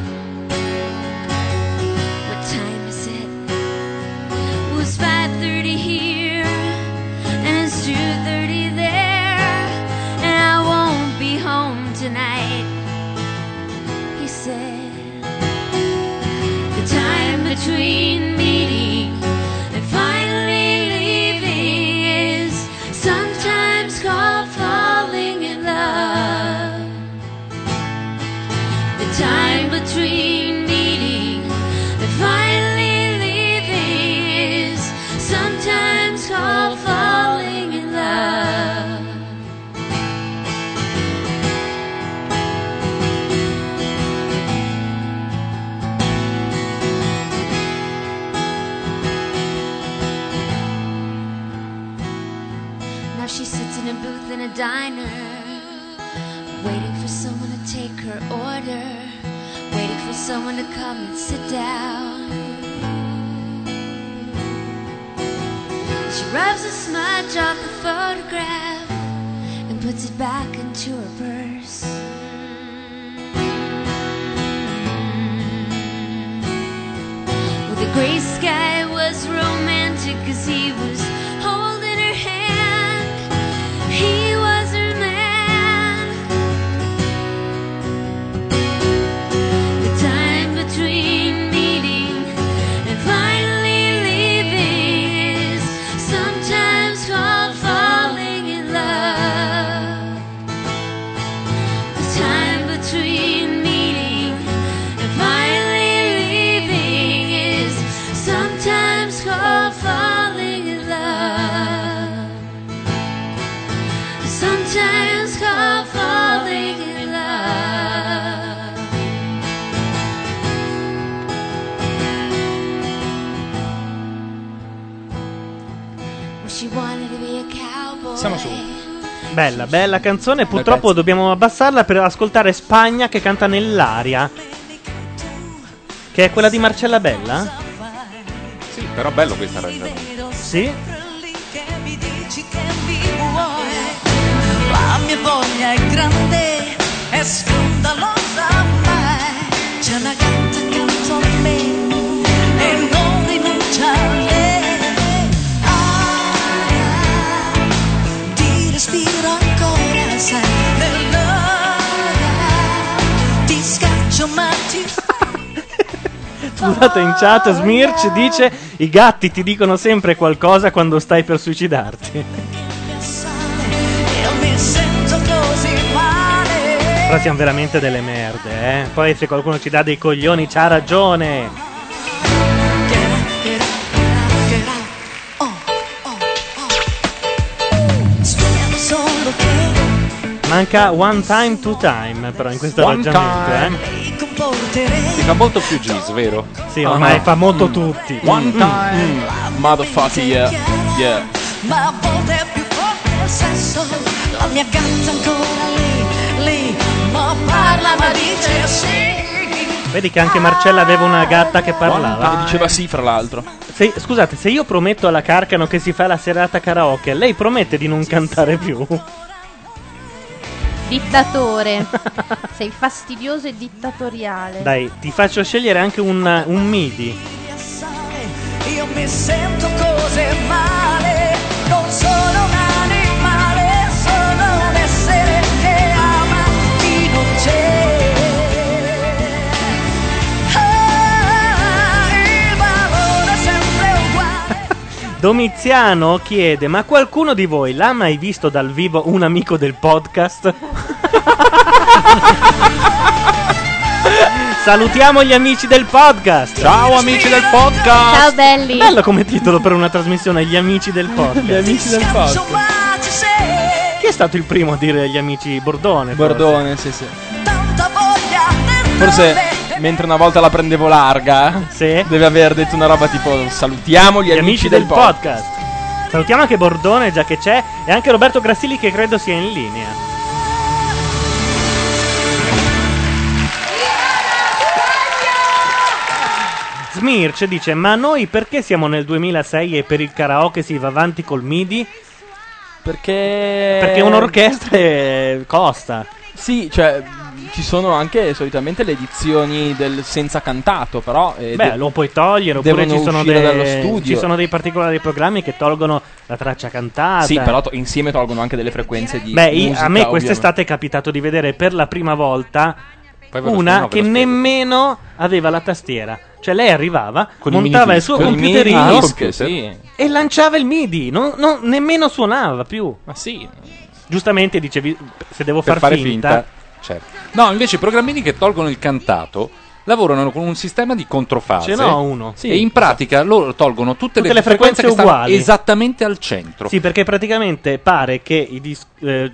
Come and sit down. She rubs the smudge off the photograph and puts it back into her purse. Well, the gray sky was romantic cause he was Bella, bella canzone. Purtroppo dobbiamo abbassarla per ascoltare Spagna che canta nell'aria. Che è quella di Marcella Bella? Sì, però bello questo arrangiamento. Sì. La mia voglia è grande e scandalosa mai C'è una Scusate in chat, Smirch dice i gatti ti dicono sempre qualcosa quando stai per suicidarti. Però siamo veramente delle merde, eh. Poi se qualcuno ci dà dei coglioni c'ha ragione. Manca one time, two time, però in questo One arrangiamento, eh. Si fa molto più Gis, vero? Sì, ormai fa molto tutti. One Mm, time, mm. motherfucker, yeah, yeah. ma a volte è più forte il sesso la mia gatta ancora lì lì ma parla ma dice sì Vedi che anche Marcella aveva una gatta che parlava. E diceva sì, fra l'altro. Se- scusate, se io prometto alla Carcano che si fa la serata karaoke, lei promette di non cantare più? Dittatore. *laughs* Sei fastidioso e dittatoriale. Dai, ti faccio scegliere anche un, un MIDI. io mi sento così male non sono un Domiziano chiede: Ma qualcuno di voi l'ha mai visto dal vivo un amico del podcast? *laughs* Salutiamo gli amici del podcast. Ciao amici del podcast. Ciao belli. Bello come titolo per una trasmissione, gli amici del podcast. Gli amici del podcast. Chi è stato il primo a dire gli amici Bordone? forse? Bordone, sì, sì. Forse mentre una volta la prendevo larga, deve aver detto una roba tipo salutiamo gli, Gli amici del podcast. Salutiamo anche Bordone, già che c'è, e anche Roberto Grassili, che credo sia in linea. Smirch dice: Ma noi perché siamo nel 2006 e per il karaoke si va avanti col MIDI? Perché. Perché un'orchestra costa. Sì, cioè ci sono anche solitamente le edizioni del senza cantato, però eh, Beh, de- lo puoi togliere, oppure ci sono, uscire dei- dallo studio. ci sono dei particolari programmi che tolgono la traccia cantata. Sì, però to- insieme tolgono anche delle frequenze di Beh, musica, a me ovviamente. quest'estate è capitato di vedere per la prima volta una che nemmeno aveva la tastiera. Cioè lei arrivava, Con montava il suo Con computerino minidisc, sì. e lanciava il MIDI, non- non- nemmeno suonava più. Ma sì. Giustamente dicevi, se devo far finta, finta. Certo. No, invece i programmini che tolgono il cantato lavorano con un sistema di controfase. Ce n'ho uno. E in pratica loro tolgono tutte, Tutte le, le frequenze che stanno uguali. esattamente al centro. Sì, perché praticamente pare che i dis- eh,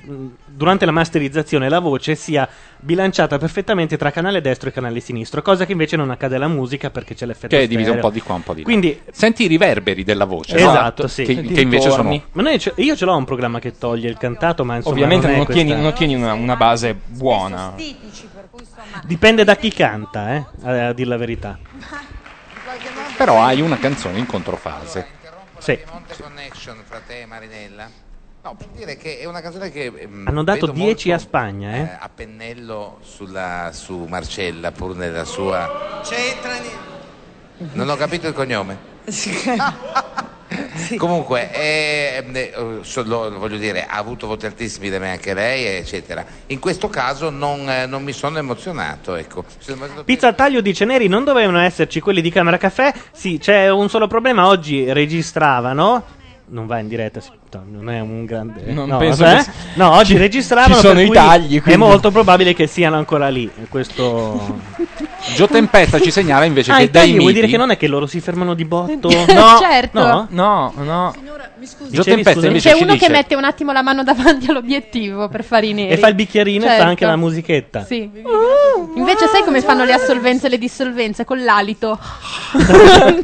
durante la masterizzazione la voce sia bilanciata perfettamente tra canale destro e canale sinistro, cosa che invece non accade alla musica perché c'è l'effetto Che è diviso un stereo. po' di qua, un po' di là. Quindi Senti i riverberi della voce. no? Esatto, sì. Che, che invece sono. Ma noi ce- io ce l'ho un programma che toglie il cantato, ma insomma Ovviamente non, è non ottieni, questa- non ottieni una, una base buona. Dipende da chi canta, eh, a, a dir la verità. Però hai una canzone in controfase. Sì. connection fra te e Marinella? No, per dire che è una canzone che ehm, Hanno dato vedo 10 a Spagna, eh. a pennello sulla, su Marcella, pur nella sua. C'entra Non ho capito il cognome. *laughs* Comunque, eh, eh, so- lo- voglio dire, ha avuto voti altissimi da me anche lei, eccetera. In questo caso non, eh, non mi sono emozionato, ecco. Pizza al taglio dice Neri non dovevano esserci quelli di Camera Caffè. Sì, c'è un solo problema. Oggi registravano. Non va in diretta, sì, non è un grande. Non no, penso che- No, oggi ci- registravano. ci sono per i cui tagli, È quindi. molto probabile che siano ancora lì. Questo. *laughs* Gio Tempesta ci segnala invece Ah, che dai vuol dire miti che non è che loro si fermano di botto? *laughs* No, certo. No? No, no. Gio Dicevi, Tempesta scusami? invece C'è uno dice che mette un attimo la mano *laughs* davanti all'obiettivo per fare i neri. E fa il bicchierino e Certo. fa anche la musichetta. Sì. Invece sai come fanno le assolvenze e le dissolvenze? Con l'alito. Eh,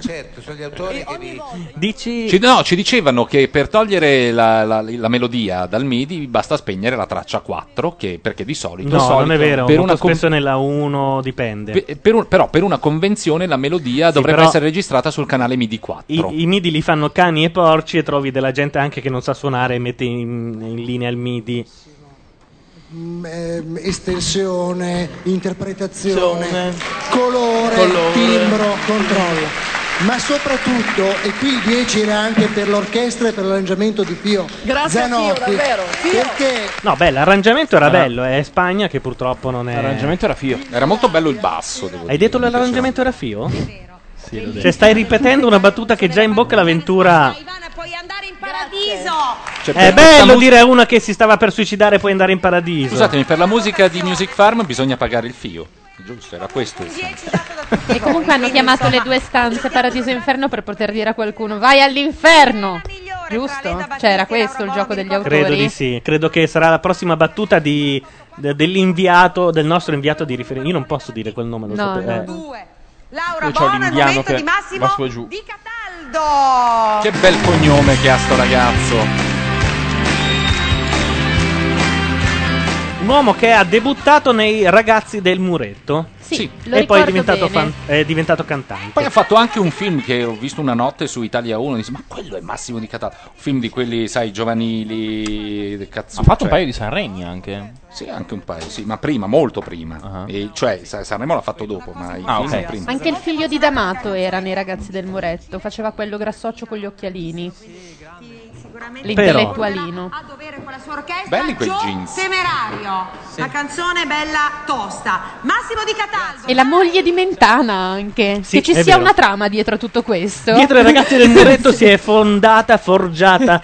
certo, sono gli autori che vi... Dici... Ci, no, ci dicevano che per togliere la, la- la melodia dal MIDI basta spegnere la traccia 4, che, perché di solito, No, solito- non è vero. Per molto una con- spesso nella 1 dipende. pe- per un- però per una convenzione la melodia Sì, dovrebbe essere registrata sul canale MIDI 4. I, I MIDI li fanno cani e porci e trovi della gente anche che non sa suonare e mette in, in linea il MIDI. Mm, ehm, estensione, interpretazione, colore, Colore. timbro, controllo. Ma soprattutto, e qui il 10 era anche per l'orchestra e per l'arrangiamento di Pio Grazie a Pio, Zanotti, davvero. Pio. perché No, beh, l'arrangiamento era Ah. bello, è Spagna che purtroppo non è. L'arrangiamento era fio. Era molto bello il basso. Devo Hai dire, detto mi l'arrangiamento era fio? Sì, detto. Cioè, stai ripetendo una battuta che già in bocca l'avventura. Paradiso! Cioè, È bello mus- dire a una che si stava per suicidare puoi andare in paradiso. Scusatemi, per la musica di Music Farm bisogna pagare il fio. Giusto, era questo. il senso. E comunque hanno chiamato le due stanze Paradiso e Inferno per poter dire a qualcuno vai all'inferno. Giusto? Cioè era questo il gioco degli autori. Credo di sì. Credo che sarà la prossima battuta di, de- dell'inviato, del nostro inviato di riferimento. Io non posso dire quel nome, lo No, sapete. no. eh. Due. Laura Bono, il momento che di Massimo va su e giù. Di Cataldo. Che bel cognome che ha sto ragazzo. Un uomo che ha debuttato nei ragazzi del muretto. Sì, lo e poi è ricordo diventato, bene. fan- è diventato cantante. Poi ha fatto anche un film che ho visto una notte su Italia 1. Dice, ma quello è Massimo di Cataldo. Un film di quelli, sai, giovanili. Cazzo, Ha fatto un paio di Sanremi anche. Sì, anche un paio, sì, ma prima, molto prima. E cioè, Sa- Sanremo l'ha fatto dopo, ma i Ah, film ok. prima. Anche il figlio di D'Amato era nei ragazzi del muretto, faceva quello grassoccio con gli occhialini. L'intellettualino. A dovere con la sua orchestra Belli quei Gio jeans. Temerario. La canzone bella tosta. Massimo Di Cataldo. E la moglie di Mentana anche. Sì, che ci è sia vero. una trama dietro a tutto questo. Dietro ai ragazzi del *laughs* muretto Sì. si è fondata, forgiata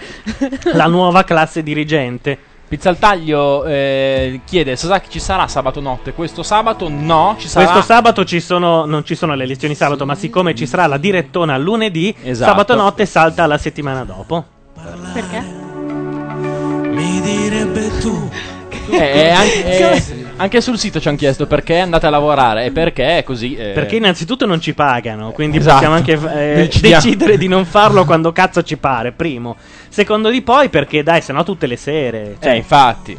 la nuova classe dirigente. Pizza al taglio eh, chiede Sasaki ci sarà sabato notte questo sabato no ci sarà Questo sabato ci sono, non ci sono le lezioni sabato, ma siccome ci sarà la direttona lunedì, Esatto. sabato notte salta la settimana dopo. Perché? Mi direbbe tu. Eh, eh, *laughs* anche, eh, anche sul sito ci hanno chiesto perché andate a lavorare e perché è così eh. Perché innanzitutto non ci pagano, quindi Esatto. possiamo anche eh, *laughs* decidere di non farlo quando cazzo ci pare, primo. Secondo di poi perché dai, sennò tutte le sere. cioè, Eh, infatti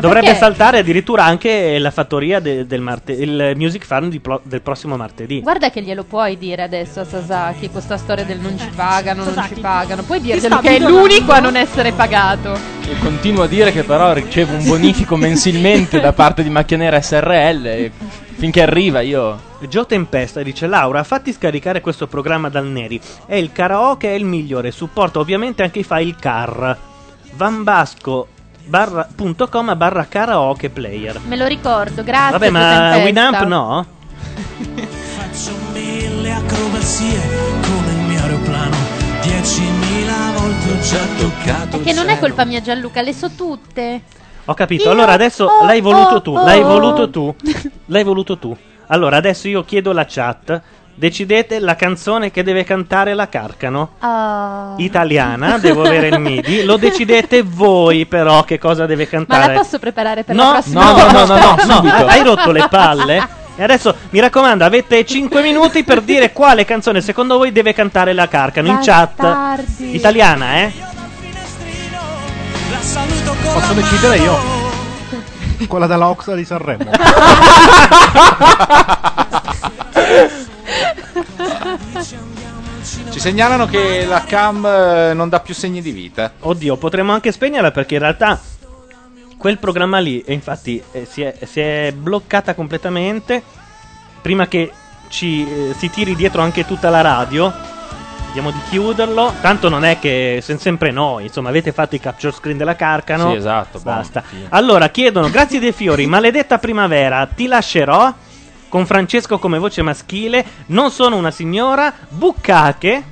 dovrebbe perché? saltare addirittura anche la fattoria de- del marte- il Music Farm di plo- del prossimo martedì. Guarda che glielo puoi dire adesso a Sasaki, questa storia del non ci pagano, non Sasaki. ci pagano. Puoi dirglielo sta che è l'unico a non essere pagato. e continuo a dire che però ricevo un *laughs* bonifico mensilmente da parte di Macchia Nera SRL e finché arriva io Gio Tempesta dice Laura fatti scaricare questo programma dal Neri è il karaoke è il migliore supporta ovviamente anche i file car vanbasco.com barra karaoke player Me lo ricordo, grazie. vabbè ma. Winamp no? Faccio mille acrobazie come il mio aeroplano. Diecimila volte ho già toccato. È che non è colpa mia Gianluca, le so tutte. ho capito Io- allora adesso oh, l'hai voluto oh, tu oh. l'hai voluto tu l'hai voluto tu allora adesso io chiedo alla chat decidete la canzone che deve cantare la Carcano Ah. italiana *laughs* devo avere il midi lo decidete voi però che cosa deve Ma cantare la posso preparare per No, la prossima no, no, no, volta? no, no, *laughs* no, hai rotto le palle. E adesso mi raccomando, avete 5 minuti per dire quale canzone secondo voi deve cantare la Carcano in chat Bastardi. italiana, eh? La saluto con Posso decidere io? Quella della Oxa di Sanremo. *laughs* Ci segnalano che la cam eh, non dà più segni di vita. Oddio, potremmo anche spegnerla perché in realtà quel programma lì, e infatti eh, si, è, si è bloccata completamente. Prima che ci, eh, si tiri dietro anche tutta la radio, vediamo di chiuderlo. Tanto non è che siamo sempre noi, insomma, avete fatto i capture screen della Carcano. Sì, esatto, Basta. sì. Allora, chiedono, grazie dei fiori, maledetta primavera, ti lascerò. Con Francesco come voce maschile, non sono una signora, buccache,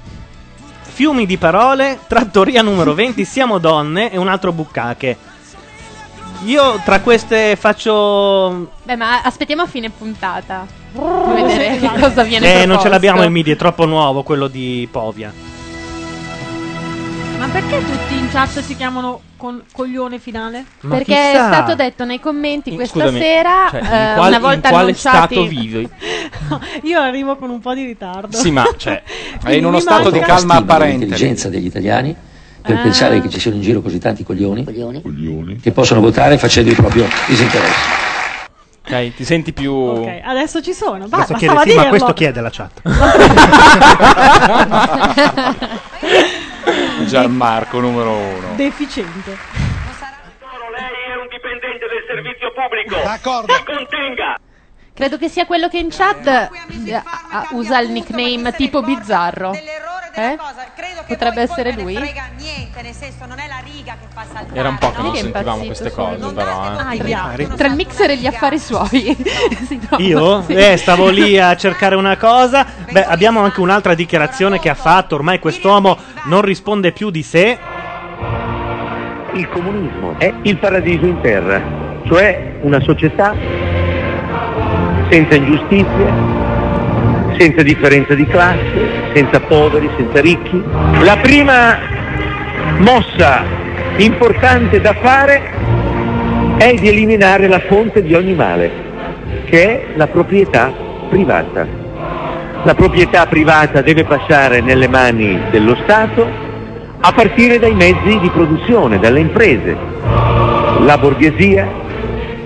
fiumi di parole, trattoria numero 20, *laughs* siamo donne e un altro buccache. Io tra queste faccio. Beh, ma aspettiamo a fine puntata. Per vedere che *laughs* cosa viene Eh, non ce l'abbiamo il MIDI, è troppo nuovo quello di Povia. Ma perché tutti in chat si chiamano con coglione finale? Ma Perché chissà. è stato detto nei commenti questa scusami, sera, cioè, in eh, qual- una in volta quale annunciati... stato vivi? *laughs* Io arrivo con un po' di ritardo. Sì, ma cioè, *laughs* è in uno stato di calma apparente. l'intelligenza degli italiani per Ah. pensare che ci siano in giro così tanti coglioni, che possono votare facendo il proprio disinteresse. Ok, ti senti più. Ok, adesso ci sono. Ba- Adesso bastava chiede, sì, ma dirlo. questo chiede la chat. *laughs* Gianmarco numero uno. Deficiente. servizio pubblico. D'accordo. Ti contenga. Credo che sia quello che in chat eh, ah, usa il nickname tipo bizzarro. Eh? Potrebbe essere lui? Era un po' che non sentivamo queste cose, però. Eh. Aia. Tra il mixer e gli affari suoi. *laughs* *laughs* Io? Sì. Eh, stavo lì a cercare una cosa. Beh, abbiamo anche un'altra dichiarazione che ha fatto. Ormai quest'uomo non risponde più di sé. Il comunismo è il paradiso in terra, cioè una società senza ingiustizie, senza differenza di classe, senza poveri, senza ricchi. La prima mossa importante da fare è di eliminare la fonte di ogni male, che è la proprietà privata. La proprietà privata deve passare nelle mani dello Stato a partire dai mezzi di produzione, dalle imprese. La borghesia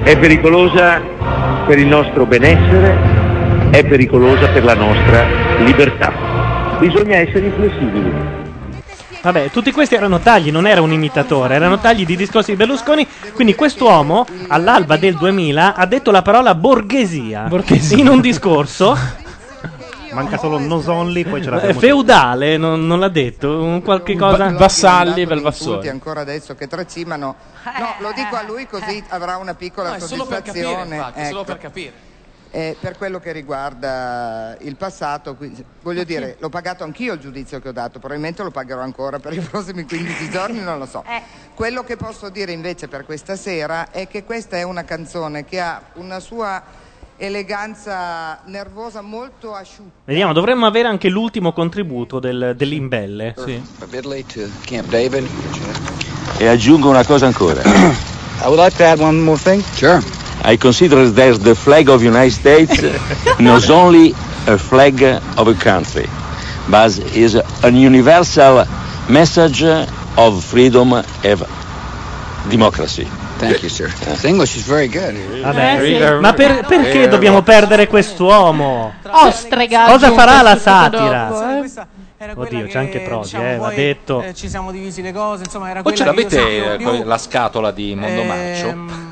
è pericolosa per il nostro benessere, è pericolosa per la nostra libertà. Bisogna essere inflessibili. Vabbè, tutti questi erano tagli, non era un imitatore, erano tagli di discorsi di Berlusconi. Quindi quest'uomo, all'alba del 2000, ha detto la parola borghesia, in un discorso Manca solo Nose Only, poi ce eh, l'abbiamo. feudale, non, non l'ha detto, un qualche cosa. Vassalli, Insulti Valvassori. ancora adesso che tracimano. No, lo dico a lui così avrà una piccola No, è solo per capire, soddisfazione. infatti, è solo ecco. per capire. Eh, per quello che riguarda il passato, qui- voglio dire, l'ho pagato anch'io il giudizio che ho dato, probabilmente lo pagherò ancora per i *laughs* prossimi 15 giorni, non lo so. Quello che posso dire invece per questa sera è che questa è una canzone che ha una sua eleganza nervosa molto asciutta. Vediamo, dovremmo avere anche l'ultimo contributo del, dell'Imbelle. David. E aggiungo una cosa ancora. *clears throat* I would like to add one more thing. Sure. I consider that the flag of United States *laughs* not only a flag of a country, but is an universal message of freedom and democracy. Thank you, sir. His English is very good. Vabbè, ma per- perché dobbiamo perdere quest'uomo? Ostrega. Cosa aggiunto farà la satira? eh. Oddio, c'è anche Prodi, diciamo, eh, va detto. eh, ci siamo divisi le cose, insomma, era Poi ce l'avete eh, con la scatola di Mondo Marcio? Ehm,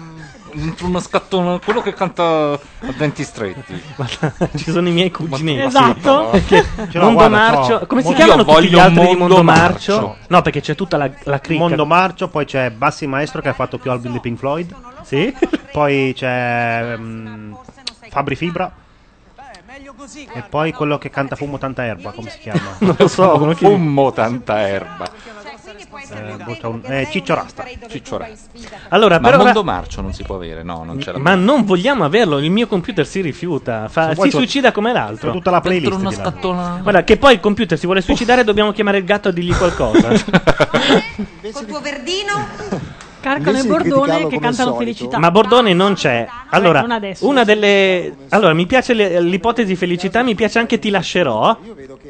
Uno scattone, quello che canta a denti stretti. *laughs* Ci sono i miei cugini. Esatto. *laughs* Perché Mondo guarda, Marcio. Come si chiamano tutti gli altri di Mondo Mondo Marcio? Marcio. No, perché c'è tutta la, la cricca. Mondo Marcio, poi c'è Bassi Maestro che ha fatto più album di Pink Floyd. Sì. *laughs* Poi c'è mm, Fabri Fibra. E poi quello che canta Fumo Tanta Erba, come si chiama? Non lo so, Fummo tanta erba. Eh, boh, un- eh, Ciccio Rasta. Ciccio Rasta. Allora, Ma per ora- Mondo Marcio non si può avere, no, non c'è la Ma non vogliamo averlo, il mio computer si rifiuta, fa- si suicida come l'altro. tutta la playlist una scatola. Guarda, che poi il computer si vuole suicidare, dobbiamo chiamare il gatto a dirgli qualcosa. *laughs* Col tuo verdino? *laughs* Carcano e Bordone che cantano felicità. Ma Bordone non c'è. Allora, non adesso. una delle. Allora, mi piace le- l'ipotesi felicità, mi piace anche Ti lascerò.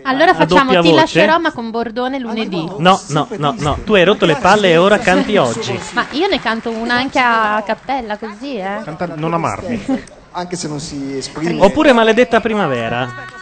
Allora facciamo doppia Ti voce? lascerò ma con Bordone lunedì. No, no, no, no. Tu hai rotto le palle e ora canti oggi. Ma io ne canto una anche a cappella così, eh. non amarmi. Anche se non si esprime. Oppure Maledetta primavera.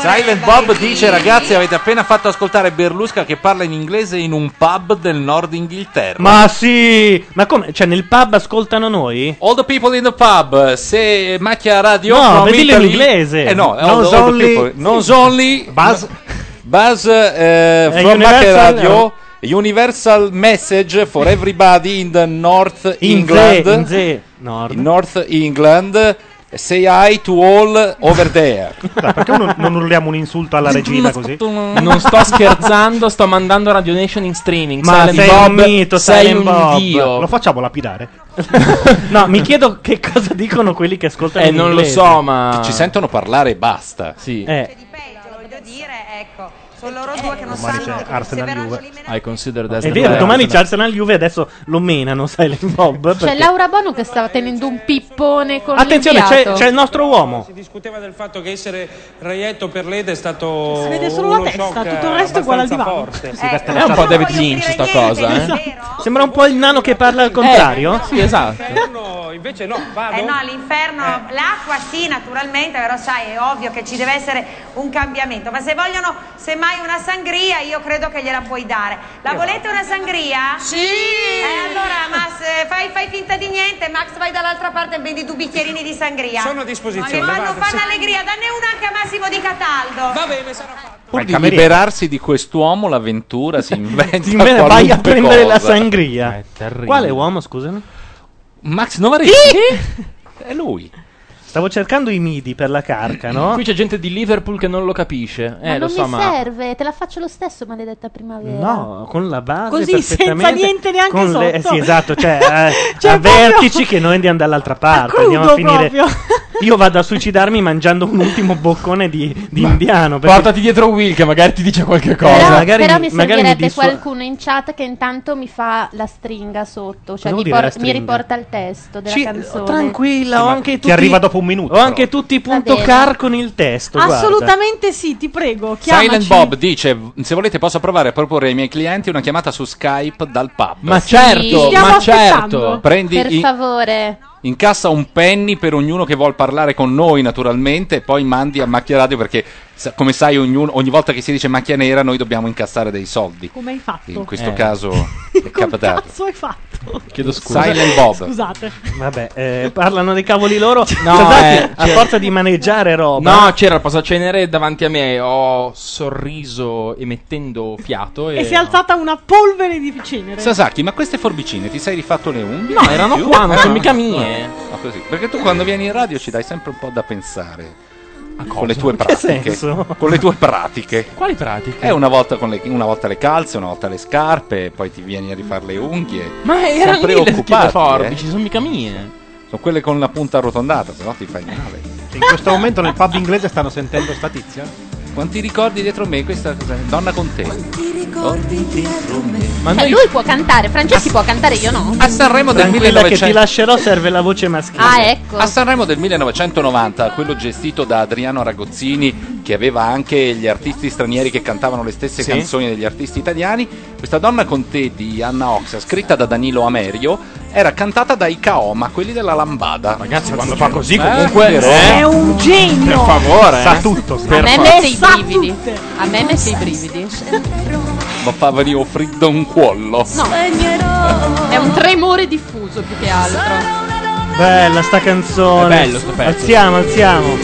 Silent Bob dice ragazzi avete appena fatto ascoltare Berlusca che parla in inglese in un pub del nord Inghilterra. Ma sì! Ma come? Cioè, nel pub ascoltano noi? All the people in the pub, se macchia radio No, from ma dillo in inglese. Eh no, all the- all the only- people- not only Buzz *laughs* Buzz eh, from Universal- Macchia Radio Universal message for everybody in the North In England. ze- in ze- nord. In North England. Say hi to all over there. Dai, perché non, non urliamo un insulto alla regina così? *laughs* Non sto scherzando, sto mandando Radio Nation in streaming. Ma Silent sei Bob, un mito, sei Silent un Bob. dio. Lo facciamo lapidare? *laughs* No, mi chiedo che cosa dicono quelli che ascoltano Eh, non lo inglese. so, ma Ci sentono parlare e basta. Sì. Eh. voglio dire, ecco, sono loro due che non Domani sanno c'è se Arsenal Juve. I consider that È vero, domani c'è Arsenal Juve, adesso lo menano Silent Bob. C'è perché- Laura Bono che stava tenendo un pippone con Attenzione, c'è, c'è il nostro uomo. Si discuteva del fatto che essere reietto per Leda è stato Si vede solo la testa, tutto il resto è uguale al divano. forte. Sì, questa È un po' David Lynch sta cosa, eh? *laughs* Sembra un po' il nano che parla al contrario. Sì, esatto. L'inferno invece no, vado. Eh no, l'inferno, l'acqua sì, naturalmente, però sai, è ovvio che ci deve essere un cambiamento. Ma se vogliono semmai una sangria, io credo che gliela puoi dare. La volete una sangria? Sì! Eh allora, Max, eh, fai, fai finta di niente, Max vai dall'altra parte e vendi due bicchierini di sangria. Sono a disposizione, Che fanno, fanno sì. allegria, danne una anche a Massimo di Cataldo. Va bene, sarà fatto. Pur di liberarsi di quest'uomo, l'avventura si *laughs* inventa. Vai a prendere la cosa. sangria. È terribile. Quale uomo, scusami? Max Novaretti. *laughs* È lui. Stavo cercando i midi per la carca, no? Qui c'è gente di Liverpool che non lo capisce. Ma Eh, lo non so, mi ma. serve, te la faccio lo stesso, maledetta primavera. No, con la base Così, senza niente neanche con le- eh, sotto. sì, esatto, cioè, *laughs* eh, Cioè, avvertici proprio- che noi andiamo dall'altra *laughs* parte, crudo andiamo a finire. proprio. *laughs* Io vado a suicidarmi mangiando un ultimo boccone di, di indiano. perché- Portati dietro Will che magari ti dice qualche cosa. Però, magari però mi- magari mi servirebbe dissua- qualcuno in chat che intanto mi fa la stringa sotto, cioè mi, por- mi riporta il testo della Sì, canzone. tranquilla, ho ma anche ti tutti, arriva dopo un minuto, Ho anche però. tutti i Va punto bene. car con il testo. guarda. Assolutamente sì, ti prego, chiamaci. Silent Bob dice: Se volete, posso provare a proporre ai miei clienti una chiamata su Skype dal pub. Ma Sì. certo, Stiamo ma aspettando. certo. Prendi Per in- favore. Incassa un penny per ognuno che vuol parlare con noi, naturalmente, e poi mandi a Macchia Radio perché, come sai, ognuno- ogni volta che si dice macchia nera, noi dobbiamo incassare dei soldi. Come hai fatto? In questo Eh. caso *laughs* è Come capitato. cazzo hai fatto? Chiedo scusa. Silent Bob. Scusate. Vabbè, eh, parlano dei cavoli loro. *laughs* No, eh, a forza di maneggiare roba. No, c'era il posacenere davanti a me, ho sorriso emettendo fiato e... E si è alzata una polvere di cenere. Sasaki, ma queste forbicine ti sei rifatto le unghie? No, erano qua, non sono mica mie. No, così. Perché tu quando vieni in radio ci dai sempre un po' da pensare. Con le pratiche. Con le tue pratiche. Quali pratiche? Eh, una volta, con le, una volta le calze, una volta le scarpe, poi ti vieni a rifare le unghie. Ma erano lì le preoccupati, schifo forbici, eh. sono mica mie. Sono quelle con la punta arrotondata, se no ti fai male. In questo momento nel pub inglese stanno sentendo sta tizia? Quanti ricordi dietro me? Questa cos'è? Donna con te. Ma Cioè, noi... lui può cantare, Franceschi può cantare, io no. A Sanremo del Tranquilla che 1900 ti lascerò serve la voce maschile. Ah, ecco. A Sanremo del 1990, quello gestito da Adriano Ragozzini, che aveva anche gli artisti stranieri che cantavano le stesse Sì. canzoni degli artisti italiani, questa donna con te di Anna Oxa, scritta da Danilo Amerio, era cantata dai Kaoma, quelli della Lambada. Ragazzi, quando fa così Eh, comunque... vero? È un genio. Per favore, Sa eh. tutto. A Per me fa- mette i brividi. A me mette i brividi. Ma fa venire freddo un cuollo. No, è un tremore diffuso più che altro. Bella sta canzone. È bello sto pezzo. Alziamo, alziamo.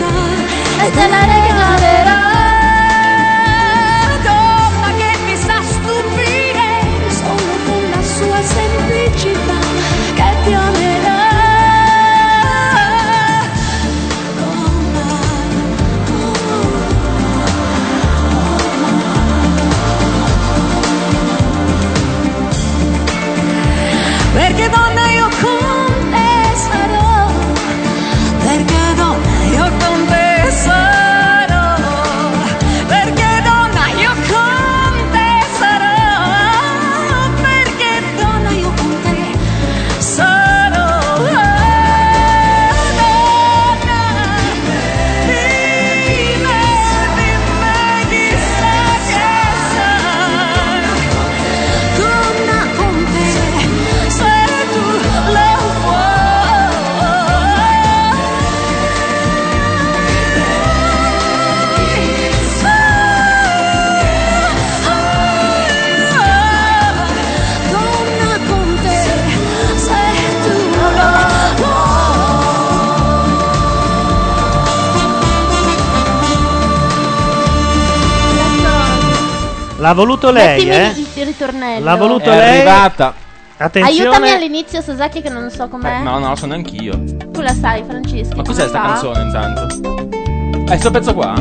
L'ha voluto lei, Mettimi eh? il, ritornello. L'ha voluto È lei. arrivata. Attenzione. Aiutami all'inizio, Sasaki, che non so com'è. Eh, no, no, sono anch'io. Tu la sai, Francesco. Ma cos'è sta canzone intanto? Eh, sto pezzo qua?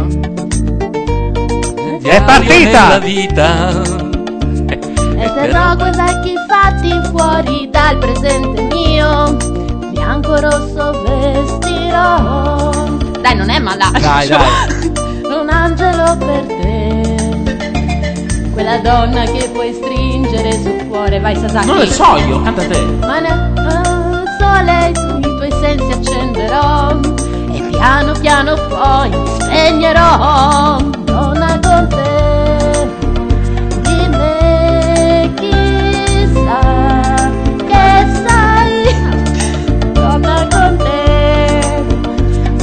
È partita! Nella vita. E terrò quei vecchi fatti fuori dal presente mio. Bianco rosso vestirò. Dai, non è malaccio. Dai, dai. *laughs* Un angelo per te. Quella donna che puoi stringere sul cuore. Vai, Sasaki. Non lo so io, canta te. Ma nel sole i tuoi sensi accenderò e piano piano poi spegnerò. Donna con te, di me chissà che sai. Donna con te,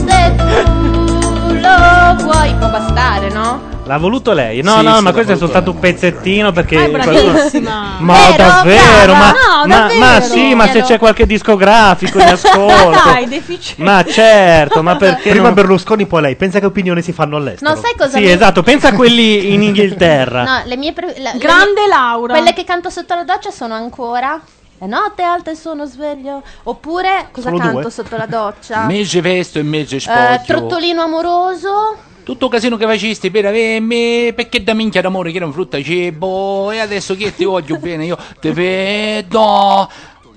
se tu lo vuoi può bastare, no? L'ha voluto lei? No, Sì, no, sì, ma l'ha questo è voluto soltanto un pezzettino perché. Ah, è bravissima. *laughs* Ma Vero? davvero? Ma. No, ma- davvero. ma sì, ma se c'è qualche discografico in *laughs* ascolto. Dai, deficiente. ma certo, ma perché. Prima Berlusconi, poi lei. Pensa che opinioni si fanno all'estero. Non sai cosa Sì, mi- esatto, pensa a quelli in Inghilterra. *laughs* No, le mie pre- la- le Grande mie- Laura. Quelle che canto sotto la doccia sono ancora Le notte alte sono sveglio. Oppure cosa Solo canto due? sotto la doccia? Mese vesto e mese Eh, spoglio. trottolino amoroso. Tutto il casino che facesti per avermi, perché da minchia d'amore che era un frutta cibo, e adesso che ti voglio *laughs* bene, io ti vedo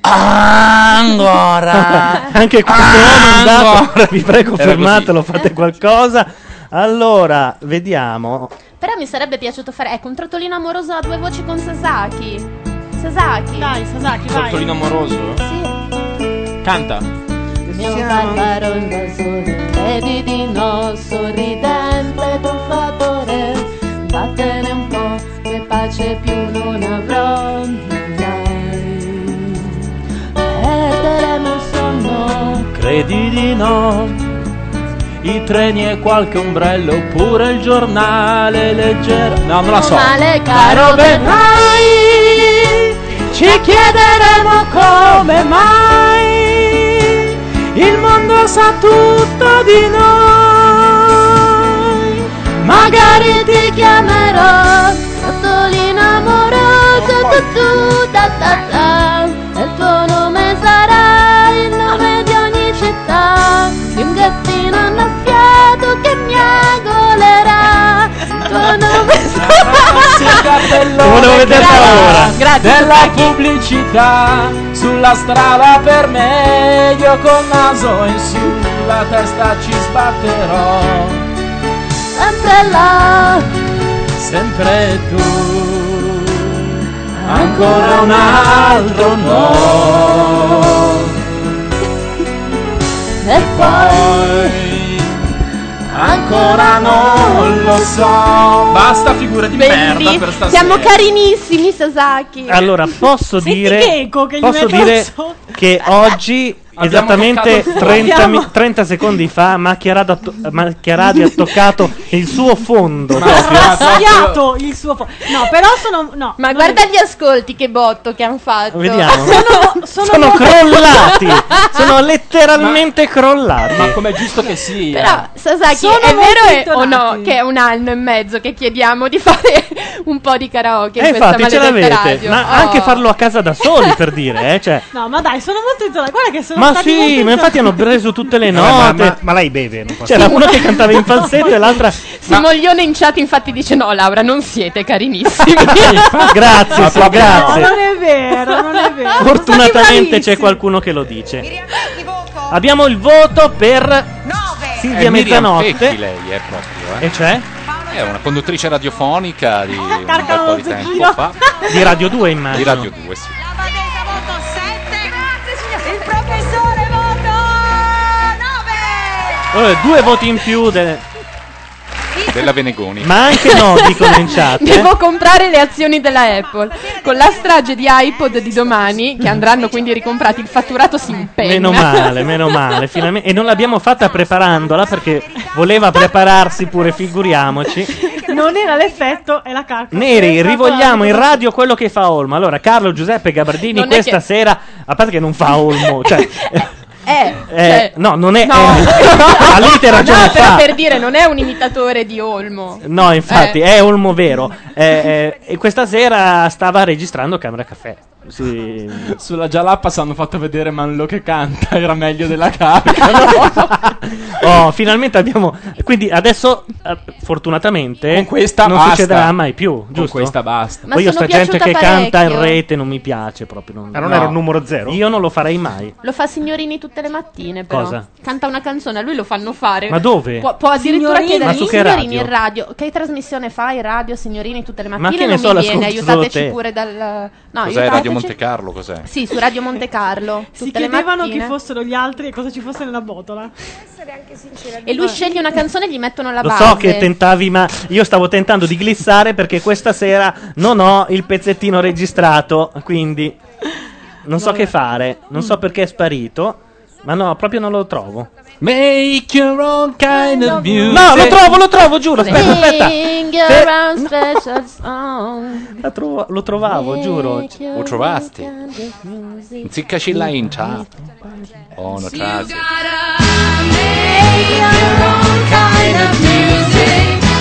ancora. *laughs* Anche questo uomo è andato. Vi prego, Era fermatelo, così. fate qualcosa. Allora, vediamo. Però mi sarebbe piaciuto fare, ecco, un trottolino amoroso a due voci con Sasaki. Sasaki. Dai, Sasaki, Trottolino amoroso? Sì. Canta. Mio vedi di no, sorridente truffatore, vattene un po', che pace più non avrò mai. Perderemo il sonno, Credi di no? I treni e qualche ombrello oppure il giornale leggero. No, non la so. male caro vedrai, ci chiederemo come mai il mondo sa tutto di noi. magari ti chiamerò, trottolino amoroso, tu tu ta ta ta, e il tuo nome sarà il nome di ogni città, di un gattino annaffiato che miagolerà, il tuo *laughs* nome Lo volevo vedere ora. Grazie, Della pubblicità sulla strada per me, io col naso in su, la testa ci sbatterò. sempre là, Sempre tu, ancora un altro no. e poi Ancora non lo so. Basta figura di Belli. Siamo carinissimi, Sasaki. Allora, posso Senti dire, che eco che gli posso dire che oggi, esattamente toccato il 30, fondo. mi- 30 secondi fa, Macchia Radio ha to- Macchia Radio ha toccato il suo fondo. Ma- proprio. Ha sbagliato il suo fo- No, però sono no. Ma non guarda è- gli ascolti, che botto che hanno fatto. Vediamo. sono, sono, Sono crollati, *laughs* sono letteralmente crollati. Ma com'è giusto che sia? Però, Sasaki, Sono è molto vero e- o no intonati. che è un anno e mezzo che chiediamo di *laughs* fare un po' di karaoke in E questa Eh, infatti ce maledetta l'avete, radio? ma Oh. anche farlo a casa da soli per dire, eh, cioè. No, ma dai, sono molto intonati. Guarda che sono Ma sì, ma infatti hanno preso tutte le Eh, ma, note. ma- ma lei beve, non C'era uno che cantava in falsetto e l'altra. *laughs* Simoglione in chat infatti dice no Laura non siete carinissimi *laughs* Grazie, sì, No, grazie. non è vero, non è vero. Fortunatamente c'è qualcuno che lo dice. Abbiamo il voto per Silvia È Miriam Mezzanotte. Pecchi lei è proprio, eh. E cioè? È una conduttrice radiofonica di *laughs* un po' di tempo fa. Di Radio 2 immagino. Di Radio 2, sì. 9! Eh, due voti in più. de- Della Venegoni. Ma anche no, *laughs* dicono in chat. eh. Devo comprare le azioni della Apple. Con la strage di iPod di domani, che andranno quindi ricomprati, il fatturato si impenna. Meno male, meno male. finalmente- E non l'abbiamo fatta preparandola perché voleva prepararsi pure, figuriamoci. Non era l'effetto, è la carta. Neri, rivogliamo in radio quello che fa Olmo. Allora, Carlo Giuseppe Gabardini Non questa che- sera, a parte che non fa Olmo, cioè *laughs* Eh, Eh, cioè- no, non è. No. *laughs* eh, Alite ragione no, però fa. per dire, non è un imitatore di Olmo. No, infatti, Eh. è Olmo vero. Eh, eh, e questa sera stava registrando Camera Caffè. Sì. Sulla Jalapas hanno fatto vedere Manlo che canta, era meglio della *laughs* carica. *laughs* Oh, finalmente abbiamo. Quindi adesso, eh, fortunatamente, Con questa non basta. succederà mai più. Con Giusto? questa basta. Ma Poi io sono sta gente che piaciuta canta in parecchio. rete non mi piace proprio. Non, Ma non era un numero zero? Io non lo farei mai. Lo fa Signorini tutte le mattine, però. Cosa? Canta una canzone, a lui lo fanno fare. Ma dove? Può, può addirittura Signorini? chiedere Ma Signorini radio? in radio. Che trasmissione fai? Radio Signorini tutte le Ma mattine? che ne non so, mi viene, solo aiutateci te. pure dal. No, Cos'è aiutateci. Radio Monte Carlo? Cos'è? Sì, su Radio Monte Carlo. Si chiedevano chi fossero gli altri e cosa ci fosse nella botola. E lui sceglie una canzone e gli mettono la Lo base. so che tentavi, ma io stavo tentando di glissare perché questa sera non ho il pezzettino registrato, quindi non so che fare. Non so perché è sparito, ma no, proprio non lo trovo. Make your own kind of music. No, lo trovo, lo trovo, giuro. Aspetta, aspetta. Sing your Se- own special *laughs* song. La trovo- lo trovavo, giuro. Lo trovasti? Ziccaci là in chat. Oh, no, chat. kind of music.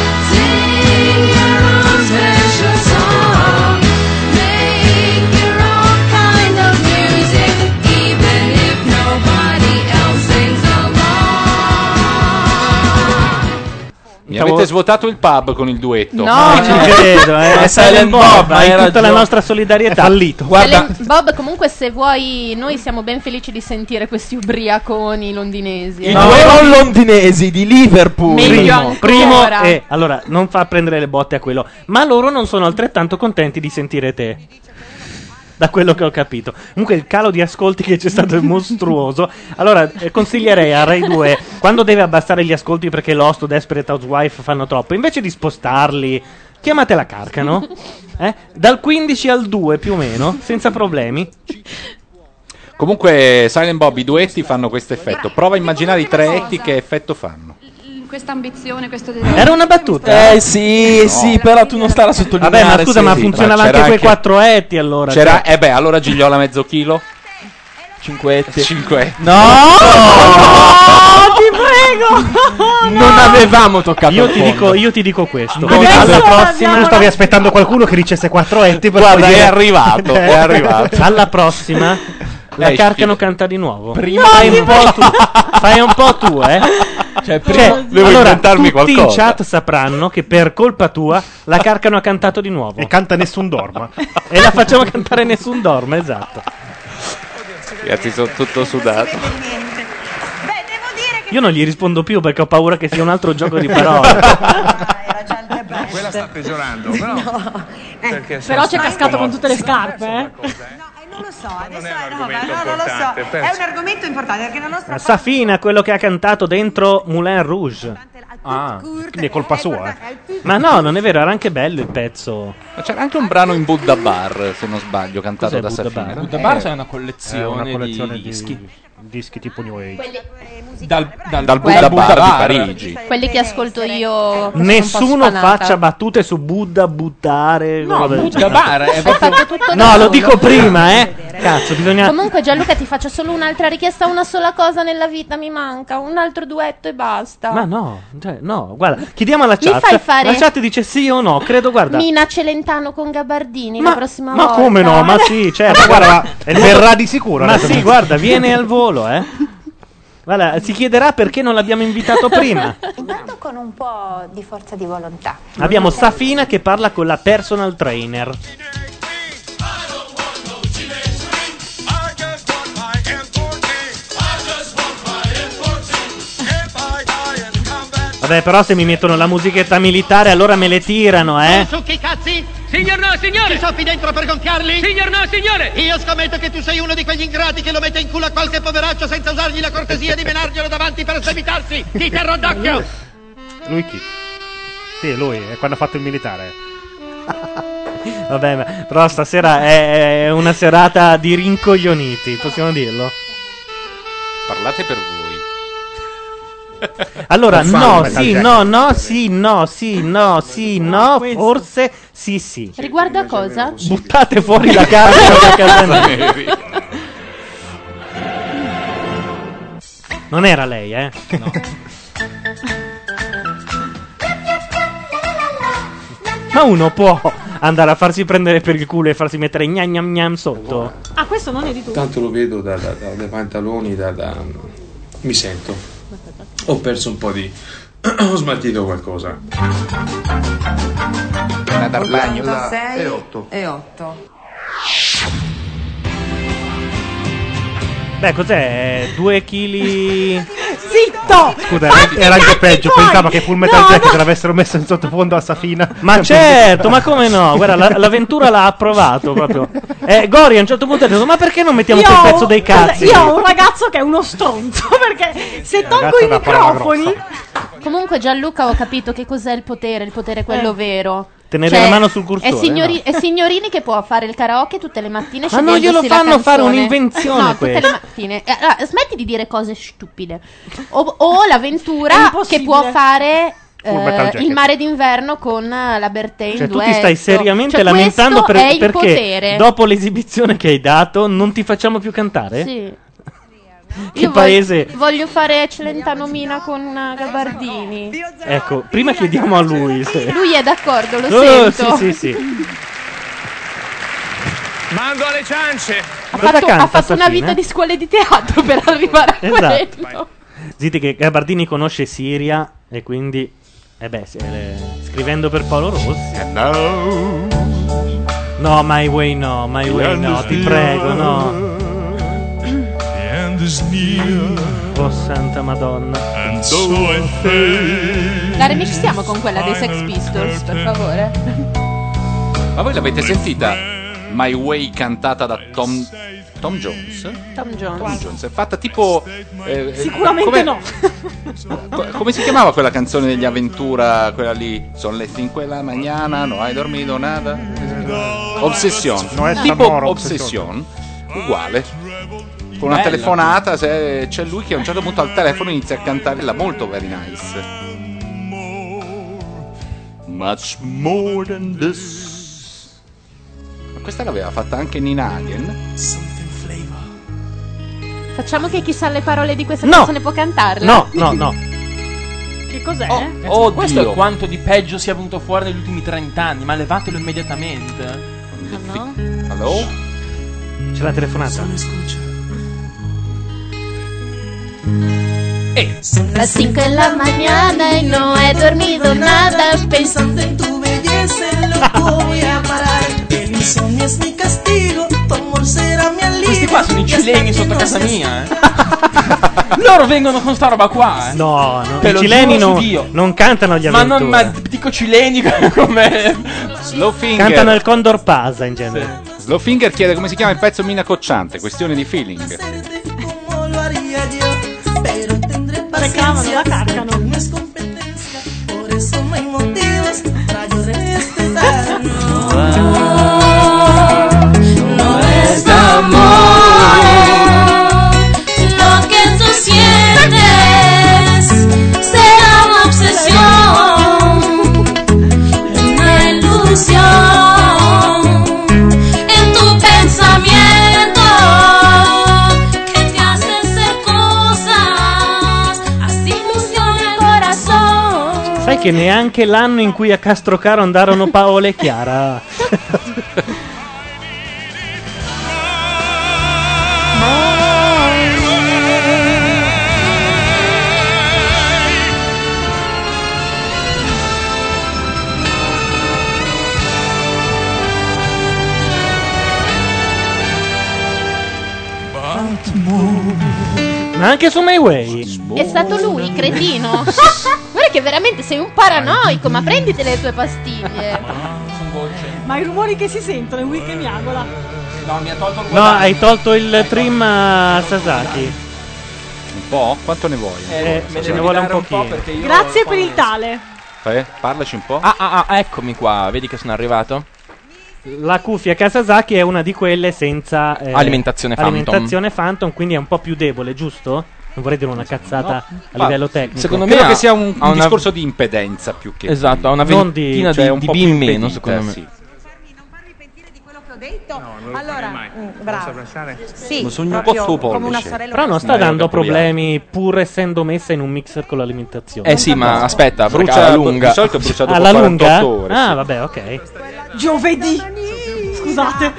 Mi avete svuotato il pub con il duetto. No, Non ci credo, eh. *laughs* Silent Bob, hai tutta la ragione. nostra solidarietà. È fallito. Guarda, Bob, comunque, se vuoi, noi siamo ben felici di sentire questi ubriaconi londinesi. i eh. due non londinesi di Liverpool. Meglio Primo, ancora. primo e allora non fa prendere le botte a quello, ma loro non sono altrettanto contenti di sentire te. Da quello che ho capito. Comunque il calo di ascolti che c'è stato è mostruoso. Allora eh, consiglierei a Rai 2 quando deve abbassare gli ascolti perché Lost o Desperate Housewife fanno troppo, invece di spostarli, chiamate la Carcano. Eh? Dal 15 al 2 più o meno, senza problemi. Comunque, Silent Bob, i duetti fanno questo effetto. Prova a immaginare i tre etti che effetto fanno. Questa ambizione, questo desiderio. Era una battuta? Eh sì, sì, però tu non stai a sottolineare. Vabbè, ma scusa, ma sì. funzionava Ma anche c'era quei anche- quattro etti allora. C'era, cioè. eh beh, allora Gigliola mezzo chilo. Cinquetti. Cinque. No! ti prego! *laughs* Non avevamo toccato Io ti, dico, io ti dico questo. Quindi alla prossima prossima stavi aspettando qualcuno che dicesse quattro etti per Guarda, è arrivato, è *laughs* arrivato. Alla prossima la Carcano canta di nuovo. Prima fai, un po tu, fai un po' tu, eh. *laughs* Cioè, Cioè, Devo allora, inventarmi tutti in qualcosa. chat sapranno che per colpa tua la Carcano ha cantato di nuovo. E canta nessun dorma. E la facciamo cantare nessun dorme, esatto. Ragazzi, sono tutto sudato. Io non gli rispondo più perché ho paura che sia un altro gioco di *laughs* parole. *laughs* Quella sta peggiorando, però. Perché Però c'è cascato con tutte le scarpe, eh. Non lo so, adesso Non è un eh, no, non lo so. È un argomento importante perché la nostra Safina, quello che ha cantato dentro Moulin Rouge. Ah, quindi è colpa sua. eh. Ma no, non è vero, era anche bello il pezzo. Ma c'era anche un brano in Buddha Bar, se non sbaglio, cantato Cos'è da Buddha Safina. Bar? Buddha Bar Eh, c'è una È collezione, una collezione di dischi. Dischi tipo New Age. Dal, dal, Dal Buddha Buddha Bar di. Parigi. Quelli che ascolto io. Nessuno faccia battute su Buddha, buttare. No, Buddha. Bar è Hai proprio... fatto tutto da No, lo dico prima, eh. Cazzo, bisogna. Comunque Gianluca ti faccio solo un'altra richiesta, una sola cosa nella vita mi manca, un altro duetto e basta. Ma no, cioè, no, guarda, chiediamo alla Mi chat. fai fare- La chat dice sì o no, credo, guarda. Mina Celentano con Gabardini la prossima Ma volta. come no? Ma sì, certo. Guarda, *laughs* verrà di sicuro. Ma sì, guarda, viene al volo, eh. Guarda, si chiederà perché non l'abbiamo invitato prima. *laughs* Intanto con un po' di forza di volontà. Abbiamo Safina che parla con la personal trainer. Vabbè, però se mi mettono la musichetta militare allora me le tirano, eh. Succhi i cazzi? Signor no, signore! Ci soffi dentro per gonfiarli? Signor no, signore! Io scommetto che tu sei uno di quegli ingrati che lo mette in culo a qualche poveraccio senza usargli la cortesia di menarglielo davanti per semitarsi! Ti terrò d'occhio! Lui chi? Sì, lui, è quando ha fatto il militare. Vabbè, ma- però stasera è, è una serata di rincoglioniti, possiamo dirlo? Parlate per voi. Allora, no, sì, no, no, sì, no, sì, no, sì, no, forse sì, sì. Riguardo a cosa? Buttate fuori la carta da *laughs* casa mia. Non era lei, eh? Ma uno può andare a farsi prendere per il culo e farsi mettere gnam gnam gnam sotto? Ah, questo non è di tu. Tanto lo vedo da- da- da- dai pantaloni, da, da- mi sento ho perso un po' di... *clears throat* ho smaltito qualcosa. La, la, E8. E8. Beh, cos'è? Due chili. Zitto! Scusa, era, era anche peggio. Pensava che Full Metal Jacket l'avessero messo in sottofondo a Safina. Ma certo, ma come no? Guarda, la- l'avventura l'ha approvato proprio. Eh, Gori a un certo punto ha detto: Ma perché non mettiamo Io quel pezzo dei cazzi? Io ho un ragazzo che è uno stronzo *laughs* perché se tolgo i microfoni. Comunque Gianluca ho capito che cos'è il potere, il potere è quello Eh. vero. Tenere la mano sul cursore, È, signori- no? è signorini che può fare il karaoke tutte le mattine Ma non glielo fanno fare un'invenzione No, tutte questa. le mattine. Eh, allora, smetti di dire cose stupide. O, o l'avventura che può fare Jacket. il mare d'inverno con la Bertè in Cioè, tu ti stai seriamente Cioè, lamentando per- perché potere. dopo l'esibizione che hai dato non ti facciamo più cantare? Sì. Che Io paese. voglio, voglio fare Celentano Mina con Gabardini. Ecco, prima chiediamo a lui se. Lui è d'accordo, lo Oh, sento. sì, sì, *laughs* sì. Mando alle ciance. Ha Cosa fatto, canta ha fatto una vita di scuole di teatro per arrivare a Esatto. quello. Zitti che Gabardini conosce Siria e quindi. Eh beh, se- eh, scrivendo per Paolo Rossi. No, My Way no, My Way no, ti prego, no. Oh santa madonna. La remixiamo con quella dei Sex Pistols, per favore. Ma voi l'avete sentita? My Way cantata da Tom, Tom Jones? Tom Jones. Tom Jones è fatta tipo. eh, Sicuramente come- no. *laughs* co- Come si chiamava quella canzone degli Avventura? Quella lì. Son le 5 la mañana, no hai dormito nada. Obsession. No, è tipo Obsession. Uguale. Con una Bella. telefonata, se c'è lui che a un certo punto al telefono inizia a cantare la molto very nice. Much more than this. Ma questa l'aveva fatta anche Nina Hagen. Facciamo che chi sa le parole di questa No. canzone può cantarla. No, no, no. Che cos'è? Oh, questo Oddio. è quanto di peggio sia venuto fuori negli ultimi 30 anni, ma levatelo immediatamente. Hello? C'è la telefonata. Son las 5 de la mañana y no he dormido nada pensando en tu belleza loco *laughs* voy a parar. El insomnio es mi castigo, tu amor será mi alivio. Questi qua sono i cileni sotto casa mia, eh. *laughs* Loro vengono con sta roba qua, eh. No, no. I cileni non, non cantano gli Ma non, ma dico cileni *laughs* come. Slowfinger. Cantano il Condor Pasa in genere. Slowfinger chiede come si chiama il pezzo Mina Cocciante, questione di feeling. Reclamano la. No es competencia, por eso no hay motivos para yo respetar. *laughs* No es amor che neanche l'anno in cui a Castrocaro andarono Paola e Chiara. *laughs* anche su My Way. È stato lui, cretino. *laughs* Guarda che veramente sei un paranoico, ma prenditi le tue pastiglie. Ma i rumori che si sentono è Wiki miagola. No, mi ha tolto il No, guadagno. hai tolto il trim a Sasaki. Un po'? Quanto ne vuoi? Eh, me ne vuole un dare un po' pochino. perché io Grazie per il tale. Eh, parlaci un po'. Ah, ah, ah, eccomi qua, vedi che sono arrivato? La cuffia Kasasaki è una di quelle senza eh, Alimentazione Phantom. alimentazione Phantom, quindi è un po' più debole, giusto? Non vorrei dire una cazzata a livello tecnico. secondo me Credo ha- che sia un, un una- discorso di impedenza più che Esatto, ha una ventina cioè di, un di B in meno, secondo me. sì. Detto. non lo allora, mai. mm, Posso bravo. abbracciare? Sì, proprio col suo come una sorella. Però non sta dando problemi pur essendo messa in un mixer con l'alimentazione. Eh sì, ma aspetta, Brucia- alla lunga. di solito brucia dopo *laughs* Alla lunga? 48 ore, Ah, sì. vabbè, ok. Giovedì. Scusate.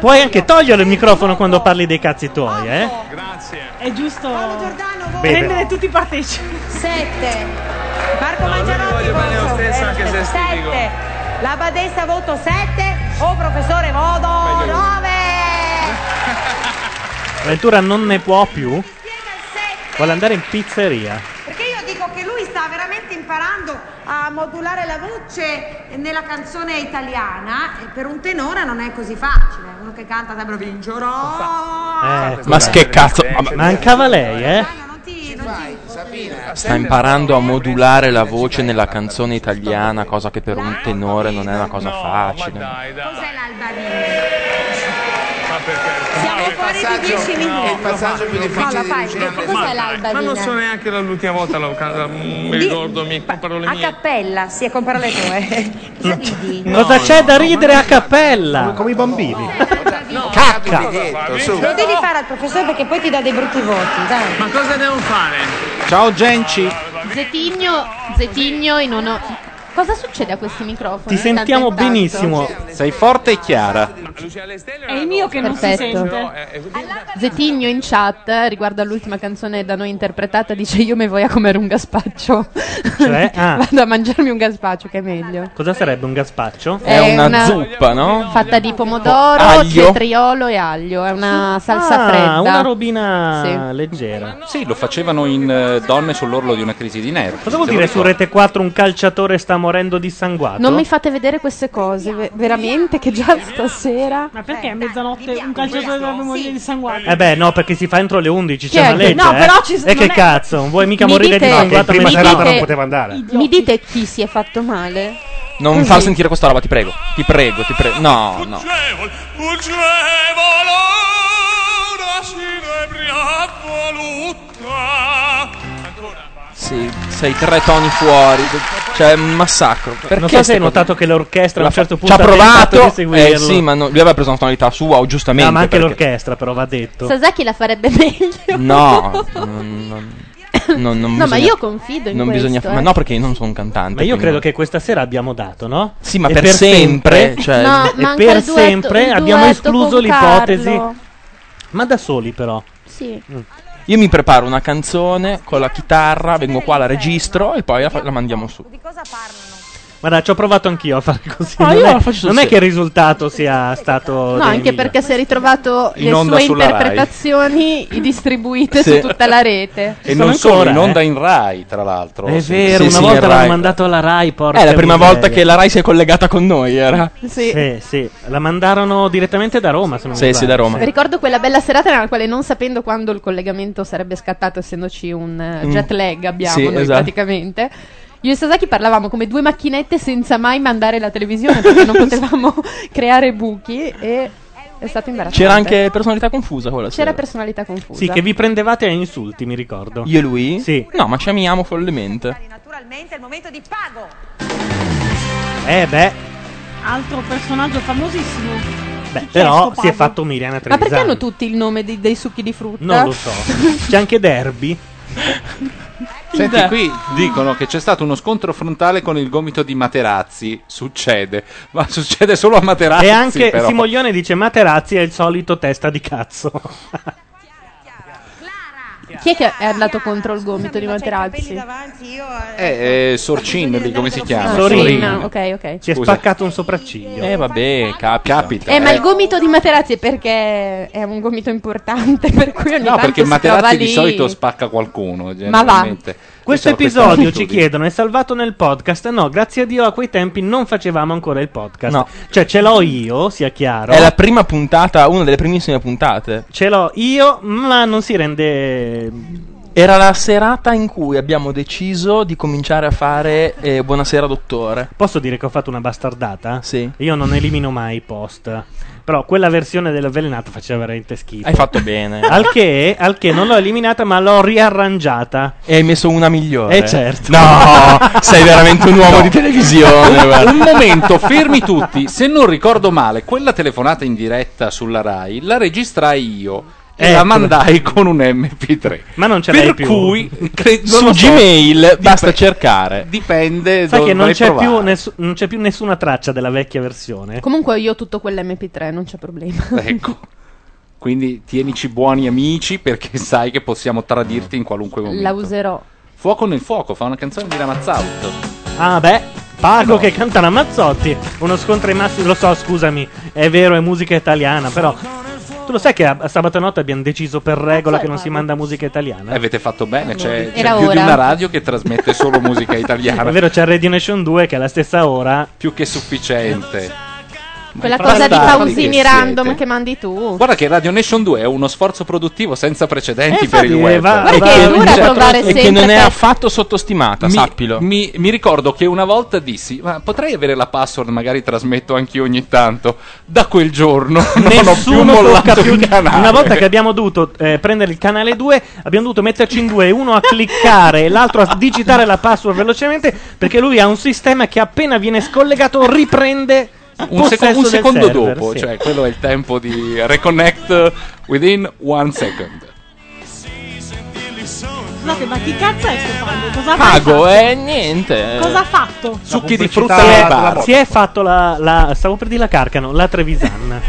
Puoi anche togliere il microfono quando parli dei cazzi tuoi, eh? È giusto Bene. rendere tutti partecipi. 7. Marco Mangianotti voglio bene lo voto- stesso, eh, anche se stitico. Sette. La badessa voto 7. O professore voto 9. *laughs* Ventura non ne può più. Vuole andare in pizzeria. Perché io dico che lui sta veramente imparando a modulare la voce nella canzone italiana e per un tenore non è così facile. Uno che canta sempre vincerò. Eh, Ma che cazzo? Mancava lei, eh? Sta imparando a modulare la voce nella canzone italiana, cosa che per un tenore non è una cosa facile. Cos'è Siamo fuori di 10 minuti. È il passaggio più difficile a Cos'è l'albadina? Ma non so neanche l'ultima volta mi ricordo, mi con parole A mie. cappella, sì, con parole tue. *laughs* Cosa c'è da ridere a cappella? Come i bambini. Cacca! Lo devi fare al professore perché poi ti dà dei brutti voti, dai. Ma cosa devo fare? Ciao Genci. Zetigno, Zetigno in uno... Cosa succede a questi microfoni? Ti sentiamo Tanto benissimo. Sei forte e chiara. È il mio che non si Perfetto. sente. Zetigno in chat eh, riguardo all'ultima canzone da noi interpretata dice io mi voglio a comer un gazpacho. Cioè? *laughs* Ah. Vado a mangiarmi un gazpacho che è meglio. Cosa sarebbe un gazpacho? È una zuppa, no? Fatta di pomodoro, Aglio. cetriolo e aglio. È una salsa Ah, fredda. una robina Sì. leggera. Sì, lo facevano in eh, Donne sull'orlo di una crisi di nervi. Cosa vuol dire su. Rete 4 un calciatore sta morendo dissanguato? Non mi fate vedere queste cose, ve- veramente che già stasera. Ma perché a mezzanotte un calciatore dovrebbe morire di sanguato? Eh beh, no, perché si fa entro le 11, Chi c'è è una che- legge. no, eh. però ci- E non che è- cazzo, non vuoi mica Mi morire dite- di sanguato prima serata non poteva andare. Mi dite chi si è fatto male? Non Così. far sentire questa roba, ti prego. Ti prego, ti prego. No, no. Sì, sei tre toni fuori. Cioè, è un massacro. Perché Non so se hai notato che l'orchestra a un certo punto Ci ha provato. Eh sì, ma no- lui aveva preso una tonalità sua, o giustamente. No, ma anche perché- l'orchestra però va detto. Sasaki la farebbe meglio. No, *laughs* non, non- non- non No, ma bisogna- io confido in non questo, bisogna, eh. Ma no, perché io non sono un cantante. Ma io quindi credo no. che questa sera abbiamo dato, no? Sì, ma E per sempre, cioè- No, e manca per il duetto- sempre il abbiamo escluso con l'ipotesi. Carlo. Ma da soli però. Sì. Io mi preparo una canzone con la chitarra, vengo qua, la registro e poi la, la mandiamo su. Guarda, ci ho provato anch'io a fare così. Ah, non io è, non è che il risultato sia stato. No, anche migliori. perché si è ritrovato In le sue interpretazioni *laughs* distribuite Sì. su tutta la rete. E non solo, in onda eh. in Rai, tra l'altro. È vero, Sì, una sì, volta l'hanno mandato alla Rai. Porca È la prima miseria. volta che la Rai si è collegata con noi, era. Sì. Sì, sì, la mandarono direttamente da Roma. Se non Sì, sì, da Roma. Ricordo quella bella serata nella quale non sapendo quando il collegamento sarebbe scattato, essendoci un eh, Mm. jet lag abbiamo Sì, noi esatto. praticamente. Io e Sasaki parlavamo come due macchinette senza mai mandare la televisione perché non *laughs* potevamo creare buchi e è stato imbarazzante. C'era anche personalità confusa quella C'era sera. personalità confusa. Sì, che vi prendevate a insulti, mi ricordo. Io e lui? Sì. No, ma ci amiamo follemente. Naturalmente è il momento di pago. Eh beh, Altro personaggio famosissimo. beh però si è fatto Miriam Ma perché Trevisan. hanno tutti il nome di- dei succhi di frutta? Non lo so. C'è anche Derby. *laughs* Senti, qui dicono che c'è stato uno scontro frontale con il gomito di Materazzi. Succede, ma succede solo a Materazzi. e anche però. Simoglione dice Materazzi è il solito testa di cazzo. *laughs* Chi è che è andato contro il gomito di Materazzi? Eh, eh, Sorcin, lì come si chiama? Sorina, ok, ok. Si è Scusa. spaccato un sopracciglio. Eh, vabbè, capita. Capita. Eh, ma il gomito di Materazzi è perché è un gomito importante, *laughs* per cui ogni No, tanto perché si trova Materazzi lì. di solito spacca qualcuno. Ma va. generalmente. Questo episodio ci chiedono è salvato nel podcast? No, grazie a Dio a quei tempi non facevamo ancora il podcast. No. Cioè ce l'ho io, sia chiaro. È la prima puntata, una delle primissime puntate. Ce l'ho io, ma non si rende Era la serata in cui abbiamo deciso di cominciare a fare eh, Buonasera dottore. Posso dire che ho fatto una bastardata? Sì. Io non elimino mai i post. Però quella versione dell'avvelenato faceva veramente schifo. Hai fatto bene. Al che, al che non l'ho eliminata, ma l'ho riarrangiata. E hai messo una migliore. Eh certo. No, sei veramente un uomo No. di televisione. Un, guarda. un momento, fermi tutti. Se non ricordo male, quella telefonata in diretta sulla Rai la registrai io. E la Eccola. mandai con un MP3. Ma non ce per l'hai più. cui cre- non Su so, Gmail basta dip- cercare. Dipende Sai che non c'è, nessu- non c'è più nessuna traccia della vecchia versione. Comunque io ho tutto quell'MP3, non c'è problema. Ecco. Quindi tienici buoni amici perché *laughs* sai che possiamo tradirti in qualunque momento. La userò. Fuoco nel fuoco, fa una canzone di Ramazzotti. Ah, beh. Pago che canta Ramazzotti. Uno scontro ai massimi. Lo so, scusami. È vero, è musica italiana. Però. Tu lo sai che a, sabato notte abbiamo deciso per regola che non si manda musica italiana? Eh, avete fatto bene, c'è, c'è Era più di ora. una radio che trasmette solo musica *laughs* italiana. È vero, c'è Radio Nation 2 che è alla stessa ora. Più che sufficiente. Quella cosa di pausini random che mandi tu. Guarda che Radio Nation 2 è uno sforzo produttivo senza precedenti Eh, per il web. Guarda che è dura trovare E sempre che non è affatto sottostimata, Mi, sappilo. mi- mi ricordo che una volta dissi: Ma potrei avere la password, magari trasmetto anch'io ogni tanto. Da quel giorno *laughs* non ho più Nessuno mollato il canale. Una volta che abbiamo dovuto eh, prendere il canale 2, abbiamo dovuto metterci in due, uno a cliccare e l'altro a digitare la password velocemente, perché lui ha un sistema che appena viene scollegato riprende un, seco- un secondo server, dopo, sì. cioè quello è il tempo di reconnect within one second. Scusate, ma chi cazzo è sto Pago? Cosa ha Pago, fatto? eh, niente. Cosa ha fatto? Succhi di frutta è- bar. Si è fatto la, la- Stavo per dire la Carcano, la Trevisan.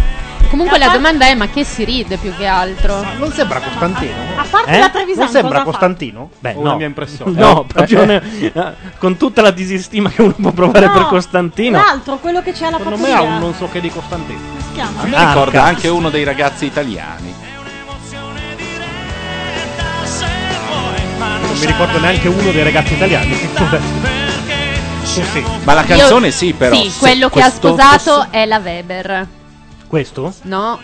Comunque la domanda è: ma che si ride più che altro? Non sembra Costantino. A parte Eh? la Trevisan, Non sembra? Costantino? Beh, no. la mia impressione. No, Eh. *laughs* proprio ne- con tutta la disistima che uno può provare No, per Costantino. L'altro, quello che c'è alla Secondo me fattoria. ha un non so che di Costantino. Si chiama? Me Arca. ricorda anche uno dei ragazzi italiani. Non mi ricordo neanche uno dei ragazzi italiani. *laughs* Sì. Ma la canzone Io- sì, però. Sì, se quello che ha questo sposato fosse- è la Weber. Questo? No,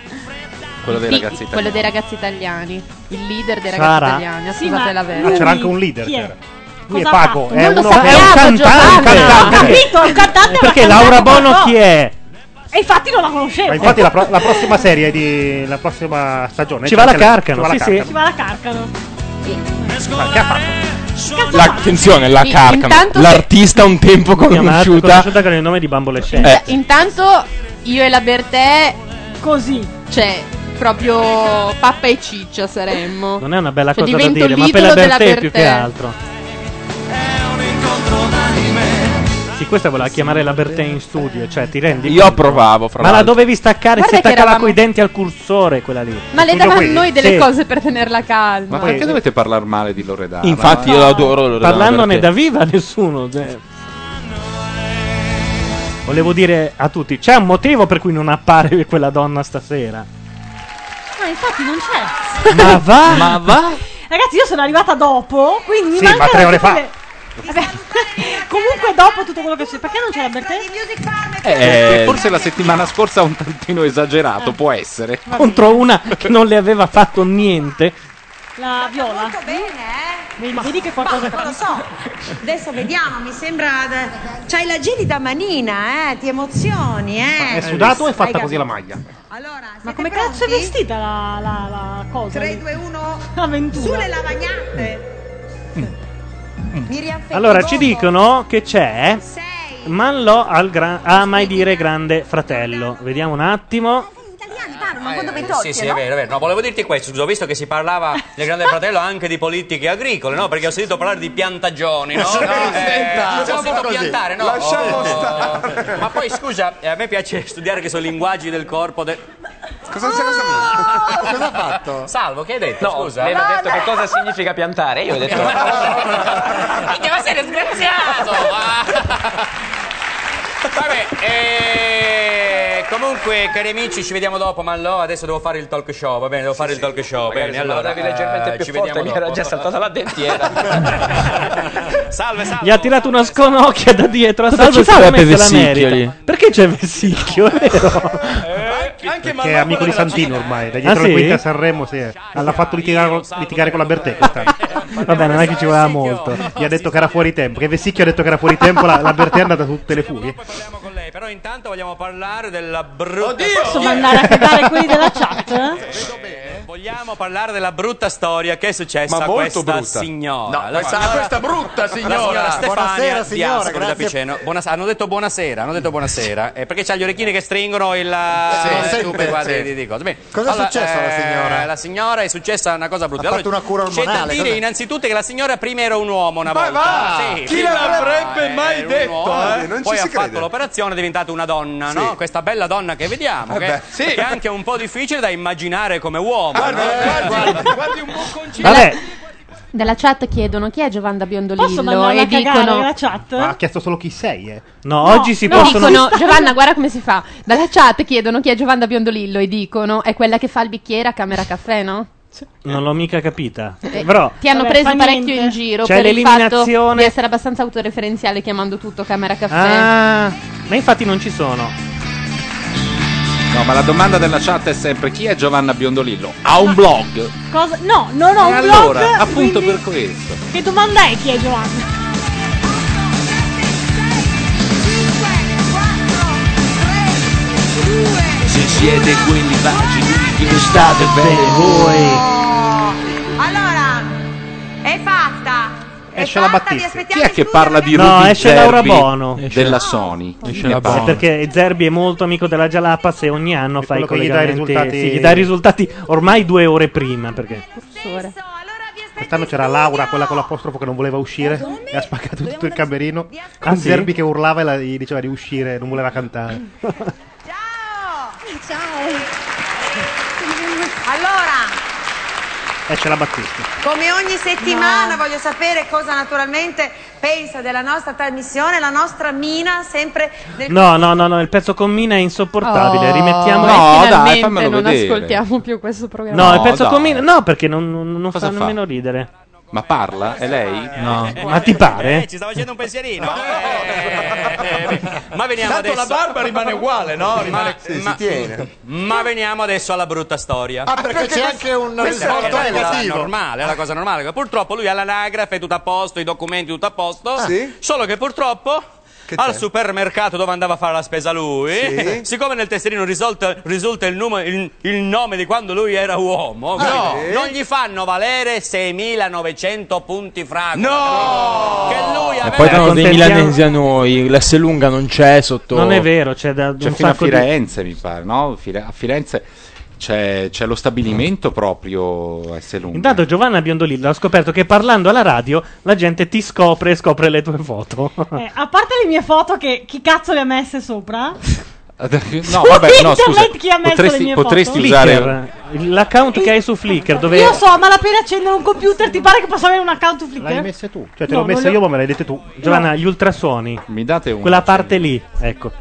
Quello dei Sì, ragazzi italiani. quello dei ragazzi italiani. Il leader dei ragazzi Sara? italiani. Ha Sì, sposato ma la Ah, Weber. c'era anche un leader. Chi è? c'era. Lui è Cosa ha fatto? è Non lo uno sappiamo, è un cantante, Giovanna. un cantante. Capito, il cantante Perché Laura Bono no. chi è? E infatti non la conoscevo. Ma infatti la, pro- la prossima serie di la prossima stagione Ci va la. Carcano, Ci va la sì, sì. Ci va la carcano. Ma che ha fatto? La, attenzione, la Carcano. intanto L'artista un tempo conosciuta. conosciuta con il nome di Bambolescente. Eh. Intanto io e la Bertè, Così. cioè, proprio pappa e ciccia saremmo. Non è una bella Cioè, cosa da divento dire, ma per la l'idolo della Bertè più che altro. Sì, questa voleva chiamare la Bertè in studio, cioè ti rendi Io conto? provavo, fra Ma la l'altro. dovevi staccare Guarda si che attaccava eravamo- coi denti al cursore quella lì. Ma le Studio dava a qui. noi delle Sì. cose per tenerla calma. Ma perché dovete parlare male di Loredana? Infatti, io adoro Loredana Parlandone Bertè. da viva nessuno. cioè. Volevo dire a tutti, c'è un motivo per cui non appare quella donna stasera. Ma infatti non c'è. Ma va? Ma va? Ragazzi, io sono arrivata dopo, quindi mi Sì, mancano ma tre ore tutte fa. le- Vabbè, *laughs* comunque dopo tutto quello che c'è. Perché non c'è la Bertè? Eh, forse la settimana scorsa un tantino esagerato, può essere. Contro una che non le aveva fatto niente. La viola. Molto bene, eh? Vedi, vedi che qualcosa Non lo so. Adesso vediamo, mi sembra. C'hai la gelida manina, eh? Ti emozioni, eh? È sudato o è fatta così la maglia? Allora, Ma come cazzo è vestita la, la, la cosa? 3, 2, 1. L'avventura. Sulle lavagnate. Fettibobo. Allora, ci dicono che c'è Manlò al gran- a mai dire grande fratello. Vediamo un attimo. Sì, sì, è vero, è vero. No, volevo dirti questo, scusa, ho visto che si parlava nel Grande Fratello anche di politiche agricole, no? Perché ho sentito parlare di piantagioni, no? *laughs* Sì, Eh, ho sentito così, piantare, no? lasciamo Oh. stare. Ma poi scusa, eh, a me piace studiare che sono linguaggi del corpo. de- Cosa, cosa, cosa ha fatto? Salvo, che hai detto? No, scusa. lei mi ha detto che cosa significa piantare. Io ho detto. *laughs* Minchia, ma sei disgraziato! *laughs* Vabbè, eh, comunque, cari amici, ci vediamo dopo. Ma no, adesso devo fare il talk show. Va bene, devo fare il talk show. Magari Bene, allora. leggermente eh, più ci forte, vediamo mi era dopo. già saltata la dentiera. *laughs* salve, salve. Gli ha tirato una sconocchia da dietro Cosa salvo ci e Vessicchioli? merita. Perché c'è Vessicchio, è vero? Che è amico di Santino ormai, da dietro Ah, le sì? quinte a Sanremo, sì. L'ha fatto litigare, litigare con la Bertè quest'anno. Vabbè, non è che ci voleva molto. Gli ha detto che era fuori tempo. Che Vesicchio ha detto che era fuori tempo, la, la Bertè è andata su tutte le furie. lei, però intanto vogliamo parlare della brutta Posso mandare a cagare quelli della chat? Vogliamo parlare della brutta storia che è successa a questa brutta. signora. No, La questa- questa brutta signora. La signora Stefania Buonasera, signora, Biasco da grazie. Piceno. Buonas- hanno detto buonasera, hanno detto buonasera. eh, perché c'ha gli orecchini che stringono il Sì, eh, qua sì. di, di- cose. Bene. Cosa è successo alla eh, signora? La signora è successa una cosa brutta. Ha fatto una cura C'è da ormonale, dire cos'è? innanzitutto che la signora prima era un uomo una Ma volta. va! Sì, Chi l'avrebbe mai detto, uomo, eh? Non ci Poi si ha fatto crede. l'operazione, è diventata una donna, no? Questa bella donna che vediamo, Eh beh, che è anche un po' difficile da immaginare come uomo. No? Vabbè, Dalla chat chiedono chi è Giovanna Biondolillo Posso mandarla e a cagare dicono nella chat? Ma ha chiesto solo chi sei, eh. no, oggi si no, possono. dicono *laughs* Giovanna guarda come si fa dalla chat chiedono chi è Giovanna Biondolillo e dicono è quella che fa il bicchiere a camera caffè no? Non l'ho mica capita. Eh, Però ti hanno Vabbè, preso fa parecchio niente. in giro C'è per il fatto l'eliminazione- di essere abbastanza autoreferenziale chiamando tutto camera caffè Ah, ma infatti non ci sono. No, ma la domanda della chat è sempre chi è Giovanna Biondolillo? Ha un blog? Cosa? No, non ho E un allora, blog. appunto quindi- per questo. Che domanda è chi è Giovanna? Se siete quelli vagini che state bene voi. Esce la aspettiamo Chi è che parla di No, Rudy esce Laura Zerbi Bono. della Sony? Esce la? È perché Zerbi è molto amico della Jalapas e ogni anno fa i quello che gli dà i collegamenti. risultati- Sì, gli dà i risultati ormai due ore prima. Perché Quest'anno c'era Laura, quella con l'apostrofo che non voleva uscire e ha spaccato tutto il camerino. Ah, Con sì? Zerbi che urlava e la- gli diceva di uscire, non voleva cantare. *laughs* Allora, Esce la Battisti. come ogni settimana voglio sapere cosa naturalmente pensa della nostra trasmissione, la nostra Mina sempre nel No, no, no, no, il pezzo con Mina è insopportabile. Oh, Rimettiamo. e No, dai, fammelo non vedere. ascoltiamo più questo programma No, il No, pezzo dai. con Mina. No, perché non, non- non fa fa? nemmeno ridere. Ma parla? È lei? No. Ma ti pare? Eh, ci sta facendo un pensierino. Eh, eh, ma veniamo Tanto adesso. la barba rimane uguale, no? Rimane... Sì, si tiene. Ma veniamo adesso alla brutta storia. Ah, perché c'è anche un risvolto è la cosa negativo. normale, è la cosa normale. Purtroppo lui ha l'anagrafe tutto a posto, i documenti tutto a posto. Ah, sì? Solo che purtroppo. Al c'è? supermercato dove andava a fare la spesa lui, Sì. siccome nel tesserino risulta, risulta il, numero- il- il nome di quando lui era uomo, Ah, no, sì? non gli fanno valere 6.900 punti fragola. No! Che lui E aveva poi danno dei milanesi a noi, l'S lunga non c'è sotto. Non è vero, c'è da C'è fino a sacco di. Firenze, mi pare, no? Fire- a Firenze c'è, c'è lo stabilimento proprio S. Lunga. Intanto Giovanna Biondolillo ha scoperto che parlando alla radio la gente ti scopre e scopre le tue foto. *laughs* Eh, a parte le mie foto che chi cazzo le ha messe sopra? *laughs* No, Su vabbè, no, scusa. chi ha messo le Potresti, mie potresti foto? usare. Flickr, l'account che hai su Flickr dove Io so, ma appena accendere un computer ti pare che possa avere un account su Flickr? L'hai messe tu. Cioè, te No, l'ho messa le- io, ma me l'hai dette tu. Giovanna, gli ultrasuoni. Mi date un. Quella parte lì, ecco.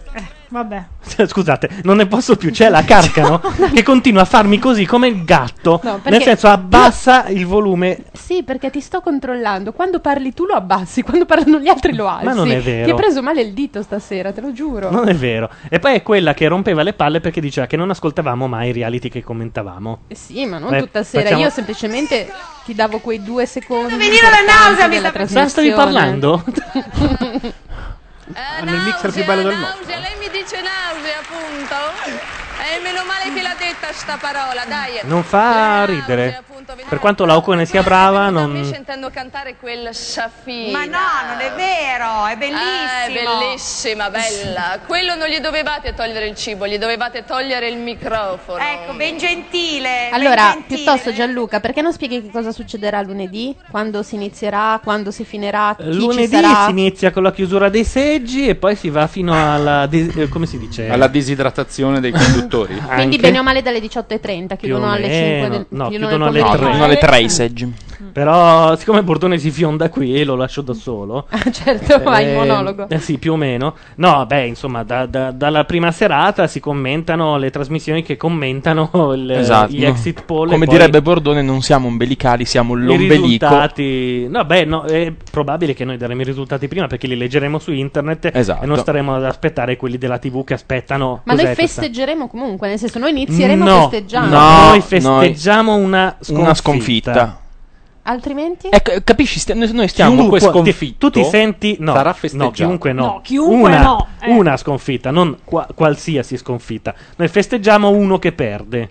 Vabbè. *laughs* Scusate, non ne posso più. C'è la *laughs* Carcano che continua a farmi così come il gatto. No, perché- Nel senso, abbassa il volume. Sì, perché ti sto controllando. Quando parli tu lo abbassi, *laughs* quando parlano gli altri lo alzi. Ma non è vero. Ti hai preso male il dito stasera, te lo giuro. Non è vero. E poi è quella che rompeva le palle perché diceva che non ascoltavamo mai i reality che commentavamo. Eh Sì, ma non Beh, tutta sera. facciamo- Io semplicemente ti davo quei due secondi. venire la importanti nausea, mi della sta- Sa, stavi trasmissione. parlando? Hanno il mixer più bello del mondo. Nausea, lei mi dice nausea, appunto. E meno male che l'ha detta sta parola, dai. Non fa ridere. Per quanto la Ocone sia brava, Mi non. sentendo cantare quel Shafina. Ma no, non è vero, è bellissimo. Ah, è bellissima, bella. Quello non gli dovevate togliere il cibo, gli dovevate togliere il microfono. Ecco, ben gentile. ben Allora, gentile. piuttosto Gianluca, perché non spieghi che cosa succederà lunedì? Quando si inizierà, quando si finirà, chi Lunedì ci sarà? si inizia con la chiusura dei seggi e poi si va fino alla. dis- eh, come si dice? Alla disidratazione dei conduttori. Quindi Anche. bene o male dalle 18.30, Più chiudono alle meno. 5 del No, chiudono chiudono alle pomeriggio. tre. Sono le tre i seggi. Però, siccome Bordone si fionda qui e lo lascio da solo. *laughs* certo, vai in monologo. Eh sì, più o meno. No, beh, insomma, da- da- dalla prima serata si commentano le trasmissioni che commentano il- Esatto. gli exit poll. Come direbbe Bordone, non siamo ombelicali, siamo i l'ombelico. risultati. No, beh, no, è probabile che noi daremo i risultati prima perché li leggeremo su internet Esatto. e non staremo ad aspettare quelli della TV che aspettano. Ma noi festeggeremo comunque, nel senso noi inizieremo no, festeggiando. no, noi festeggiamo una sconfitta. Una sconfitta. Altrimenti? Ecco, capisci? stia- noi noi stiamo Chiunque- sconfitto. tu ti senti no, sarà no, festeggiato. chiunque no. No, chiunque una, no, eh. una sconfitta, non qua- qualsiasi sconfitta. Noi festeggiamo uno che perde.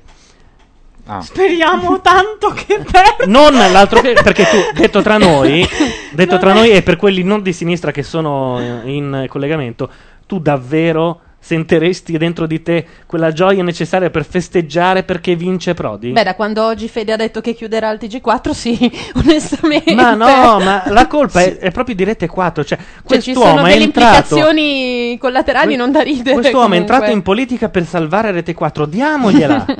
Speriamo tanto che perda. Non l'altro che perché tu *laughs* detto tra noi, detto tra noi e per quelli non di sinistra che sono in collegamento, tu davvero sentiresti dentro di te quella gioia necessaria per festeggiare perché vince Prodi? Beh, da quando oggi Fede ha detto che chiuderà il TG4, sì, *laughs* onestamente. Ma no, ma la colpa è, è proprio di Rete 4. Cioè, Cioè, ci quest'uomo sono è delle entrato. implicazioni collaterali Que- non da ridere. Quest'uomo è comunque. entrato in politica per salvare Rete 4. Diamogliela. *laughs*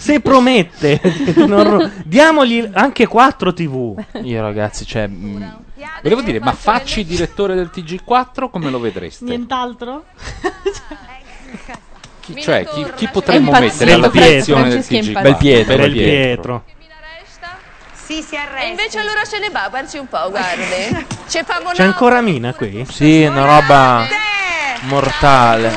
Se promette, *laughs* non ro- diamogli anche 4 TV. Io ragazzi, cioè... mm, Volevo dire, ma facci direttore del TG4 come lo vedreste? Nient'altro? Chi, cioè, chi, chi potremmo È impazzito, mettere alla direzione del Franceschi è TG4? impazzito. Belpietro, Bel Belpietro. Pietro. Sì, si arresta. E invece allora se ne va, guardi un po', guardi. *laughs* C'è. C'è ancora Mina qui? Sì, una roba mortale.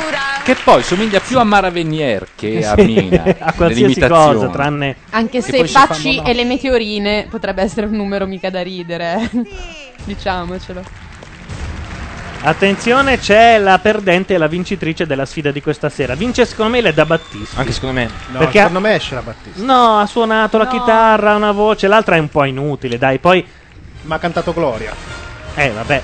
Che poi somiglia più a Mara Venier che a Sì, Mina. *laughs* a qualsiasi cosa, tranne Anche Che se Facci e le meteorine potrebbe essere un numero mica da ridere. *laughs* Diciamocelo. Attenzione, c'è la perdente e la vincitrice della sfida di questa sera. Vince secondo me Leda Battisti. Anche secondo me. No, Perché ha- secondo me esce la Battista. No, ha suonato la chitarra, una voce, l'altra è un po' inutile, dai, poi... Ma ha cantato Gloria. Eh, vabbè.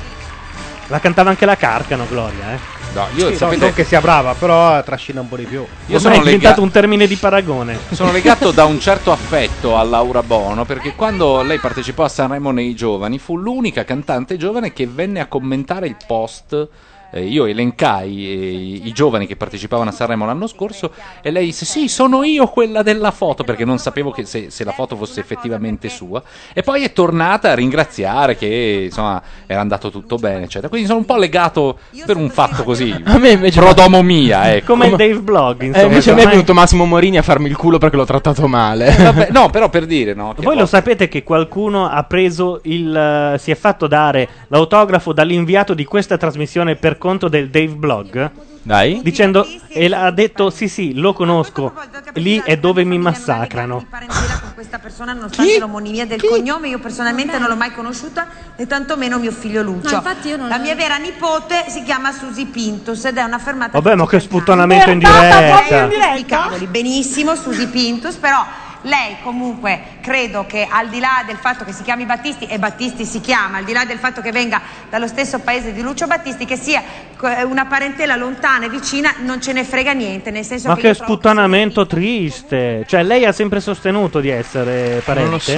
La cantava anche la Carcano, Gloria, eh. No, io Sì, no, sapete, non che sia brava, però trascina un po' di più. io Ormai sono, è diventato lega- un termine di paragone. sono legato *laughs* da un certo affetto a Laura Bono perché quando lei partecipò a Sanremo nei giovani fu l'unica cantante giovane che venne a commentare il post. Eh, io elencai eh, i, giovani che partecipavano a Sanremo l'anno scorso e lei disse sì sono io quella della foto perché non sapevo che se, se la foto fosse effettivamente sua e poi è tornata a ringraziare che insomma era andato tutto bene eccetera quindi sono un po' legato per un fatto così *laughs* A me invece prodomo mia *laughs* ecco Come il Dave Blog, Eh, insomma. invece a me è venuto Massimo Morini a farmi il culo perché l'ho trattato male. Eh, vabbè, no però per dire no Voi lo sapete che qualcuno ha preso il. eh, si è fatto dare l'autografo dall'inviato di questa trasmissione per conto del Dave Blog? Dai. Dicendo. E l- ha detto: Sì, sì, lo conosco. Lì è dove mi massacrano. con questa persona nonostante l'omonimia del cognome io personalmente non l'ho mai conosciuta né tantomeno mio figlio Lucio No, infatti io non la mia vera nipote si chiama Susi Pintus ed è una fermata Vabbè, ma che sputtanamento in diretta. proprio in Cavoli, benissimo Susi Pintus però lei comunque credo che al di là del fatto che si chiami Battisti e Battisti si chiama al di là del fatto che venga dallo stesso paese di Lucio Battisti che sia eh, una parentela lontana e vicina non ce ne frega niente nel senso Ma che che sputtanamento triste. Cioè, lei ha sempre sostenuto di essere parente. Non lo so.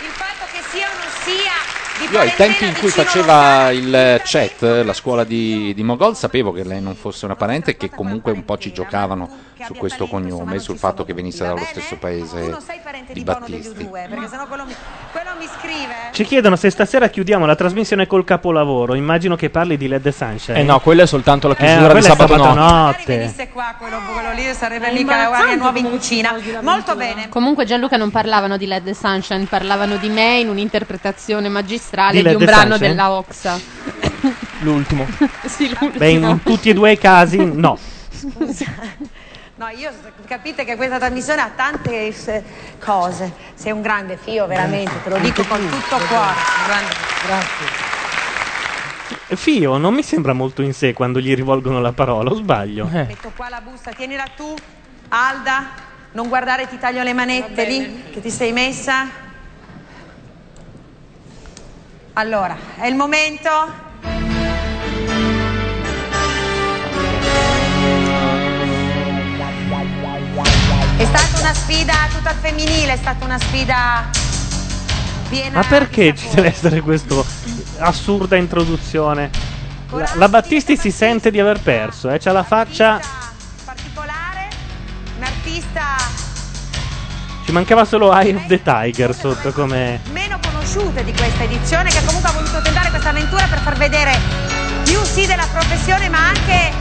il fatto che sia o non sia di Io ai tempi in cui faceva il chat, la scuola di, di Mogol, sapevo che lei non fosse una parente e che comunque un po' ci giocavano su questo cognome e sul fatto che venisse dallo stesso paese di Battisti. due perché sennò quello mi, quello mi scrive Ci chiedono se stasera chiudiamo la trasmissione col capolavoro. Immagino che parli di Led Sunshine. Eh no, quella è soltanto la Eh, chiusura ma di sabato sabato notte. notte. venisse qua quello, quello lì sarebbe mica aria nuova in cucina molto bene Comunque Gianluca non parlavano di Led Sunshine, parlavano di me in un'interpretazione magistrale Di di, un brano Sunshine? della Oxa. L'ultimo. *laughs* sì, l'ultimo. Beh, in tutti e due i casi, no. No io capite che questa trasmissione ha tante eh, cose. Sei un grande fio veramente te lo dico con tutto cuore un grande- Fio non mi sembra molto in sé quando gli rivolgono la parola, o sbaglio? metto qua la busta tienila tu Alda non guardare ti taglio le manette lì che ti sei messa. Allora è il momento È stata una sfida tutta femminile, è stata una sfida piena Ma perché ci deve essere questa assurda introduzione? La, la Battisti si sente di aver perso, eh? C'ha la faccia. particolare, un artista Ci mancava solo Eye of the Tiger sotto come. meno conosciute di questa edizione che comunque ha voluto tentare questa avventura per far vedere più sì della professione ma anche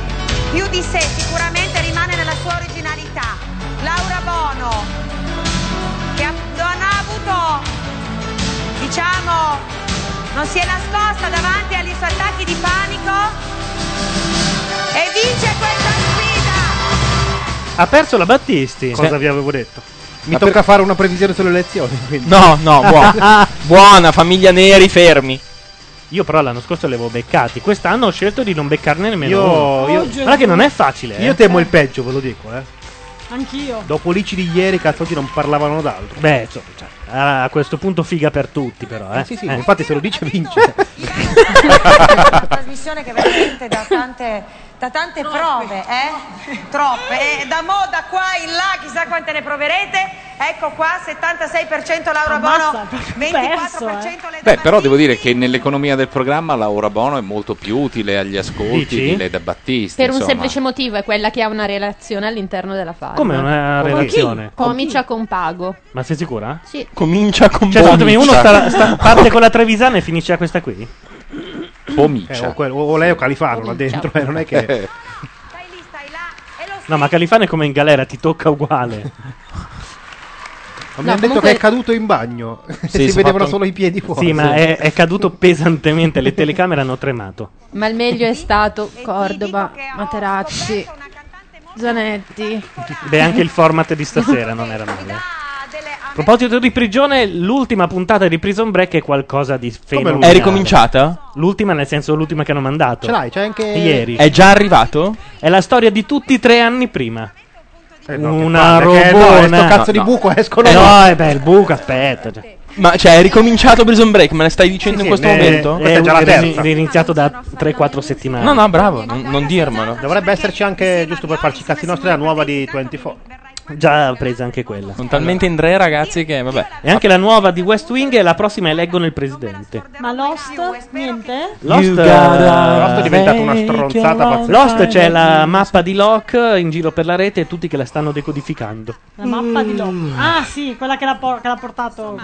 più di sé sicuramente rimane nella sua originalità Laura Bono che non ha avuto diciamo non si è nascosta davanti agli suoi attacchi di panico e vince questa sfida Ha perso la Battisti. Cosa vi avevo detto? Mi tocca fare una previsione sulle elezioni. quindi. No, no, buona. *laughs* buona, famiglia Neri, fermi. Io però l'anno scorso li avevo beccati. Quest'anno ho scelto di non beccarne nemmeno Io- uno. io- Guarda che non è facile. eh. Io temo il peggio, ve lo dico, eh. Anch'io. Dopo l'ICI di ieri, cazzo, oggi non parlavano d'altro. Beh, insomma, cioè, a questo punto figa per tutti, però. Eh. sì, sì, Eh. infatti se lo dice *laughs* vince. una trasmissione che veramente da tante, da tante prove, eh? Troppe. E da mo, da qua in là, chissà quante ne proverete. Ecco qua, 76% Laura Bono, 24% le Beh, però devo dire che nell'economia del programma Laura Bono è molto più utile agli ascolti Dici? di Leda Battisti. Per un insomma. semplice motivo, è quella che ha una relazione all'interno della farma. Come una Con chi? relazione? Comincia con pago. Ma sei sicura? Sì. Comincia con Cioè, Bomicia. uno sta- sta- parte *laughs* con la Trevisana e finisce a questa qui? Eh, o, o lei o Califano là dentro, eh, non è che... *laughs* No, ma Califano è come in galera, ti tocca uguale. Ma mi hanno detto che è caduto in bagno. *laughs* Sì, si vedevano fatto- solo i piedi fuori. Sì, ma è, è caduto pesantemente, le telecamere hanno tremato. Ma il meglio è stato Cordoba, Materazzi, Zanetti. Beh, anche il format di stasera non era male. A proposito di prigione, l'ultima puntata di Prison Break è qualcosa di fenomenale. È ricominciata? L'ultima, nel senso l'ultima che hanno mandato. Ce l'hai, c'è anche... Ieri. È già arrivato? È la storia di tutti i tre anni prima. no, Una palle, che no, robona. sto cazzo di buco escono Eh no. no, è beh, il buco, aspetta. cioè. Ma cioè, è ricominciato Prison Break? Me la stai dicendo in questo momento? È, è, è iniziato da 3-4 settimane. No, no, bravo, non, non dirmelo. Dovrebbe esserci anche, giusto per farci i cazzi nostri, la nuova di 24. Già presa anche quella. Sono talmente in tre ragazzi che, vabbè. E anche la nuova di West Wing e la prossima eleggono il presidente. Ma Lost? Niente? Lost, eh, Lost è diventata una stronzata pazzesca. Lost c'è la mappa di Locke in giro per la rete e tutti che la stanno decodificando. La mappa di Mm. Locke. Ah, sì, quella che l'ha, por- che l'ha portato.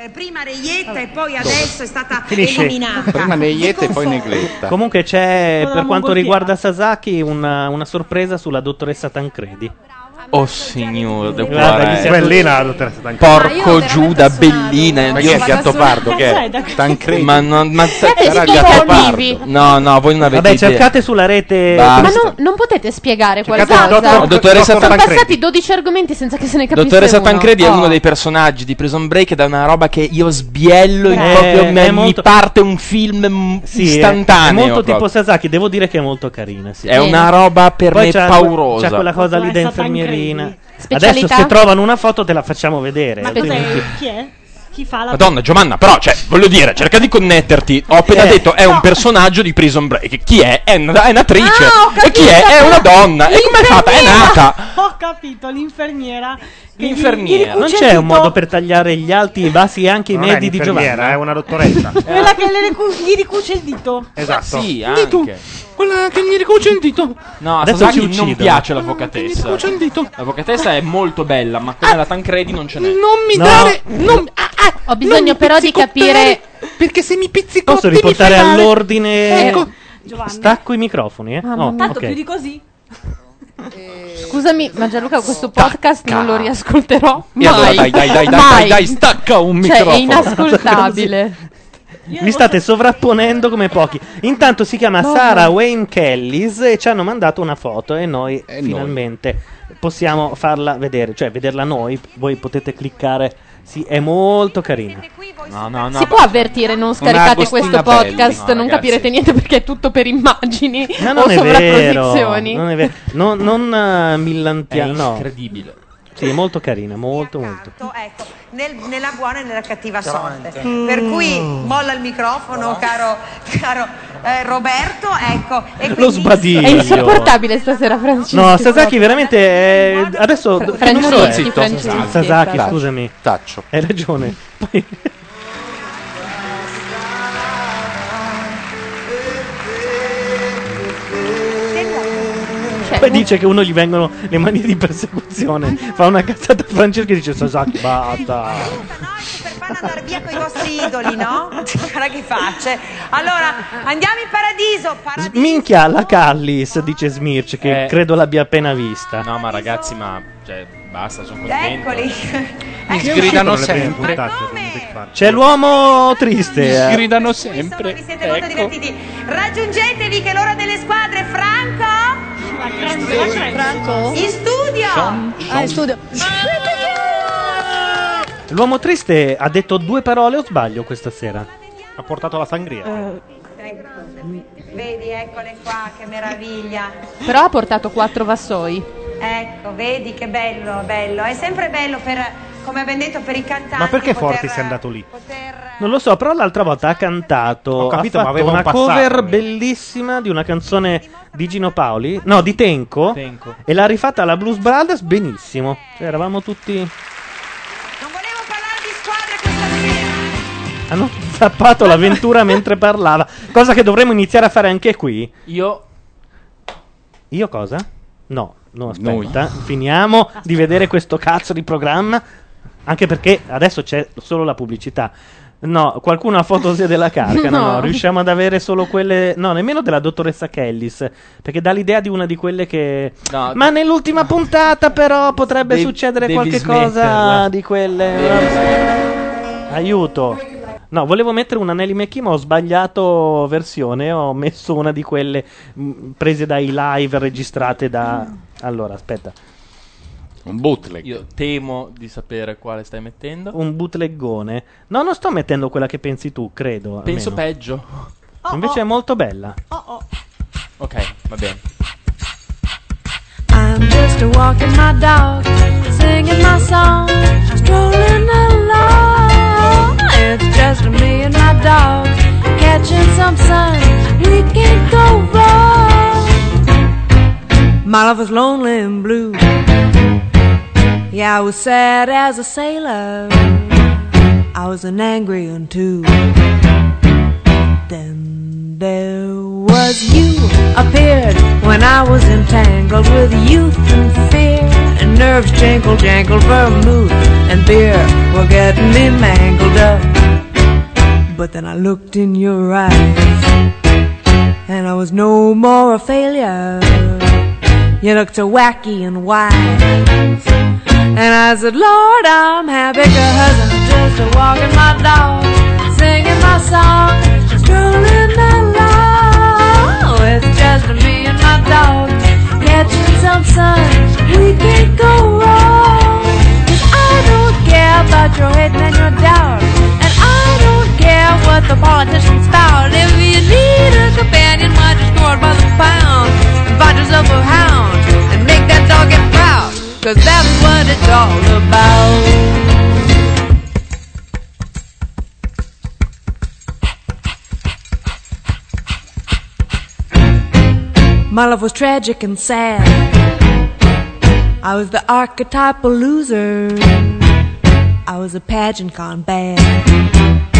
Eh, prima Reietta e poi adesso è stata Finisce. eliminata. Prima Neiette e poi Negletta. Comunque c'è per quanto riguarda Sasaki una, una sorpresa sulla dottoressa Tancredi. Oh signore, del Guarda, cuore. gli si è- Bellina la dottoressa Tancredi. Porco Giuda, bellina. Ma chi è Gattopardo? Che è? Tancredi? Ma non. Ma sarà. Gattopardo. No, no, voi non avete Vabbè, idea. cercate sulla rete. Basta. Ma non, non potete spiegare Cercate qualcosa? dottor- dottoressa Sono Tancredi. passati 12 argomenti senza che se ne capisse Dottoressa uno. Tancredi è Oh. uno dei personaggi di Prison Break ed è una roba che io sbiello in Eh, proprio è me- molto- mi parte un film istantaneo. È molto tipo Sasaki, devo dire che è molto carina. È una roba per me paurosa. C'è quella cosa lì da Dottoressa Tancredi. Adesso se trovano una foto te la facciamo vedere. Ma altrimenti- cos'è? Chi è? Chi fa la Madonna Giovanna, però, cioè, voglio dire, cerca di connetterti. Ho appena Eh. detto è un personaggio di Prison Break. Chi è? È, una- è un'attrice. Ah, ho e chi è? capito. È una donna. E come è fatta? È nata. Ho capito, l'infermiera. Che gli- gli L'infermiera. Non c'è un modo per tagliare gli alti, i bassi e anche i Non è medi di Giovanna? è una dottoressa. *laughs* Quella che le ricu- gli ricuce il dito. Esatto. Sì, Dito. anche. Quella che gli ricuce il dito. No, a Adesso Sasaki ci non uccidono. piace l'avvocatessa. ricuce il dito. L'avvocatessa è molto bella, ma come la Tancredi non ce n'è. Non mi No. dare. *laughs* Non, ah, ah, Ho bisogno però di capire. Perché se mi pizzicotti Posso riportare all'ordine? Ecco. Giovanni. Stacco i microfoni, eh? Mamma Oh. Tanto ok. più di così. Scusami, ma Gianluca, questo podcast non lo riascolterò E allora mai. dai, dai, dai, dai, Mai. dai, dai, stacca un Cioè, è microfono. inascoltabile. Mi state sovrapponendo come pochi. Intanto si chiama No, Sarah no. Wayne Kellys e ci hanno mandato una foto e noi finalmente possiamo farla vedere, cioè vederla noi. Voi potete cliccare. Sì, è molto carina. No, no, no. si può avvertire non scaricate questo podcast, no, non ragazzi. capirete niente perché è tutto per immagini Ma o non vero, sovrapposizioni. non è vero. Non, non eh, millantia- È no. incredibile. Sì, è molto carina, molto molto. Ecco, nel- nella buona e nella cattiva sorte. Per cui molla il microfono, caro, caro eh, Roberto, ecco. E Lo sbadiglio. È insopportabile stasera Francesco. No, Sasaki veramente è... adesso Fra- che numero è? Franceschi, Franceschi, Sasaki, scusami. Taccio. Hai ragione. Poi *laughs* Poi dice che uno gli vengono le manie di persecuzione. Fa una cazzata a Francesco e dice Sasaki, basta. andare via con i vostri idoli, no? Guarda che facce. Allora, andiamo in paradiso. Para- Minchia, la Callis, dice Smirch, che credo l'abbia appena vista. No, ma ragazzi, ma cioè, basta, sono contento. Eccoli. Mi Ecco. sgridano prime sempre. C'è l'uomo triste. Mi eh. sgridano sempre. Vi siete molto Ecco. divertiti. Raggiungetevi che è l'ora delle squadre. Franco? Franco? In studio. Ah, in studio. L'uomo triste ha detto due parole o sbaglio questa sera? Ha portato la sangria. Vedi, eccole qua, che meraviglia. Però ha portato quattro vassoi. Ecco, vedi che bello, bello. È sempre bello per, come abbiamo detto, per i cantanti. Ma perché poter- Forti è andato lì? Non lo so, però l'altra volta ha cantato. Ho capito, ha ma fatto aveva un una passato, cover almeno. bellissima di una canzone di Gino Paoli. No, di Tenco. Tenco. E l'ha rifatta alla Blues Brothers benissimo. Cioè, eravamo tutti. Hanno zappato l'avventura mentre parlava. Cosa che dovremmo iniziare a fare anche qui. Io. Io cosa? No, no, aspetta. Finiamo di vedere questo cazzo di programma. Anche perché adesso c'è solo la pubblicità. No, qualcuno ha foto della carica. No, no, *laughs* No. riusciamo ad avere solo quelle. No, nemmeno della dottoressa Kellis. Perché dà l'idea di una di quelle che. No. Ma nell'ultima puntata, però, potrebbe Devi- succedere qualche cosa di quelle. Aiuto. No, volevo mettere una Nelly McKee, ma ho sbagliato versione. Ho messo una di quelle mh, prese dai live registrate da. Allora, aspetta. Un bootleg. Io temo di sapere quale stai mettendo. Un bootleggone. No, non sto mettendo quella che pensi tu, credo. Penso almeno. peggio. Invece è molto bella. Ok, va bene. I'm just walking my dog, singing my song, strolling along. It's just me and my dog, catching some sun. We can't go wrong. My love was lonely and blue. Yeah, I was sad as a sailor. I was an angry one too. Then there was you appeared when I was entangled with youth and fear. And nerves jangle, jangle, vermouth and beer were getting me mangled up. But then I looked in your eyes, and I was no more a failure. You looked so wacky and wise. And I said, Lord, I'm happy cause I'm just a walking my dog, singing my song, strolling along. It's just me and my dog, catching some sun. We can't go wrong. 'Cause I don't care about your hating and your doubt. And I don't care what the politicians spout. If you need a companion, why just go by the pound find yourself a hound and make that dog get proud. Cause that's what it's all about. My love was tragic and sad. I was the archetypal loser. I was a pageant gone bad.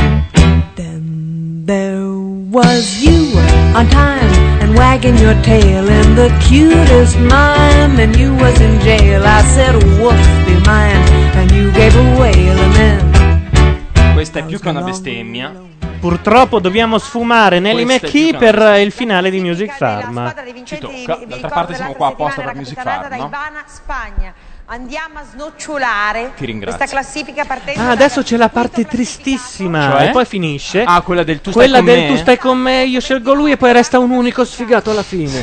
There was you on time and wagging your tail in the cutest mime. And you was in jail. I said, woof, be mine. And you gave a wail and then Questa è più che una bestemmia. Purtroppo dobbiamo sfumare Nelly Questa è McKee più per il finale di Music Farm. Ci tocca. D'altra parte siamo qua apposta per Music Farm, no? Ivana Spagna. Andiamo a snocciolare Ti ringrazio. questa classifica partendo Ah, adesso c'è la parte tristissima. Cioè? E poi finisce. Ah, quella del tu Quella stai con del me? tu stai con me, io scelgo lui e poi resta un unico sfigato alla fine.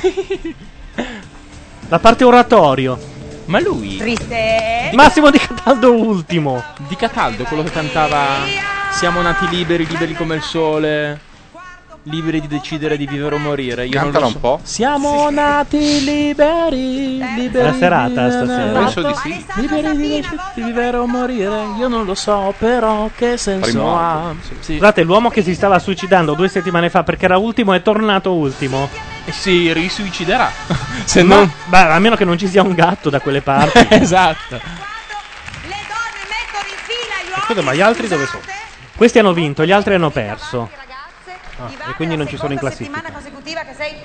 la parte oratorio. Ma lui? Triste. Massimo di Cataldo ultimo. Di Cataldo, quello che cantava Siamo nati liberi, liberi come il sole. Liberi di decidere di vivere o morire. Io non Cantala lo so. un po'. Siamo nati liberi, liberi. È la serata di- stasera. Penso di sì. Liberi di, di vivere o morire. Io non lo so, però che senso Primo ha? Sì. Scusate, l'uomo che si stava suicidando due settimane fa perché era ultimo è tornato ultimo. E si risuiciderà. *laughs* Se Ma- non. Beh, a meno che non ci sia un gatto da quelle parti. *laughs* esatto. Scusa, ma gli altri dove sono? Questi hanno vinto, gli altri hanno perso. E quindi non ci sono in classifica.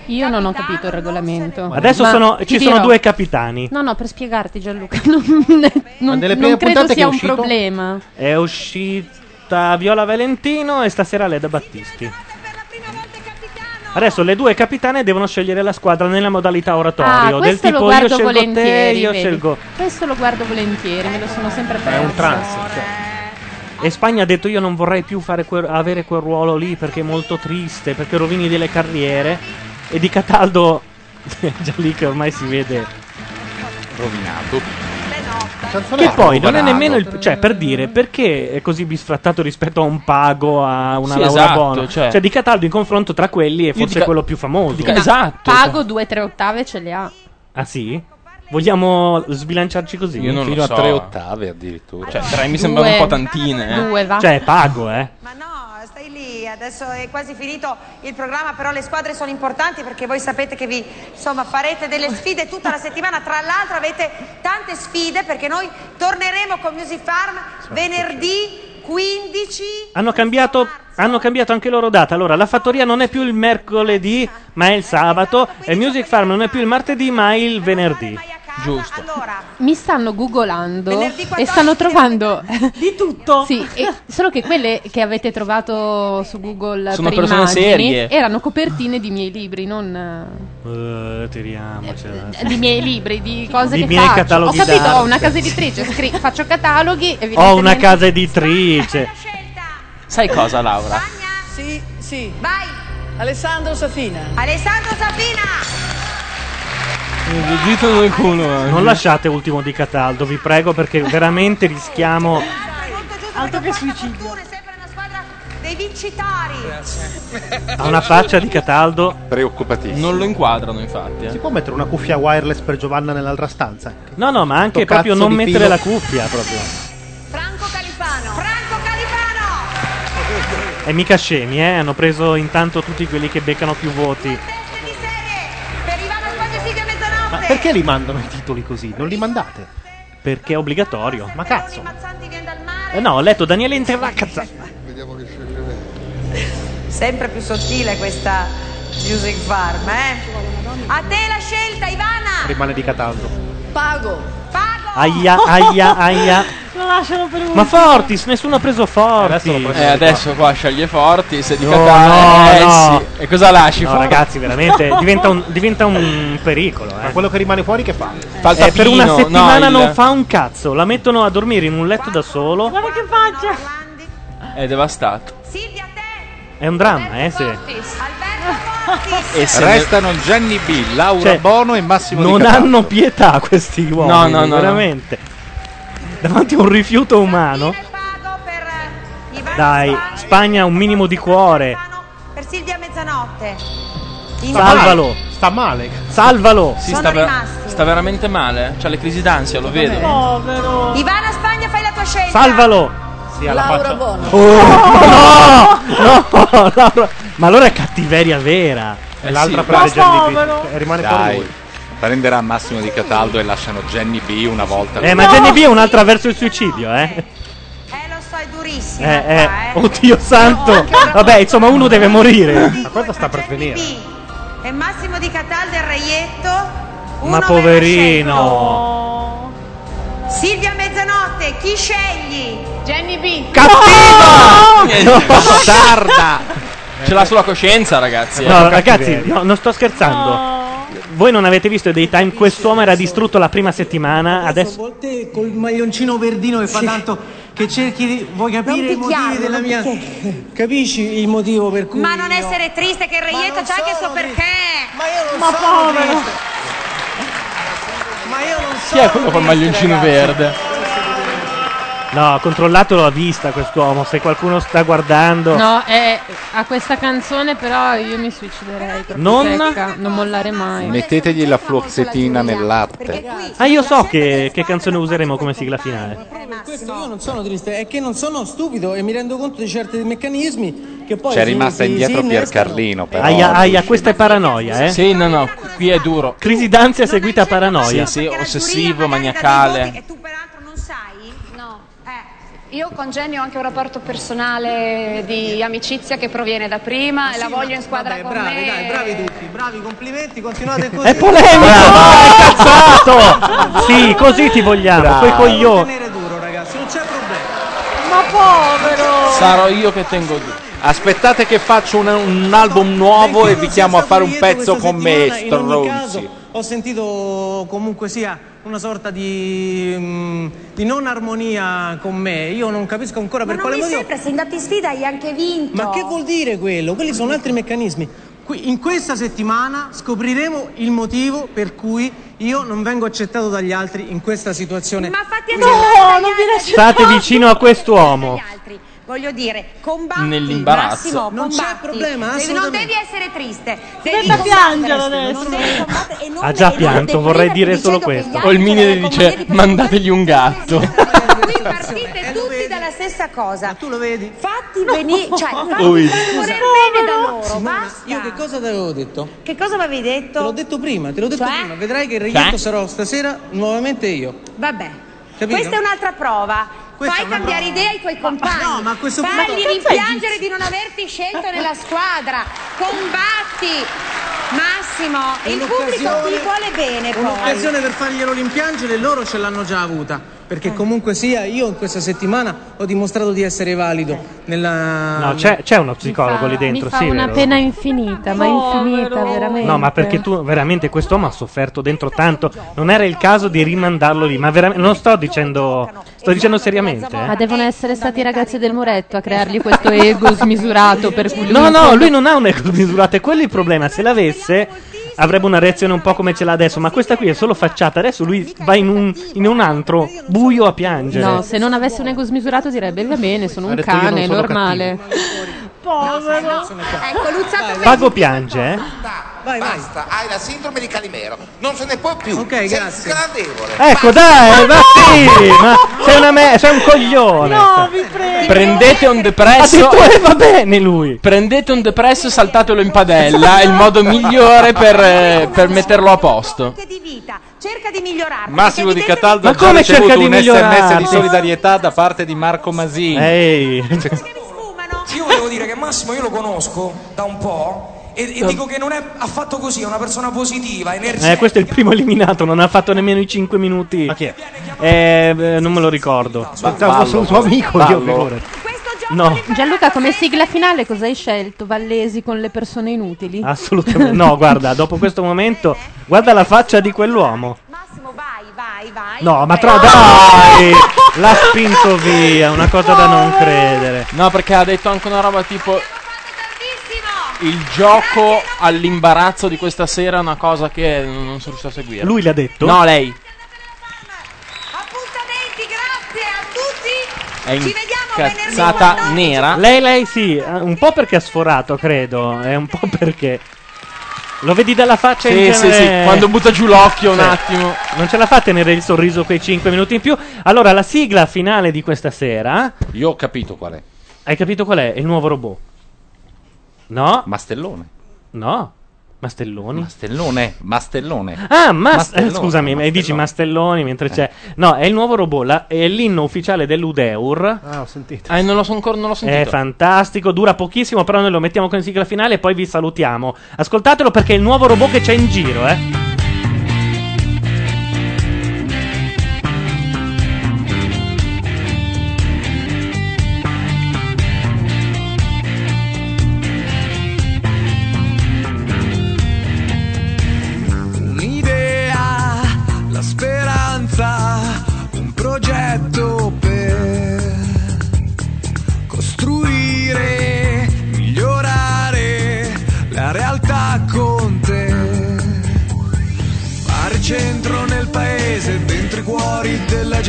Io non ho capito il regolamento. Adesso Ma sono- ti ci sono dirò- due capitani. No, no, per spiegarti Gianluca, *laughs* non, non, nelle non prime credo puntate che sia è un uscito- problema. È uscita Viola Valentino e stasera Leda Battisti. Adesso le due capitane devono scegliere la squadra nella modalità Ah, oratorio. del questo lo tipo io guardo scelgo te, volentieri. io vedi. scelgo. Questo lo guardo volentieri, me lo sono sempre perso. È un trance. E Spagna ha detto io non vorrei più fare quel- avere quel ruolo lì perché è molto triste, perché rovini delle carriere. E di Cataldo, *laughs* già lì che ormai si vede rovinato. Che poi non è nemmeno il. Cioè, per dire, perché è così bisfrattato rispetto a un pago, a una Sì, Laura esatto, Bono? cioè- Di Cataldo in confronto tra quelli è forse dica- quello più famoso. dica- esatto. Pago due o tre ottave ce le ha. Ah, sì? Vogliamo sbilanciarci così? Io non Fino lo a so. tre ottave addirittura. Cioè, tre mi sembrano un po' tantine. eh. Due, va. Cioè, pago, eh. Stai lì, adesso è quasi finito il programma, però le squadre sono importanti perché voi sapete che vi insomma farete delle sfide tutta la settimana. Tra l'altro avete tante sfide perché noi torneremo con Music Farm venerdì 15 Hanno cambiato, hanno cambiato anche loro data. Allora, la fattoria non è più il mercoledì, ma è il sabato. E Music Farm non è più il martedì, ma è il venerdì. Giusto. Mi stanno googolando e 14 stanno trovando *laughs* di tutto. Sì, e- solo che quelle che avete trovato su Google Sono per persone immagini serie. erano copertine di miei libri, non Eh, tiriamocela. eh, di miei libri, di cose Di che miei faccio. cataloghi Ho capito, ho d'arte. una casa editrice, scri- faccio cataloghi e Ho una casa editrice. Sai cosa, Laura? Sì, sì. Vai. Alessandro Safina. Alessandro Safina. Il dito nel culo. eh. Non lasciate ultimo di Cataldo, vi prego, perché veramente rischiamo. Altro che suicidio. dei vincitori. Ha una faccia di Cataldo. Preoccupatissimo. Non lo inquadrano, infatti. eh. Si può mettere una cuffia wireless per Giovanna nell'altra stanza? No, no, ma anche Sto proprio non mettere filo. la cuffia proprio. Franco Califano. Franco Califano. E mica scemi, eh? Hanno preso intanto tutti quelli che beccano più voti. Ma perché li mandano i titoli così? Non li mandate? Perché è obbligatorio. Ma cazzo. Eh no, ho letto Daniele Interracazza. Sempre più sottile questa Music Farm, eh? A te la scelta, Ivana. Rimane di Cataldo. Pago. Aia, aia, aia. *laughs* Lo lasciano per un Ma Fortis, nessuno ha preso Fortis. Eh, adesso qua sceglie Forti, se di No, Catania. eh, no. sì. E cosa lasci? No, ragazzi, veramente *laughs* diventa un, diventa un pericolo. Eh. Ma quello che rimane fuori che fa? Fa il Eh, per una settimana no, il- non fa un cazzo. La mettono a dormire in un letto da solo. Guarda che faccia. È devastato. È un dramma, eh? Se. E Restano Jenny B, Laura Cioè, Bono e Massimo Non hanno pietà questi uomini. No, no, no, veramente. Davanti a un rifiuto umano. Dai, Spagna un minimo di cuore. Per Silvia Mezzanotte. Salvalo. Sta male. Salvalo. Sì, Sono sta, ver- rimasti. sta veramente male. C'ha le crisi d'ansia, lo vedo. Povero. Ivana Spagna, fai la tua scelta. Salvalo. Sì, alla Laura faccia. Bono. Oh, no, *laughs* no, *laughs* Laura. Ma allora è cattiveria vera. E l'altra sì. prende Ma Jenny povero. B. E rimane fuori Dai, lui. prenderà Massimo Di Cataldo e lasciano Jenny B una volta. Eh, ma Jenny B è un'altra verso il suicidio, eh. Eh, lo so, è durissima Eh, qua, eh. eh. Oddio santo. Vabbè, insomma, uno deve morire. Ma cosa sta per venire? E Massimo Di Cataldo e Reietto. Ma poverino. Silvia Mezzanotte, chi scegli? Jenny B. Cattivo! Bastarda! *laughs* Ce l'ha sulla coscienza, ragazzi. eh. No, ragazzi, no, non sto scherzando. Voi non avete visto i Daytime? Quest'uomo era distrutto la prima settimana. Adesso. volte col maglioncino verdino che fa tanto che cerchi di vuoi capire i motivi picchiarlo, della non mia *laughs* capisci il motivo per cui Ma non io- essere triste che il Reietto c'ha anche il suo perché. ma io non Ma sono povero. triste. ma io non Chi è quello col maglioncino verde? No, controllatelo a vista quest'uomo. Se qualcuno sta guardando. No, è, a questa canzone però io mi suiciderei. Non? secca, non mollare mai. Mettetegli la fluoxetina nel latte. Ah, io so che, che canzone useremo come sigla finale. questo io non sono triste è che non sono stupido e mi rendo conto di certi meccanismi che poi C'è rimasta indietro si Pier innescano. Carlino, però. Aia, aia, questa è paranoia, eh? Sì, no, no, qui è duro. Crisi d'ansia seguita a paranoia. Sì, sì, ossessivo, maniacale. E tu peraltro non sai? No. Eh. Io con Jenny ho anche un rapporto personale di amicizia che proviene da prima e la voglio in squadra Vabbè, con bravi, me. dai, bravi tutti, bravi, complimenti, continuate *laughs* così. È polemico! È *laughs* cazzato! Sì, così ti vogliamo, Bravo. coi coglioni. Tenere duro, ragazzi, non c'è problema. Ma povero! Sarò io che tengo giù. Aspettate che faccio un, un album nuovo e vi chiamo a fare un pezzo con me, settimana, ho sentito comunque sia una sorta di, mm, di non armonia con me. Io non capisco ancora per Ma non quale mi motivo. sempre, sei andato in sfida e hai anche vinto. Ma che vuol dire quello? Quelli sono altri meccanismi. Qui- In questa settimana scopriremo il motivo per cui io non vengo accettato dagli altri in questa situazione. Ma fatti No, accettare non viene State vicino a quest'uomo. Voglio dire, combatti Nell'imbarazzo. Massimo, Non c'è combatti. problema, Devi- non devi essere triste. Devi combattere. piangere adesso. Non devi combattere e non Ha già e non pianto, vorrei dire solo questo. O il mini le dice mandategli un gatto. Qui partite tutti dalla stessa cosa. tu lo vedi? Fatti venire, cioè, fatti Ui. bene da loro, basta. io che cosa ti avevo detto? Che cosa mi avevi detto? Te l'ho detto prima, te l'ho detto Cioè? prima. Vedrai che il reietto Cioè? sarò stasera nuovamente io. Vabbè. Capito? Questa è un'altra prova. Fai cambiare idea ai tuoi compagni. no, ma a questo punto- Ma che rimpiangere di non averti scelto nella squadra. Combatti. Massimo, il pubblico ti vuole bene poi. Un'occasione per farglielo rimpiangere loro ce l'hanno già avuta. Eh. Perché comunque sia, io in questa settimana ho dimostrato di essere valido nella... No, c'è, c'è uno psicologo lì dentro, Mi fa sì, una vero? pena infinita, ma infinita veramente. No, ma perché tu veramente quest'uomo ha sofferto dentro tanto. Non era il caso di rimandarlo lì, ma veramente non sto dicendo sto dicendo seriamente. Ma eh. devono essere stati i ragazzi del muretto a creargli questo *laughs* ego smisurato per cui lui No, no, lui non ha un ego misurato, è quello il problema. Se l'avesse avrebbe una reazione un po' come ce l'ha adesso, ma questa qui è solo facciata. Adesso lui va in un, in un antro buio a piangere. No, se non avesse un ego smisurato direbbe va bene, sono un detto, io cane, non è sono. Povero. Ecco, Luzzato Pago piange, eh? Basta, hai la sindrome di Calimero. Non se ne può più. Ok, Sei grazie. sgradevole. Ecco, dai, ma sì, ma sei una me- sei un coglione. vi prego. Prendete un depresso. Ha detto, eh, va bene lui. Prendete un depresso e saltatelo in padella. È il modo migliore per, eh, per metterlo a posto. di vita. Cerca di migliorarti. Massimo di Cataldo Ma ha ricevuto cerca di un sms di migliorarti? solidarietà da parte di Marco Masini. Ehi. Dire che Massimo io lo conosco da un po' e, e dico che non è affatto così, è una persona positiva, energetica. Eh, questo è il primo eliminato, non ha fatto nemmeno i 5 minuti. Ma chi è? Eh, beh, non me lo ricordo. Fosse un suo amico, io figurati. No, Gianluca, come sigla finale cosa hai scelto? Vallesi con le persone inutili? assolutamente no. Guarda, dopo questo momento, guarda la faccia di quell'uomo. Vai, vai. No, ma tro- dai! *laughs* L'ha spinto via, una cosa da non credere. No, perché ha detto anche una roba tipo. Il gioco all'imbarazzo di questa sera è una cosa che non sono riuscito a seguire. Lui l'ha detto? No, lei. È Ci vediamo incazzata nera. Lei, lei sì, eh, un po' perché ha sforato, credo. È un po' perché. Lo vedi dalla faccia Sì, in sì, genere- sì, quando butta giù l'occhio un Sì. attimo. Non ce la fa a tenere il sorriso quei 5 minuti in più. Allora, la sigla finale di questa sera. Io ho capito qual è. Hai capito qual è? Il nuovo robot. No? Mastellone. No. Mastelloni. Mastellone. Mastellone. Ah, mas- Mastellone, eh, scusami, mi dici Mastelloni mentre c'è. No, è il nuovo robot, la- è l'inno ufficiale dell'Udeur. Ah, ho sentito. Eh, non lo so ancora, non l'ho sentito. È fantastico, dura pochissimo, però noi lo mettiamo con sigla finale e poi vi salutiamo. Ascoltatelo perché è il nuovo robot che c'è in giro, eh.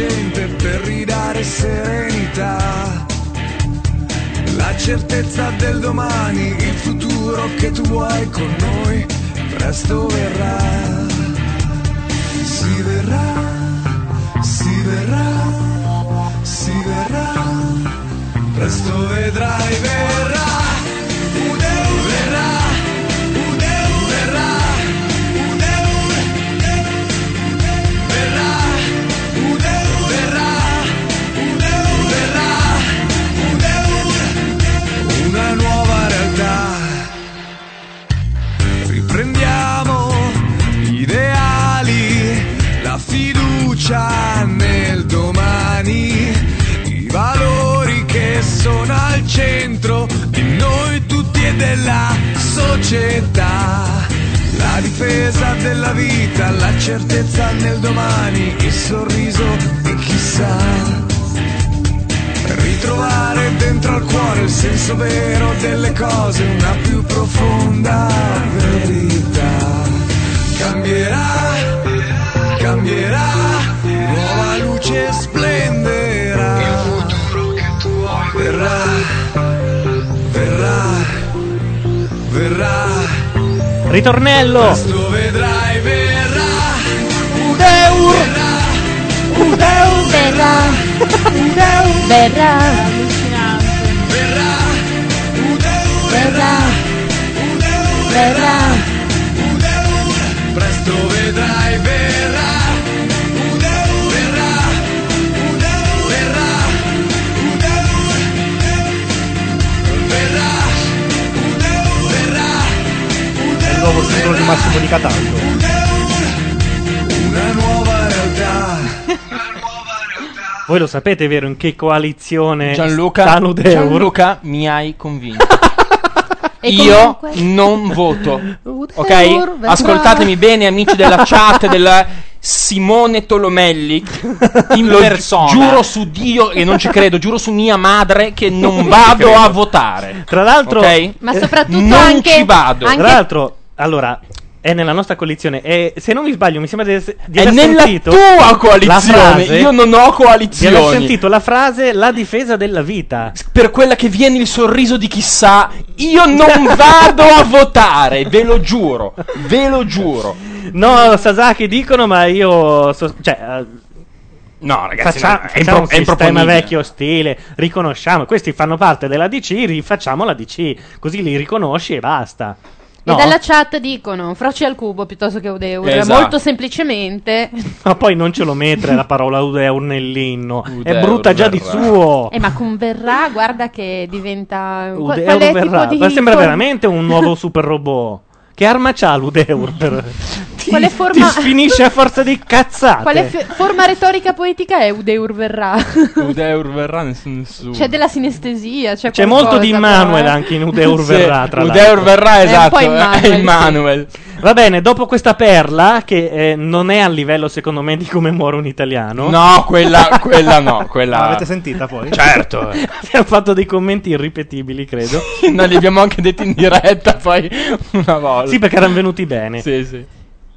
Gente per ridare serenità. La certezza del domani, il futuro che tu vuoi con noi, presto verrà. Si verrà, si verrà, si verrà, presto vedrai verrà. Società. La difesa della vita, la certezza nel domani, il sorriso e chissà. Ritrovare dentro al cuore il senso vero delle cose, una più profonda verità. Cambierà, cambierà, nuova luce splenderà. Il futuro che tu vuoi verrà, verrà. Ritornello. Presto vedrai, verrà. Udeur. Udeur verrà. Udeur Verrà. verrà. Verrà. Verrà. Presto vedrai, nuovo singolo di Massimo di Cataldo. Una nuova realtà. Voi lo sapete, vero, in che coalizione Gianluca, sta Udeur? Gianluca, mi hai convinto. *laughs* E Io comunque- non voto. Ok? Ascoltatemi bene, amici della chat della Simone Tolomelli. *laughs* In persona. Giuro su Dio e non ci credo, giuro su mia madre che non vado a votare. Tra l'altro, Ok? Ma soprattutto non anche- ci vado. anche- Tra l'altro, allora, è nella nostra coalizione. E se non mi sbaglio, mi sembra di, es- di È aver nella sentito tua la coalizione, frase- io non ho Di coalizioni. aver sentito la frase la difesa della vita. Per quella che viene il sorriso di chissà, io non *laughs* vado a votare, ve lo giuro, ve lo giuro. No, Sasaki dicono, ma io. so- cioè. eh, No, ragazzi, facciamo, no, è facciamo impro- un è sistema improponibile. vecchio stile, riconosciamo, questi fanno parte della DC, rifacciamo la DC, così li riconosci e basta. No? E dalla chat dicono Froci al cubo piuttosto che Udeur. Esatto. Molto semplicemente. *laughs* Ma poi non ce lo mettere la parola Udeur nell'inno, è Udeur brutta già di verrà. suo. Eh, ma converrà, guarda che diventa. Udeur qual è verrà. tipo di Ma sembra veramente un nuovo *laughs* super robot. Che arma c'ha l'Udeur? Per... *laughs* Ti, Quale forma- ti sfinisce a forza di cazzate. Quale fi- forma retorica poetica è Udeur verrà? *laughs* Udeur verrà nessuno. nessuno. C'è della sinestesia. C'è, C'è molto di Immanuel eh. anche in Udeur *laughs* Sì, verrà. Tra Udeur l'altro. verrà, È un esatto. po' È Immanuel, Immanuel. Va bene, dopo questa perla, che eh, non è a livello secondo me di come muore un italiano. No, quella, quella no. Quella... *laughs* L'avete sentita poi? Certo. Abbiamo fatto dei commenti irripetibili, credo. Noi li abbiamo anche detti in diretta poi una volta. Sì, perché erano venuti bene. Sì, sì.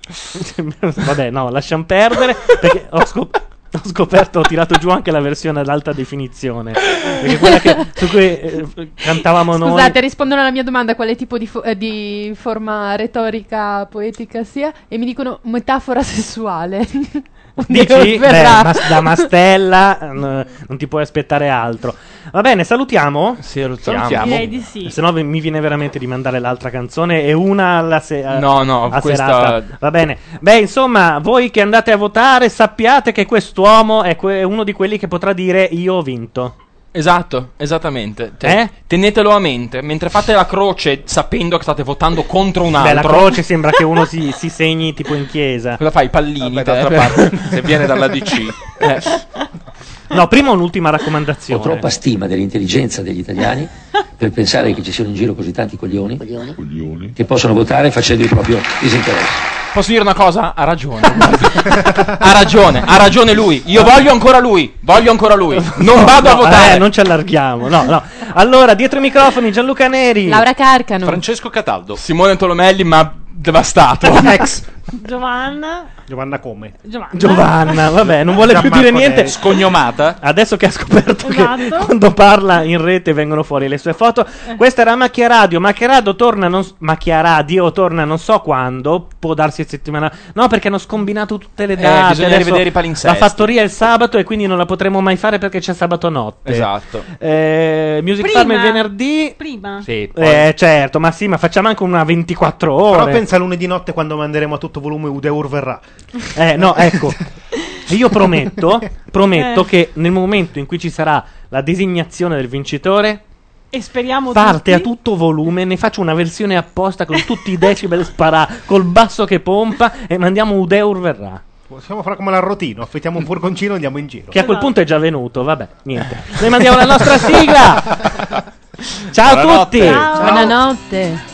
*laughs* Vabbè, no, lasciamo perdere. Perché ho, scop- ho scoperto, ho tirato giù anche la versione ad alta definizione. Perché quella che, su cui eh, cantavamo noi. Scusate, rispondono alla mia domanda quale tipo di, fo- eh, di forma retorica poetica sia e mi dicono metafora sessuale. *laughs* Dici? Beh, mas- da Mastella eh, non ti puoi aspettare altro. Va bene, salutiamo? Sì, salutiamo. salutiamo. Direi di sì. Se no vi- mi viene veramente di mandare l'altra canzone e una alla se- a- No, no, a questa- serata. Va bene. Beh, insomma, voi che andate a votare sappiate che quest'uomo è que- uno di quelli che potrà dire io ho vinto. Esatto, esattamente. Te- Eh? Tenetelo a mente. Mentre fate la croce sapendo che state votando contro un altro. Beh, la croce sembra che uno si, si segni tipo in chiesa. Cosa fai? I pallini? Vabbè, d'altra parte, *laughs* se viene dalla DC. Eh. No, prima un'ultima raccomandazione. Ho troppa stima dell'intelligenza degli italiani *laughs* per pensare che ci siano in giro così tanti coglioni, che possono votare facendo il proprio disinteresse. Posso dire una cosa? Ha ragione. ha ragione, ha ragione lui. Io voglio ancora lui. Voglio ancora lui. Non vado a votare. eh, non ci allarghiamo. No, no. Allora, dietro i microfoni, Gianluca Neri. Laura Carcano. Francesco Cataldo. Simone Tolomelli, ma devastato. Ex. Giovanna. Giovanna come? Giovanna. Giovanna, vabbè, non vuole più Gianmarco dire niente. Scognomata. Adesso che ha scoperto che Esatto. quando parla in rete vengono fuori le sue foto. Questa era Macchia Radio. Macchia Radio torna, non, Macchia Radio torna non so quando. Può darsi settimana. No, perché hanno scombinato tutte le date. Eh, bisogna rivedere i palinsesti. La fattoria è il sabato e quindi non la potremo mai fare perché c'è sabato notte. Esatto. Eh, Music Prima. Farm il venerdì. Prima. Sì, Eh, certo, ma sì, ma facciamo anche una 24 ore. Però pensa lunedì notte quando manderemo a tutto volume Udeur verrà. Eh, no, ecco. Io prometto, prometto Eh. che nel momento in cui ci sarà la designazione del vincitore, E speriamo parte a tutti. tutto volume, ne faccio una versione apposta con tutti i decibel sparati, col basso che pompa e mandiamo Udeur verrà. Possiamo fare come l'arrotino, affittiamo un furgoncino e andiamo in giro. Che a quel punto è già venuto, vabbè, niente. Noi mandiamo la nostra sigla. *laughs* Ciao a tutti. Ciao. Buonanotte.